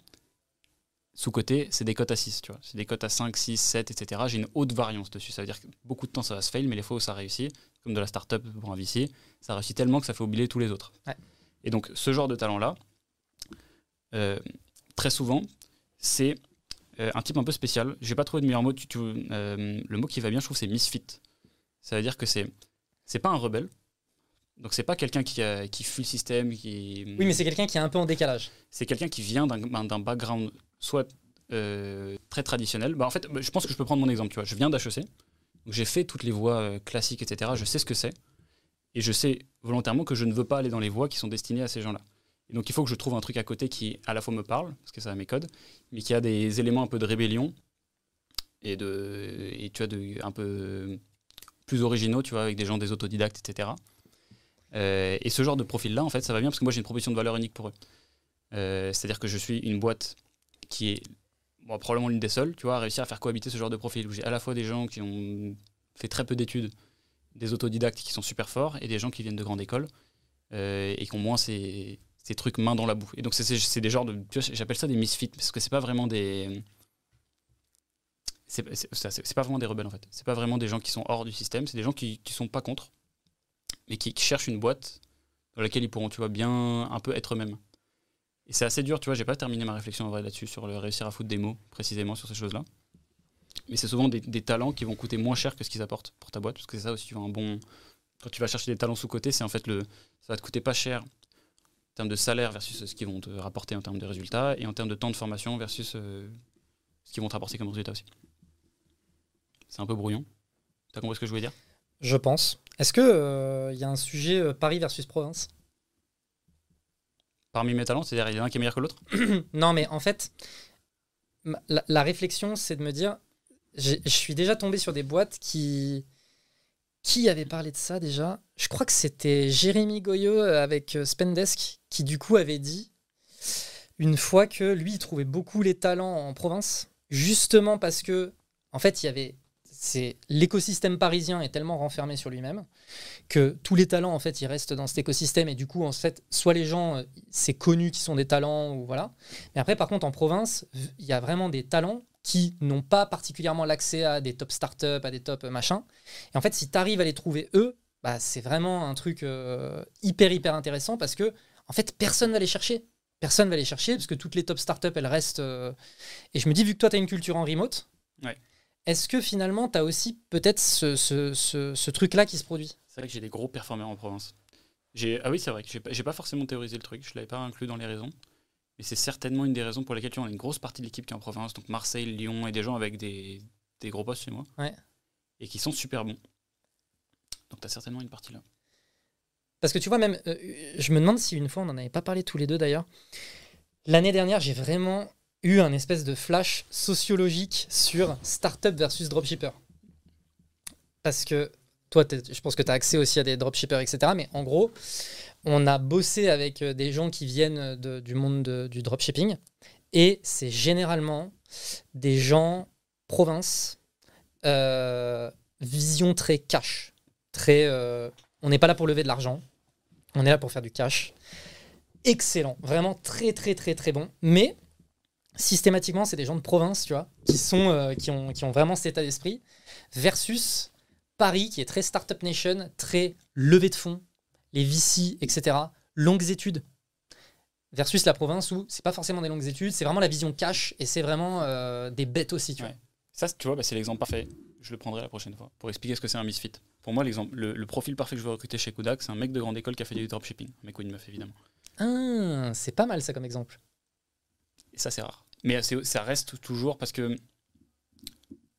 sous-côté, c'est des cotes à 6, tu vois. C'est des cotes à 5, 6, 7, etc. J'ai une haute variance dessus. Ça veut dire que beaucoup de temps, ça va se fail, mais les fois où ça réussit, comme de la start-up pour un VC, ça réussit tellement que ça fait oublier tous les autres. Ouais. Et donc, ce genre de talent-là, euh, très souvent, c'est euh, un type un peu spécial. J'ai pas trouvé de meilleur mot. Tu- tu- euh, le mot qui va bien, je trouve, c'est misfit. Ça veut dire que c'est c'est pas un rebelle. Donc c'est pas quelqu'un qui, a- qui fuit le système, qui Oui, mais c'est quelqu'un qui est un peu en décalage. c'est quelqu'un qui vient d'un ben, background soit euh, très traditionnel. Bah, en fait, je pense que je peux prendre mon exemple. Tu vois, je viens d'HEC, j'ai fait toutes les voies euh, classiques, etc. Je sais ce que c'est, et je sais volontairement que je ne veux pas aller dans les voies qui sont destinées à ces gens-là. Et donc il faut que je trouve un truc à côté qui à la fois me parle, parce que ça a mes codes, mais qui a des éléments un peu de rébellion et de et tu vois de un peu plus originaux, tu vois, avec des gens des autodidactes, etc. Euh, et ce genre de profil-là, en fait, ça va bien parce que moi j'ai une proposition de valeur unique pour eux. Euh, C'est-à-dire que je suis une boîte qui est probablement l'une des seules, tu vois, à réussir à faire cohabiter ce genre de profil où j'ai à la fois des gens qui ont fait très peu d'études, des autodidactes qui sont super forts et des gens qui viennent de grandes écoles euh, et qui ont moins ces, ces trucs main dans la boue. Et donc c'est- des genres de, j'appelle ça des misfits parce que c'est pas vraiment des c'est pas vraiment des rebelles en fait. C'est pas vraiment des gens qui sont hors du système, c'est des gens qui, qui sont pas contre, mais qui, cherchent une boîte dans laquelle ils pourront, tu vois, bien un peu être eux-mêmes. Et c'est assez dur, tu vois, j'ai pas terminé ma réflexion en vrai là-dessus, sur le réussir à foutre des mots précisément sur ces choses-là. Mais c'est souvent des, talents qui vont coûter moins cher que ce qu'ils apportent pour ta boîte, parce que c'est ça aussi, tu un bon. Quand tu vas chercher des talents sous-côté, c'est en fait le. Ça va te coûter pas cher en termes de salaire versus ce qu'ils vont te rapporter en termes de résultats, et en termes de temps de formation versus euh, ce qu'ils vont te rapporter comme résultat aussi. C'est un peu brouillon. T'as compris ce que je voulais dire? Je pense. Est-ce qu'il y a un sujet euh, Paris versus province Parmi mes talents, c'est-à-dire il y en a un qui est meilleur que l'autre? Non, mais en fait, la, la réflexion, c'est de me dire, je suis déjà tombé sur des boîtes qui... Qui avait parlé de ça déjà. Je crois que c'était Jérémy Goyeux avec euh, Spendesk qui du coup avait dit une fois que lui il trouvait beaucoup les talents en province, justement parce que en fait il y avait c'est l'écosystème parisien est tellement renfermé sur lui-même que tous les talents en fait ils restent dans cet écosystème. Et du coup en fait soit les gens euh, c'est connu qui sont des talents ou voilà. Mais après par contre en province il y a vraiment des talents qui n'ont pas particulièrement l'accès à des top startups à des top euh, machins. Et en fait si tu arrives à les trouver eux bah, c'est vraiment un truc euh, hyper hyper intéressant parce que en fait personne va les chercher. Personne va les chercher parce que toutes les top startups elles restent et je me dis vu que toi tu as une culture en remote Ouais. Est-ce que finalement tu as aussi peut-être ce, ce, ce, ce truc là qui se produit C'est vrai que j'ai des gros performeurs en province. Ah oui, c'est vrai que j'ai pas, pas forcément théorisé le truc, je l'avais pas inclus dans les raisons. Mais c'est certainement une des raisons pour lesquelles tu vois, on a une grosse partie de l'équipe qui est en province, donc Marseille, Lyon et des gens avec des, des gros postes chez moi. Ouais. Et qui sont super bons. Donc tu as certainement une partie là. Parce que tu vois, même, euh, je me demande si une fois, on n'en avait pas parlé tous les deux d'ailleurs. L'année dernière, j'ai vraiment eu un espèce de flash sociologique sur startup versus dropshipper. Parce que toi, je pense que tu as accès aussi à des dropshippers, etc. Mais en gros, on a bossé avec euh, des gens qui viennent de- du monde de- du dropshipping. Et c'est généralement des gens province, euh, vision très cash. Très, euh, on n'est pas là pour lever de l'argent. On est là pour faire du cash. Excellent, vraiment très très très très bon. Mais systématiquement, c'est des gens de province, tu vois, qui sont, euh, qui ont, qui ont vraiment cet état d'esprit, versus Paris, qui est très startup nation, très levée de fonds, les VC, etc. Longues études. Versus la province où c'est pas forcément des longues études, c'est vraiment la vision cash et c'est vraiment euh, des bêtes aussi, tu vois. Ça, tu vois, bah, c'est l'exemple parfait. Je le prendrai la prochaine fois pour expliquer ce que c'est un misfit. Pour moi, l'exemple, le, le profil parfait que je veux recruter chez Kodak, c'est un mec de grande école qui a fait du dropshipping. Un mec ou une meuf, évidemment. Ah, c'est pas mal ça comme exemple. Et ça, c'est rare. Mais ça reste toujours parce que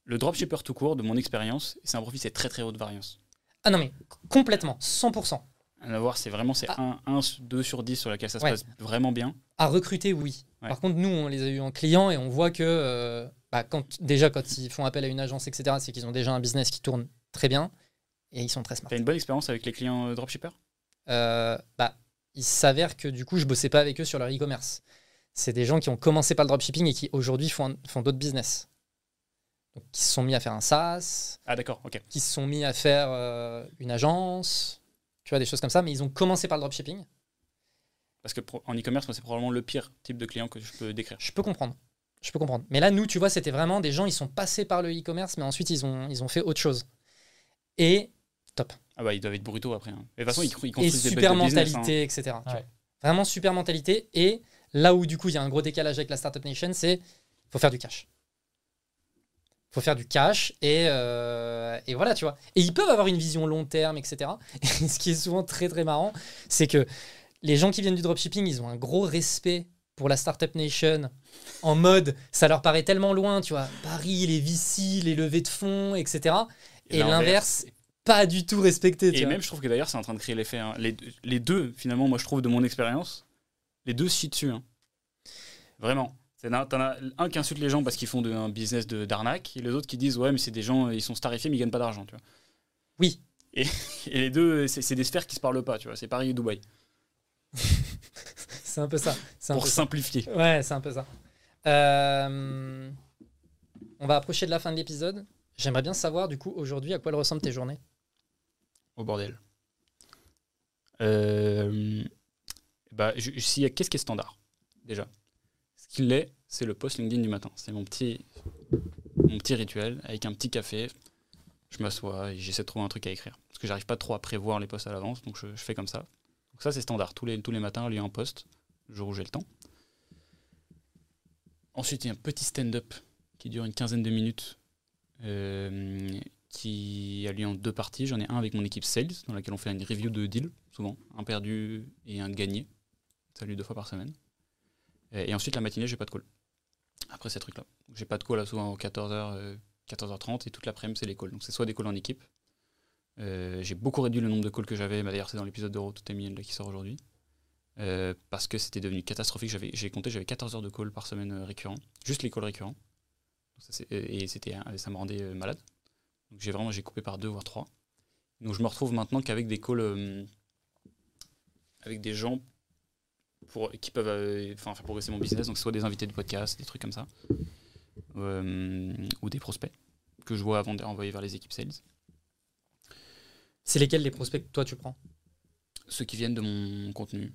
le dropshipper tout court, de mon expérience, c'est un profil, c'est très très haute variance. Ah non mais complètement, 100%. À voir, c'est vraiment c'est Ah. 1, 1, 2 sur 10 sur laquelle ça se Ouais. passe vraiment bien. À recruter, oui. Ouais. Par contre, nous, on les a eu en client et on voit que euh, bah, quand, déjà, quand ils font appel à une agence, etc., c'est qu'ils ont déjà un business qui tourne très bien et ils sont très smart. T'as une bonne expérience avec les clients euh, dropshippers? Euh, bah, il s'avère que du coup, je bossais pas avec eux sur leur e-commerce. C'est des gens qui ont commencé par le dropshipping et qui aujourd'hui font, font d'autres business. Donc, qui se sont mis à faire un SaaS, Ah d'accord, ok. qui se sont mis à faire euh, une agence, tu vois, des choses comme ça, mais ils ont commencé par le dropshipping. Parce que en e-commerce, c'est probablement le pire type de client que je peux décrire. Je peux comprendre. Je peux comprendre. Mais là, nous, tu vois, c'était vraiment des gens, ils sont passés par le e-commerce, mais ensuite, ils ont, ils ont fait autre chose. Et, Ah bah ils doivent être brutaux après. hein. Et de toute façon, ils, ils et construisent des super bêtes de business, hein. mentalité, etc. tu Ouais. vois. Vraiment super mentalité. Et là où, du coup, il y a un gros décalage avec la Startup Nation, c'est faut faire du cash. faut faire du cash et, euh, et voilà, tu vois. Et ils peuvent avoir une vision long terme, etc. Et ce qui est souvent très, très marrant, c'est que les gens qui viennent du dropshipping, ils ont un gros respect pour la Startup Nation en mode, ça leur paraît tellement loin, tu vois, Paris, les VC, les levées de fonds, etc. Et l'inverse, pas du tout respecté, tu Et vois. même, je trouve que d'ailleurs, c'est en train de créer l'effet. hein. Les deux, finalement, moi, je trouve de mon expérience, les deux se chient dessus. hein. Vraiment. T'en as un qui insulte les gens parce qu'ils font de- un business de- d'arnaque, et les autres qui disent Ouais, mais c'est des gens, ils sont starifiés, mais ils gagnent pas d'argent. tu vois. Oui. Et, et les deux, c'est des sphères qui se parlent pas. tu vois. C'est Paris et Dubaï. C'est un peu ça. Un Pour peu ça. simplifier. Ouais, c'est un peu ça. Euh, On va approcher de la fin de l'épisode. J'aimerais bien savoir, du coup, aujourd'hui, à quoi elles ressemblent tes journées? Au bordel. Euh, bah, Qu'est-ce qui est standard Déjà? Ce qu'il est, c'est le post LinkedIn du matin. C'est mon petit, mon petit rituel avec un petit café. Je m'assois et j'essaie de trouver un truc à écrire. Parce que j'arrive pas trop à prévoir les posts à l'avance, donc je, je fais comme ça. Donc ça, c'est standard. Tous les, tous les matins, lire un post, le jour où j'ai le temps. Ensuite, il y a un petit stand-up qui dure une quinzaine de minutes, euh, qui a lieu en deux parties. J'en ai un avec mon équipe sales, dans laquelle on fait une review de deal, souvent, un perdu et un gagné. Lieu deux fois par semaine. Et, ensuite, la matinée, j'ai pas de call. Après ces trucs-là. J'ai pas de call là, souvent aux 14h, 14h30, et toute l'après-midi, c'est les calls. Donc c'est soit des calls en équipe. Euh, j'ai beaucoup réduit le nombre de calls que j'avais, bah, d'ailleurs c'est dans l'épisode Tout est mis là qui sort aujourd'hui. Euh, parce que c'était devenu catastrophique. J'ai compté, j'avais 14 heures de calls par semaine euh, récurrents, juste les calls récurrents. Et ça me rendait euh, malade. Donc j'ai vraiment coupé par deux voire trois. Donc je me retrouve maintenant qu'avec des calls euh, avec des gens pour, qui peuvent euh, faire progresser mon business. Donc soit des invités de podcast, des trucs comme ça, Euh, ou des prospects que je vois avant d'envoyer vers les équipes sales. C'est lesquels les prospects que toi tu prends? Ceux qui viennent de mon contenu,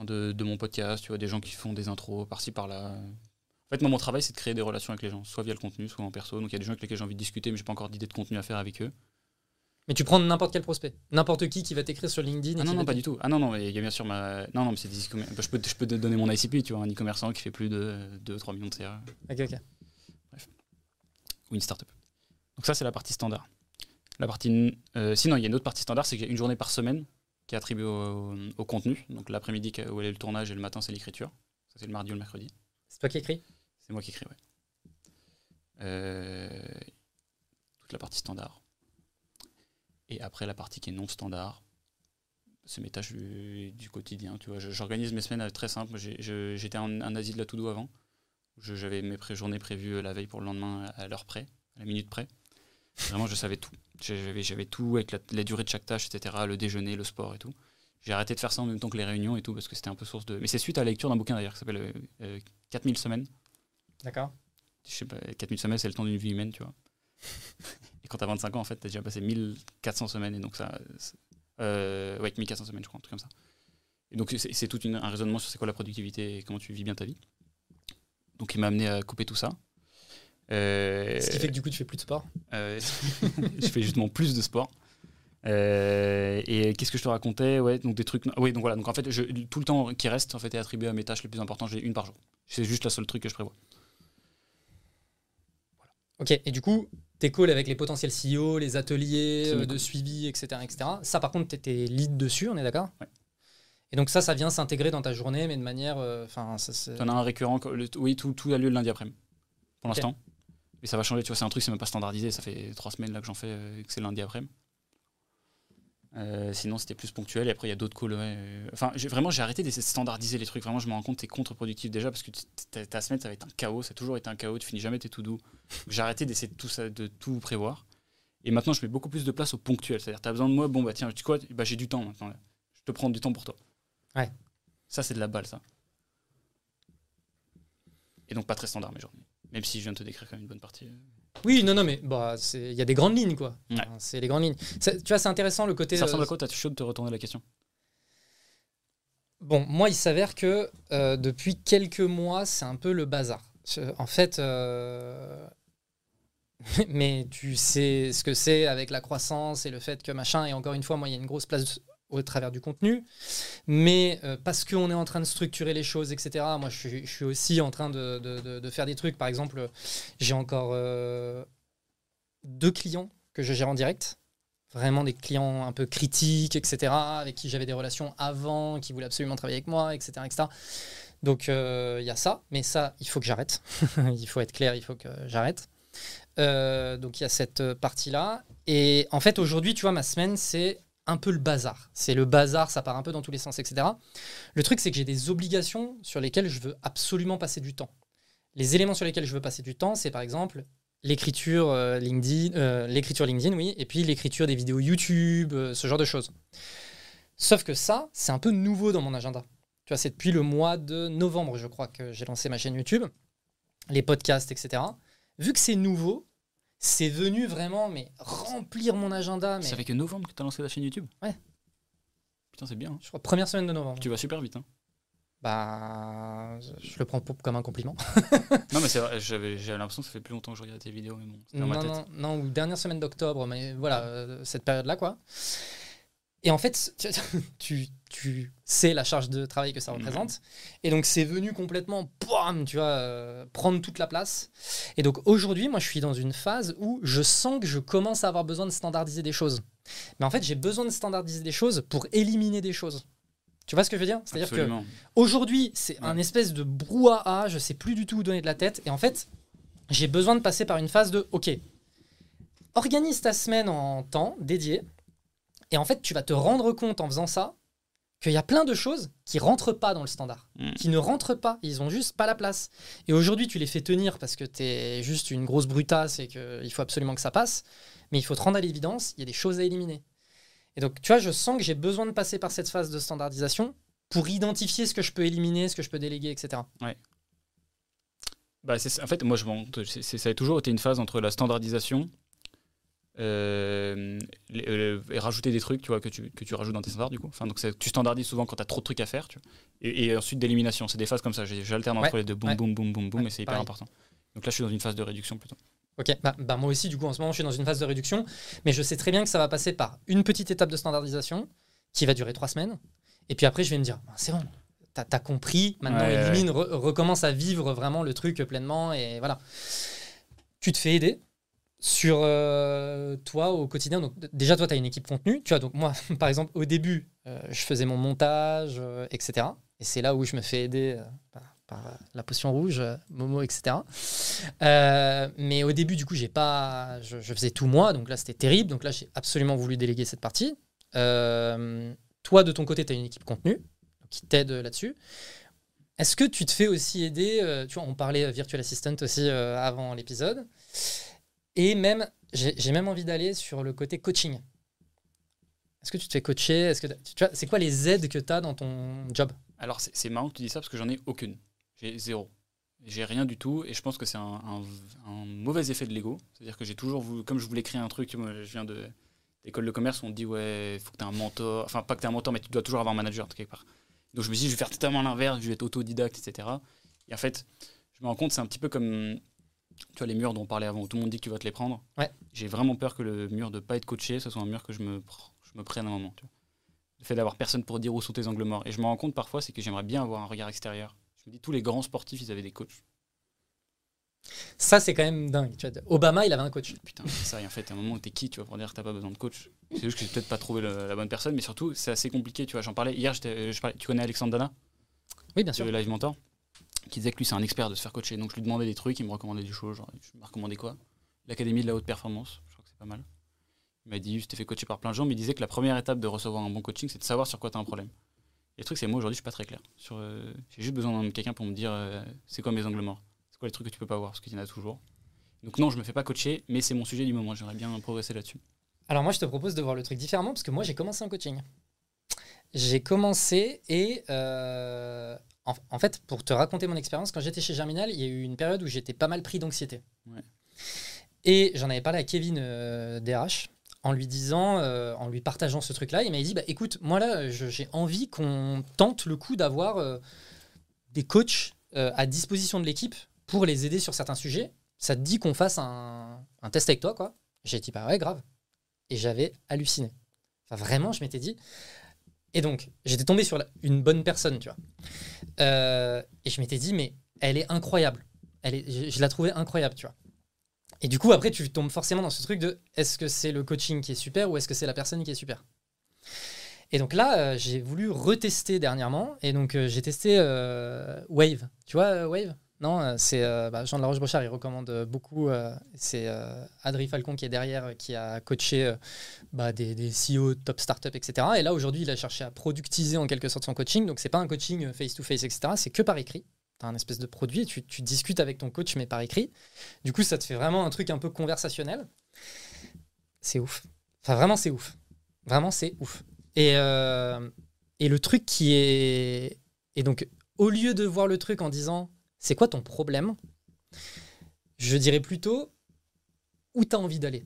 de, de mon podcast, tu vois, des gens qui font des intros par-ci par-là. En fait, moi, mon travail, c'est de créer des relations avec les gens, soit via le contenu, soit en perso. Donc, il y a des gens avec lesquels j'ai envie de discuter, mais j'ai pas encore d'idée de contenu à faire avec eux. Mais tu prends n'importe quel prospect. N'importe qui qui va t'écrire sur LinkedIn. Ah non, non, pas du tout. Ah non, non, mais il y a bien sûr ma. Non, non, mais c'est des e-commerce- bah, je, peux, je peux te donner mon ICP, tu vois, un e-commerçant qui fait plus de 2-3 millions de CA, Ok, ok. ou une startup. Donc, ça, c'est la partie standard. La partie. euh, sinon, il y a une autre partie standard, c'est qu'il y a une journée par semaine qui est attribuée au, au contenu. Donc, l'après-midi, où est le tournage, et le matin, c'est l'écriture. Ça, c'est le mardi ou le mercredi. C'est toi qui écris? C'est moi qui écris, ouais. Euh, toute la partie standard. Et après, la partie qui est non standard, c'est mes tâches du, du quotidien. Tu vois, j'organise mes semaines euh, très simple. J'ai- je- J'étais en, en Asie de la Toudou avant. J'avais mes pré journées prévues euh, la veille pour le lendemain à l'heure près, à la minute près. Vraiment, je savais tout. J'avais tout avec la, la durée de chaque tâche, etc. Le déjeuner, le sport et tout. J'ai arrêté de faire ça en même temps que les réunions et tout parce que c'était un peu source de. Mais c'est suite à la lecture d'un bouquin d'ailleurs qui s'appelle euh, euh, 4000 semaines D'accord. je sais pas, 4000 semaines, c'est le temps d'une vie humaine, tu vois. Et quand t'as 25 ans, en fait, t'as déjà passé 1400 semaines, et donc ça. Euh, ouais, 1400 semaines, je crois, un truc comme ça. Et donc, c'est tout une- un raisonnement sur c'est quoi la productivité et comment tu vis bien ta vie. Donc, il m'a amené à couper tout ça. Euh, Ce qui fait que du coup tu fais plus de sport. euh, je fais justement plus de sport. Euh, et qu'est-ce que je te racontais? Ouais, donc des trucs. Oui, donc voilà. Donc en fait, je- tout le temps qui reste en fait est attribué à mes tâches les plus importantes. J'ai une par jour. C'est juste la seule truc que je prévois. Ok, et du coup, tes calls avec les potentiels CEO, les ateliers euh, de suivi, etc., etc. Ça, par contre, tu étais lead dessus, on est d'accord Ouais. Et donc ça, ça vient s'intégrer dans ta journée, mais de manière... euh, Enfin, ça, c'est- T'en as un récurrent. que- le- oui, tout, tout a lieu le lundi après. Pour l'instant. Et ça va changer. Tu vois, c'est un truc, c'est même pas standardisé. Ça fait trois semaines là que j'en fais, euh, que c'est le lundi après. Euh, sinon, c'était plus ponctuel. Et après, il y a d'autres ouais, euh, Enfin, vraiment, j'ai arrêté d'essayer de standardiser les trucs. Vraiment, je me rends compte que c'est contre-productif déjà parce que ta, semaine, ça va être un chaos. Ça a toujours été un chaos. Tu finis jamais tes tout doux. J'ai arrêté d'essayer de tout, ça, de tout prévoir. Et maintenant, je mets beaucoup plus de place au ponctuel. C'est-à-dire, tu as besoin de moi. Bon, bah tiens, tu sais quoi bah, J'ai du temps maintenant. là. Je te prends du temps pour toi. Ouais. Ça, c'est de la balle, ça. Et donc, pas très standard mes journées. Même si je viens de te décrire quand même une bonne partie. euh. Oui, non, non, mais bah, c'est- il y a des grandes lignes, quoi. Ouais. Enfin, C'est les grandes lignes. Ça- tu vois, c'est intéressant le côté. Ça ressemble euh, à quoi T'as chaud de te retourner la question? Bon, moi, il s'avère que euh, depuis quelques mois, c'est un peu le bazar. En fait, euh, mais tu sais ce que c'est avec la croissance et le fait que machin, et encore une fois, moi, il y a une grosse place au travers du contenu, mais euh, parce qu'on est en train de structurer les choses, etc., moi, je suis, aussi en train de, faire des trucs. Par exemple, j'ai encore euh, deux clients que je gère en direct vraiment des clients un peu critiques, etc., avec qui j'avais des relations avant, qui voulaient absolument travailler avec moi, etc. Donc euh, il y a ça, mais ça, il faut que j'arrête. il faut être clair, il faut que j'arrête. Euh, donc il y a cette partie-là. Et en fait, aujourd'hui, tu vois, ma semaine, c'est un peu le bazar. C'est le bazar, ça part un peu dans tous les sens, etc. Le truc, c'est que j'ai des obligations sur lesquelles je veux absolument passer du temps. Les éléments sur lesquels je veux passer du temps, c'est par exemple l'écriture euh, LinkedIn, euh, l'écriture LinkedIn, oui, et puis l'écriture des vidéos YouTube, euh, ce genre de choses. Sauf que ça, c'est un peu nouveau dans mon agenda. Tu vois, c'est depuis le mois de novembre, je crois, que j'ai lancé ma chaîne YouTube, les podcasts, etc. Vu que c'est nouveau, c'est venu vraiment mais remplir mon agenda. Mais Ça fait que novembre que tu as lancé la chaîne YouTube Ouais. Putain, c'est bien. hein. je crois première semaine de novembre. Tu vas super vite. Hein. Bah, je le prends pour- comme un compliment. non, mais c'est vrai, j'avais j'avais l'impression que ça fait plus longtemps que je regardais tes vidéos, mais bon, dans Non, ma tête. non, non, ou dernière semaine d'octobre, mais voilà, euh, cette période-là, quoi. Et en fait, tu, tu, sais la charge de travail que ça représente. Et donc, c'est venu complètement, bam, tu vois, euh, prendre toute la place. Et donc, aujourd'hui, moi, je suis dans une phase où je sens que je commence à avoir besoin de standardiser des choses. Mais en fait, j'ai besoin de standardiser des choses pour éliminer des choses. Tu vois ce que je veux dire? C'est-à-dire que. Aujourd'hui, c'est Ouais. un espèce de brouhaha, je sais plus du tout où donner de la tête. Et en fait, j'ai besoin de passer par une phase de OK, organise ta semaine en temps dédié. Et en fait, tu vas te rendre compte en faisant ça qu'il y a plein de choses qui rentrent pas dans le standard, Mm. qui ne rentrent pas. Ils ont juste pas la place. Et aujourd'hui, tu les fais tenir parce que tu es juste une grosse brutasse et qu'il faut absolument que ça passe. Mais il faut te rendre à l'évidence, il y a des choses à éliminer. Et donc, tu vois, je sens que j'ai besoin de passer par cette phase de standardisation pour identifier ce que je peux éliminer, ce que je peux déléguer, etc. Bah, c'est- en fait, moi, je ça a toujours été une phase entre la standardisation euh, les- euh, et rajouter des trucs tu vois, que, tu, que tu rajoutes dans tes standards, du coup. Enfin, donc, tu standardises souvent quand tu as trop de trucs à faire. Tu vois. Et, et ensuite, d'élimination. C'est des phases comme ça. J'alterne entre Ouais, les deux. Boum, ouais. boum, boum, boum, boum. Ouais, et c'est hyper pareil. important. Donc là, je suis dans une phase de réduction plutôt. Ok, bah, bah, moi aussi, du coup, en ce moment, je suis dans une phase de réduction, mais je sais très bien que ça va passer par une petite étape de standardisation qui va durer trois semaines. Et puis après, je vais me dire, Bah, c'est bon, t'as as compris, maintenant élimine, re- recommence à vivre vraiment le truc pleinement, et voilà. Tu te fais aider sur euh, toi au quotidien. Donc, déjà, toi, tu as une équipe contenu. Tu vois, donc moi, par exemple, au début, euh, je faisais mon montage, euh, etc. Et c'est là où je me fais aider par, la potion rouge, Momo, etc. Mais au début, du coup, pas, je, faisais tout moi, donc là, c'était terrible. Donc là, j'ai absolument voulu déléguer cette partie. Toi, de ton côté, tu as une équipe contenu qui t'aide là-dessus. Est-ce que tu te fais aussi aider Tu vois, on parlait Virtual Assistant aussi avant l'épisode. Et même, j'ai même envie d'aller sur le côté coaching. Est-ce que tu te fais coacher? Est-ce que c'est quoi les aides que tu as dans ton job? Alors, c'est marrant que tu dis ça parce que j'en ai aucune. J'ai zéro. J'ai rien du tout et je pense que c'est un, mauvais effet de l'ego. C'est-à-dire que j'ai toujours comme je voulais créer un truc, je viens de l'école de commerce, on dit ouais, faut que tu aies un mentor. Enfin, pas que tu aies un mentor, mais tu dois toujours avoir un manager quelque part. Donc je me suis dit, je vais faire totalement l'inverse, je vais être autodidacte, etc. Et en fait, je me rends compte, c'est un petit peu comme tu vois, les murs dont on parlait avant, où tout le monde dit que tu vas te les prendre. Ouais. J'ai vraiment peur que le mur de pas être coaché, ce soit un mur que je me, je me prenne un moment. tu vois. Le fait d'avoir personne pour dire où sont tes angles morts. Et je me rends compte parfois, c'est que j'aimerais bien avoir un regard extérieur. Je me dis, tous les grands sportifs, ils avaient des coachs. Ça, c'est quand même dingue. Tu vois, Obama, il avait un coach. Putain, ça, et en fait, à un moment, t'es qui, tu vois, pour dire que t'as pas besoin de coach? C'est juste que j'ai peut-être pas trouvé le- la bonne personne, mais surtout, c'est assez compliqué, tu vois. J'en parlais hier, euh, je parlais- tu connais Alexandre Dana, Oui, bien sûr. le Live Mentor, qui disait que lui, c'est un expert de se faire coacher. Donc, je lui demandais des trucs, il me recommandait des choses, genre, je me recommandais quoi? L'Académie de la haute performance, je crois que c'est pas mal. Il m'a dit, je t'ai fait coacher par plein de gens, mais il disait que la première étape de recevoir un bon coaching, c'est de savoir sur quoi tu as un problème. Et le truc, c'est moi aujourd'hui, je suis pas très clair. Euh, j'ai juste besoin de quelqu'un pour me dire, euh, c'est quoi mes angles morts? C'est quoi les trucs que tu peux pas voir? Parce qu'il y en a toujours. Donc non, je me fais pas coacher, mais c'est mon sujet du moment. J'aimerais bien progresser là-dessus. Alors moi, je te propose de voir le truc différemment parce que moi, j'ai commencé un coaching. J'ai commencé et euh, en, en fait, pour te raconter mon expérience, quand j'étais chez Germinal, il y a eu une période où j'étais pas mal pris d'anxiété. Ouais. Et j'en avais parlé à Kevin euh, DRH en lui disant, euh, en lui partageant ce truc-là, il m'a dit, bah, écoute, moi là, j'ai envie qu'on tente le coup d'avoir euh, des coachs euh, à disposition de l'équipe pour les aider sur certains sujets. Ça te dit qu'on fasse un, un test avec toi, quoi? J'ai dit, bah ouais, grave. Et j'avais halluciné. Enfin, vraiment, je m'étais dit. Et donc, j'étais tombé sur une bonne personne, tu vois. Euh, et je m'étais dit, mais elle est incroyable. Elle est, je, la trouvais incroyable, tu vois. Et du coup, après, tu tombes forcément dans ce truc de est-ce que c'est le coaching qui est super ou est-ce que c'est la personne qui est super? Et donc là, euh, j'ai voulu retester dernièrement. Et donc, euh, j'ai testé Wave. Tu vois, Wave? Non, euh, c'est euh, bah, Jean de la Roche-Brochard, il recommande euh, beaucoup. c'est Adri Falcon qui est derrière, qui a coaché bah, des, des CEO top startup, etc. Et là, aujourd'hui, il a cherché à productiser en quelque sorte son coaching. Donc, c'est pas un coaching face-to-face, etc. C'est que par écrit. Tu as un espèce de produit et tu, discutes avec ton coach, mais par écrit. Du coup, ça te fait vraiment un truc un peu conversationnel. C'est ouf. Enfin, vraiment, c'est ouf. Vraiment, c'est ouf. Et, et le truc qui est. Et donc, au lieu de voir le truc en disant c'est quoi ton problème, je dirais plutôt où tu as envie d'aller?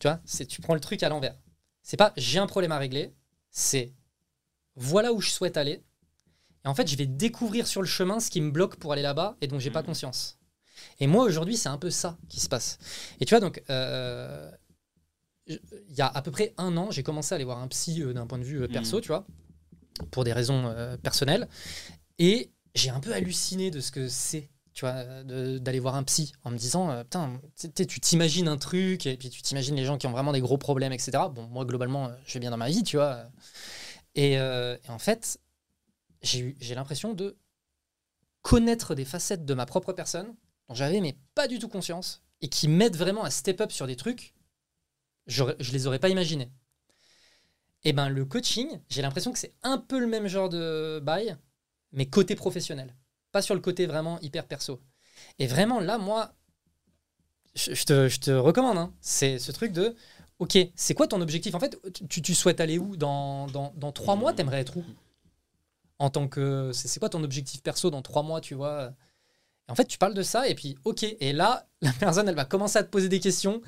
Tu vois, c'est tu prends le truc à l'envers. C'est pas j'ai un problème à régler, c'est voilà où je souhaite aller. Et en fait, je vais découvrir sur le chemin ce qui me bloque pour aller là-bas et dont j'ai pas Mhm. conscience. Et moi, aujourd'hui, c'est un peu ça qui se passe. Et tu vois, donc, euh, il y a à peu près un an, j'ai commencé à aller voir un psy euh, d'un point de vue euh, perso, Mhm. tu vois, pour des raisons personnelles. Et j'ai un peu halluciné de ce que c'est, tu vois, d'aller voir un psy en me disant, euh, putain, tu t'imagines un truc, et puis tu t'imagines les gens qui ont vraiment des gros problèmes, etc. Bon, moi, globalement, euh, je vais bien dans ma vie, tu vois. Et, euh, en fait, j'ai l'impression de connaître des facettes de ma propre personne dont j'avais mais pas du tout conscience et qui m'aident vraiment à step up sur des trucs j'aurais- je les aurais pas imaginés. Et ben le coaching, j'ai l'impression que c'est un peu le même genre de bail, mais côté professionnel, pas sur le côté vraiment hyper perso. Et vraiment là, moi, je, te, je te recommande, hein, c'est ce truc de, ok, c'est quoi ton objectif? En fait, tu, tu souhaites aller où? Dans, dans, dans trois mois, t'aimerais être où? En tant que, c'est quoi ton objectif perso dans trois mois, tu vois? En fait, tu parles de ça et puis, ok, et là, la personne, elle va commencer à te poser des questions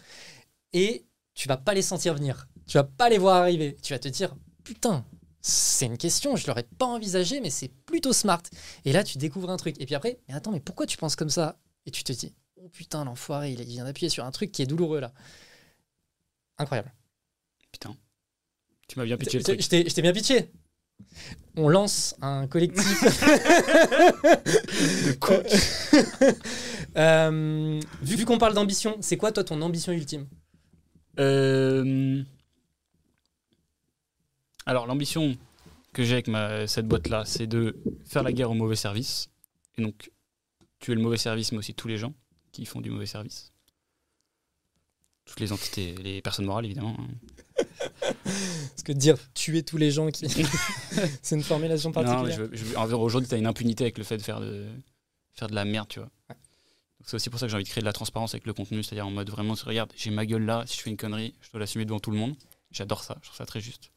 et tu vas pas les sentir venir. Tu vas pas les voir arriver. Tu vas te dire, putain, c'est une question, je l'aurais pas envisagé, mais c'est plutôt smart. Et là, tu découvres un truc. Et puis après, mais attends, mais pourquoi tu penses comme ça? Et tu te dis, oh putain, l'enfoiré, il vient d'appuyer sur un truc qui est douloureux là. Incroyable. Putain. Tu m'as bien pitché le Je truc. je t'ai bien pitché. On lance un collectif. Euh, vu qu'on parle d'ambition, c'est quoi toi ton ambition ultime? Euh, Alors, l'ambition que j'ai avec ma, cette boîte-là, c'est de faire la guerre au mauvais service. Et donc, tuer le mauvais service, mais aussi tous les gens qui font du mauvais service. Toutes les entités, les personnes morales, évidemment. hein. Parce que dire tuer tous les gens qui. c'est une formulation Non, particulière. je, je- en vrai, aujourd'hui, tu as une impunité avec le fait de faire de, faire de la merde, tu vois. Ouais. C'est aussi pour ça que j'ai envie de créer de la transparence avec le contenu, c'est-à-dire en mode vraiment, regarde, j'ai ma gueule là, si je fais une connerie, je dois l'assumer devant tout le monde. J'adore ça, je trouve ça très juste.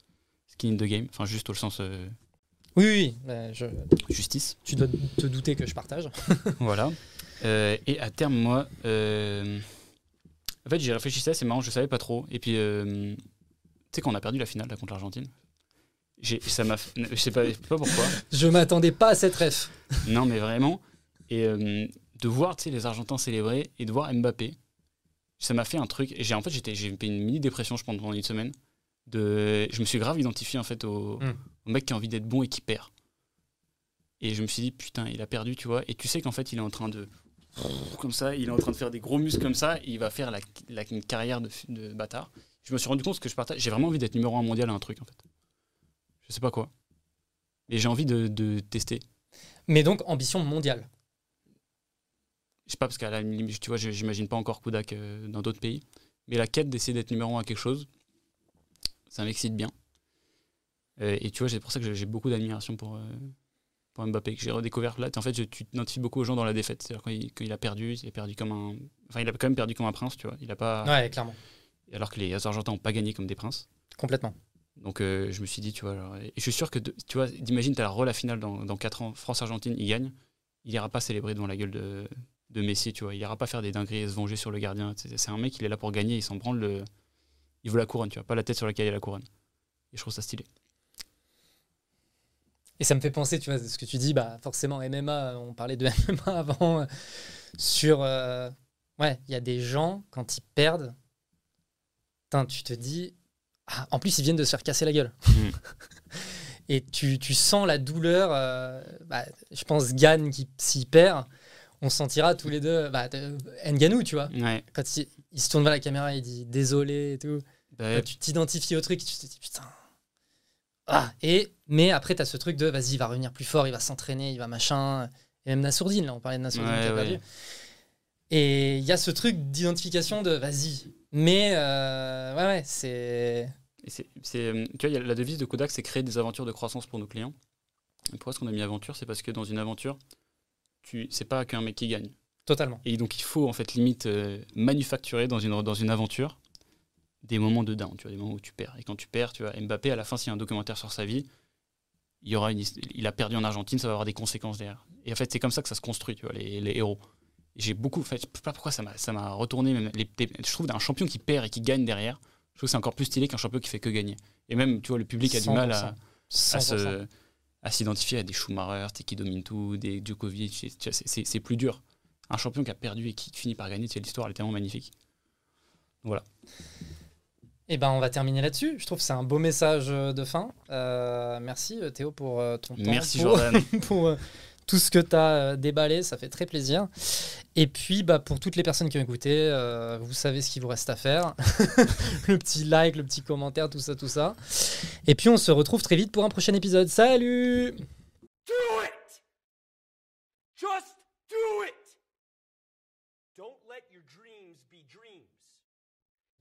Skin in the game, enfin juste au sens euh, Oui, oui, oui, bah, je- justice. tu dois te douter que je partage. voilà. Euh, et à terme, moi, euh, en fait, j'y réfléchissais, c'est marrant, je savais pas trop. Et puis, tu sais, quand on a perdu la finale là, contre l'Argentine, ça m'a, je sais pas, pas pourquoi. Je m'attendais pas à cette ref. Non, mais vraiment. Et de voir tu sais, les Argentins célébrer et de voir Mbappé, ça m'a fait un truc. Et j'ai en fait, j'étais, j'ai fait une mini dépression, je pense, pendant une semaine. De, je me suis grave identifié en fait au, Mm. au mec qui a envie d'être bon et qui perd. Et je me suis dit, putain, il a perdu, tu vois. Et tu sais qu'en fait, il est en train de. Comme ça, il est en train de faire des gros muscles comme ça. Et il va faire la, la- une carrière de, de bâtard. Je me suis rendu compte que je partage. J'ai vraiment envie d'être numéro un mondial à un truc, en fait. Je sais pas quoi. Et j'ai envie de, de tester. Mais donc, ambition mondiale. Je sais pas, parce qu'à la limite, tu vois, j'imagine pas encore Kudak euh, dans d'autres pays. Mais la quête d'essayer d'être numéro un à quelque chose, ça m'excite bien. Euh, et tu vois, c'est pour ça que j'ai- beaucoup d'admiration pour, euh, pour Mbappé, que j'ai redécouvert là. En fait, je- tu t'identifies beaucoup aux gens dans la défaite. C'est-à-dire quand il, quand il a perdu, il a perdu comme un. Enfin, il a quand même perdu comme un prince, tu vois. Il a pas. Ouais, clairement. Alors que les Argentins n'ont pas gagné comme des princes. Complètement. Donc euh, je me suis dit, tu vois, alors, et je suis sûr que, de- tu vois, d'imagine, tu as la re la finale dans, dans 4 ans, France-Argentine, il gagne, il ira pas célébrer devant la gueule de, de Messi, tu vois, il ira pas faire des dingueries et se venger sur le gardien. C'est c'est un mec, il est là pour gagner, il s'en branle, le... il veut la couronne, tu vois, pas la tête sur laquelle il y a la couronne. Et je trouve ça stylé. Et ça me fait penser, tu vois, ce que tu dis, bah forcément MMA, on parlait de MMA avant, euh, sur... euh, ouais, il y a des gens, quand ils perdent, tu te dis... Ah, en plus, ils viennent de se faire casser la gueule. Mm. Et tu, tu sens la douleur. euh, bah, je pense, Gann, qui s'y perd, on sentira tous les deux... Bah, de- Ngannou, tu vois, Ouais, quand il, il se tourne vers la caméra, il dit désolé et tout. Bah, Quand tu t'identifies au truc, tu te dis putain. Ah, et, mais après, tu as ce truc de vas-y, il va revenir plus fort, il va s'entraîner, il va machin. Et même Nassourdine, là, on parlait de Nassourdine Ouais, qui a ouais. perdu. Et il y a ce truc d'identification de vas-y. Mais euh, ouais, ouais, c'est. euh, tu vois, il y a la devise de Kodak, c'est créer des aventures de croissance pour nos clients. Et pourquoi est-ce qu'on a mis aventure? C'est parce que dans une aventure, tu, c'est pas qu'un mec qui gagne. Totalement. Et donc il faut en fait limite euh, manufacturer dans une, dans une aventure des moments de down, tu vois, des moments où tu perds. Et quand tu perds, tu vois, Mbappé, à la fin, s'il y a un documentaire sur sa vie, il, y aura une, il a perdu en Argentine, ça va avoir des conséquences derrière. Et en fait, c'est comme ça que ça se construit, tu vois, les, les héros. J'ai beaucoup, en fait, je sais pas pourquoi ça m'a, ça m'a retourné. Même les- les- je trouve un champion qui perd et qui gagne derrière, je trouve que c'est encore plus stylé qu'un champion qui fait que gagner. Et même, tu vois, le public a du mal à, 100%. à 100%. se- à s'identifier à des Schumacher, des qui dominent tout, des Djokovic. c'est- plus dur. Un champion qui a perdu et qui finit par gagner, tu sais, l'histoire elle est tellement magnifique. Et ben, on va terminer là-dessus. Je trouve que c'est un beau message euh, de fin. Euh, merci euh, Théo pour ton temps. Merci pour- Jordan. pour euh, tout ce que tu as déballé, ça fait très plaisir. Et puis, bah, pour toutes les personnes qui ont écouté, euh, vous savez ce qu'il vous reste à faire. le petit like, le petit commentaire, tout ça, tout ça. Et puis, on se retrouve très vite pour un prochain épisode. Salut Do it! Just do it! Don't let your dreams be dreams.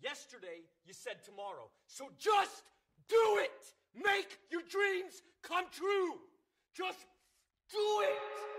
Yesterday, you said tomorrow. So just do it! Make your dreams come true! Just do it!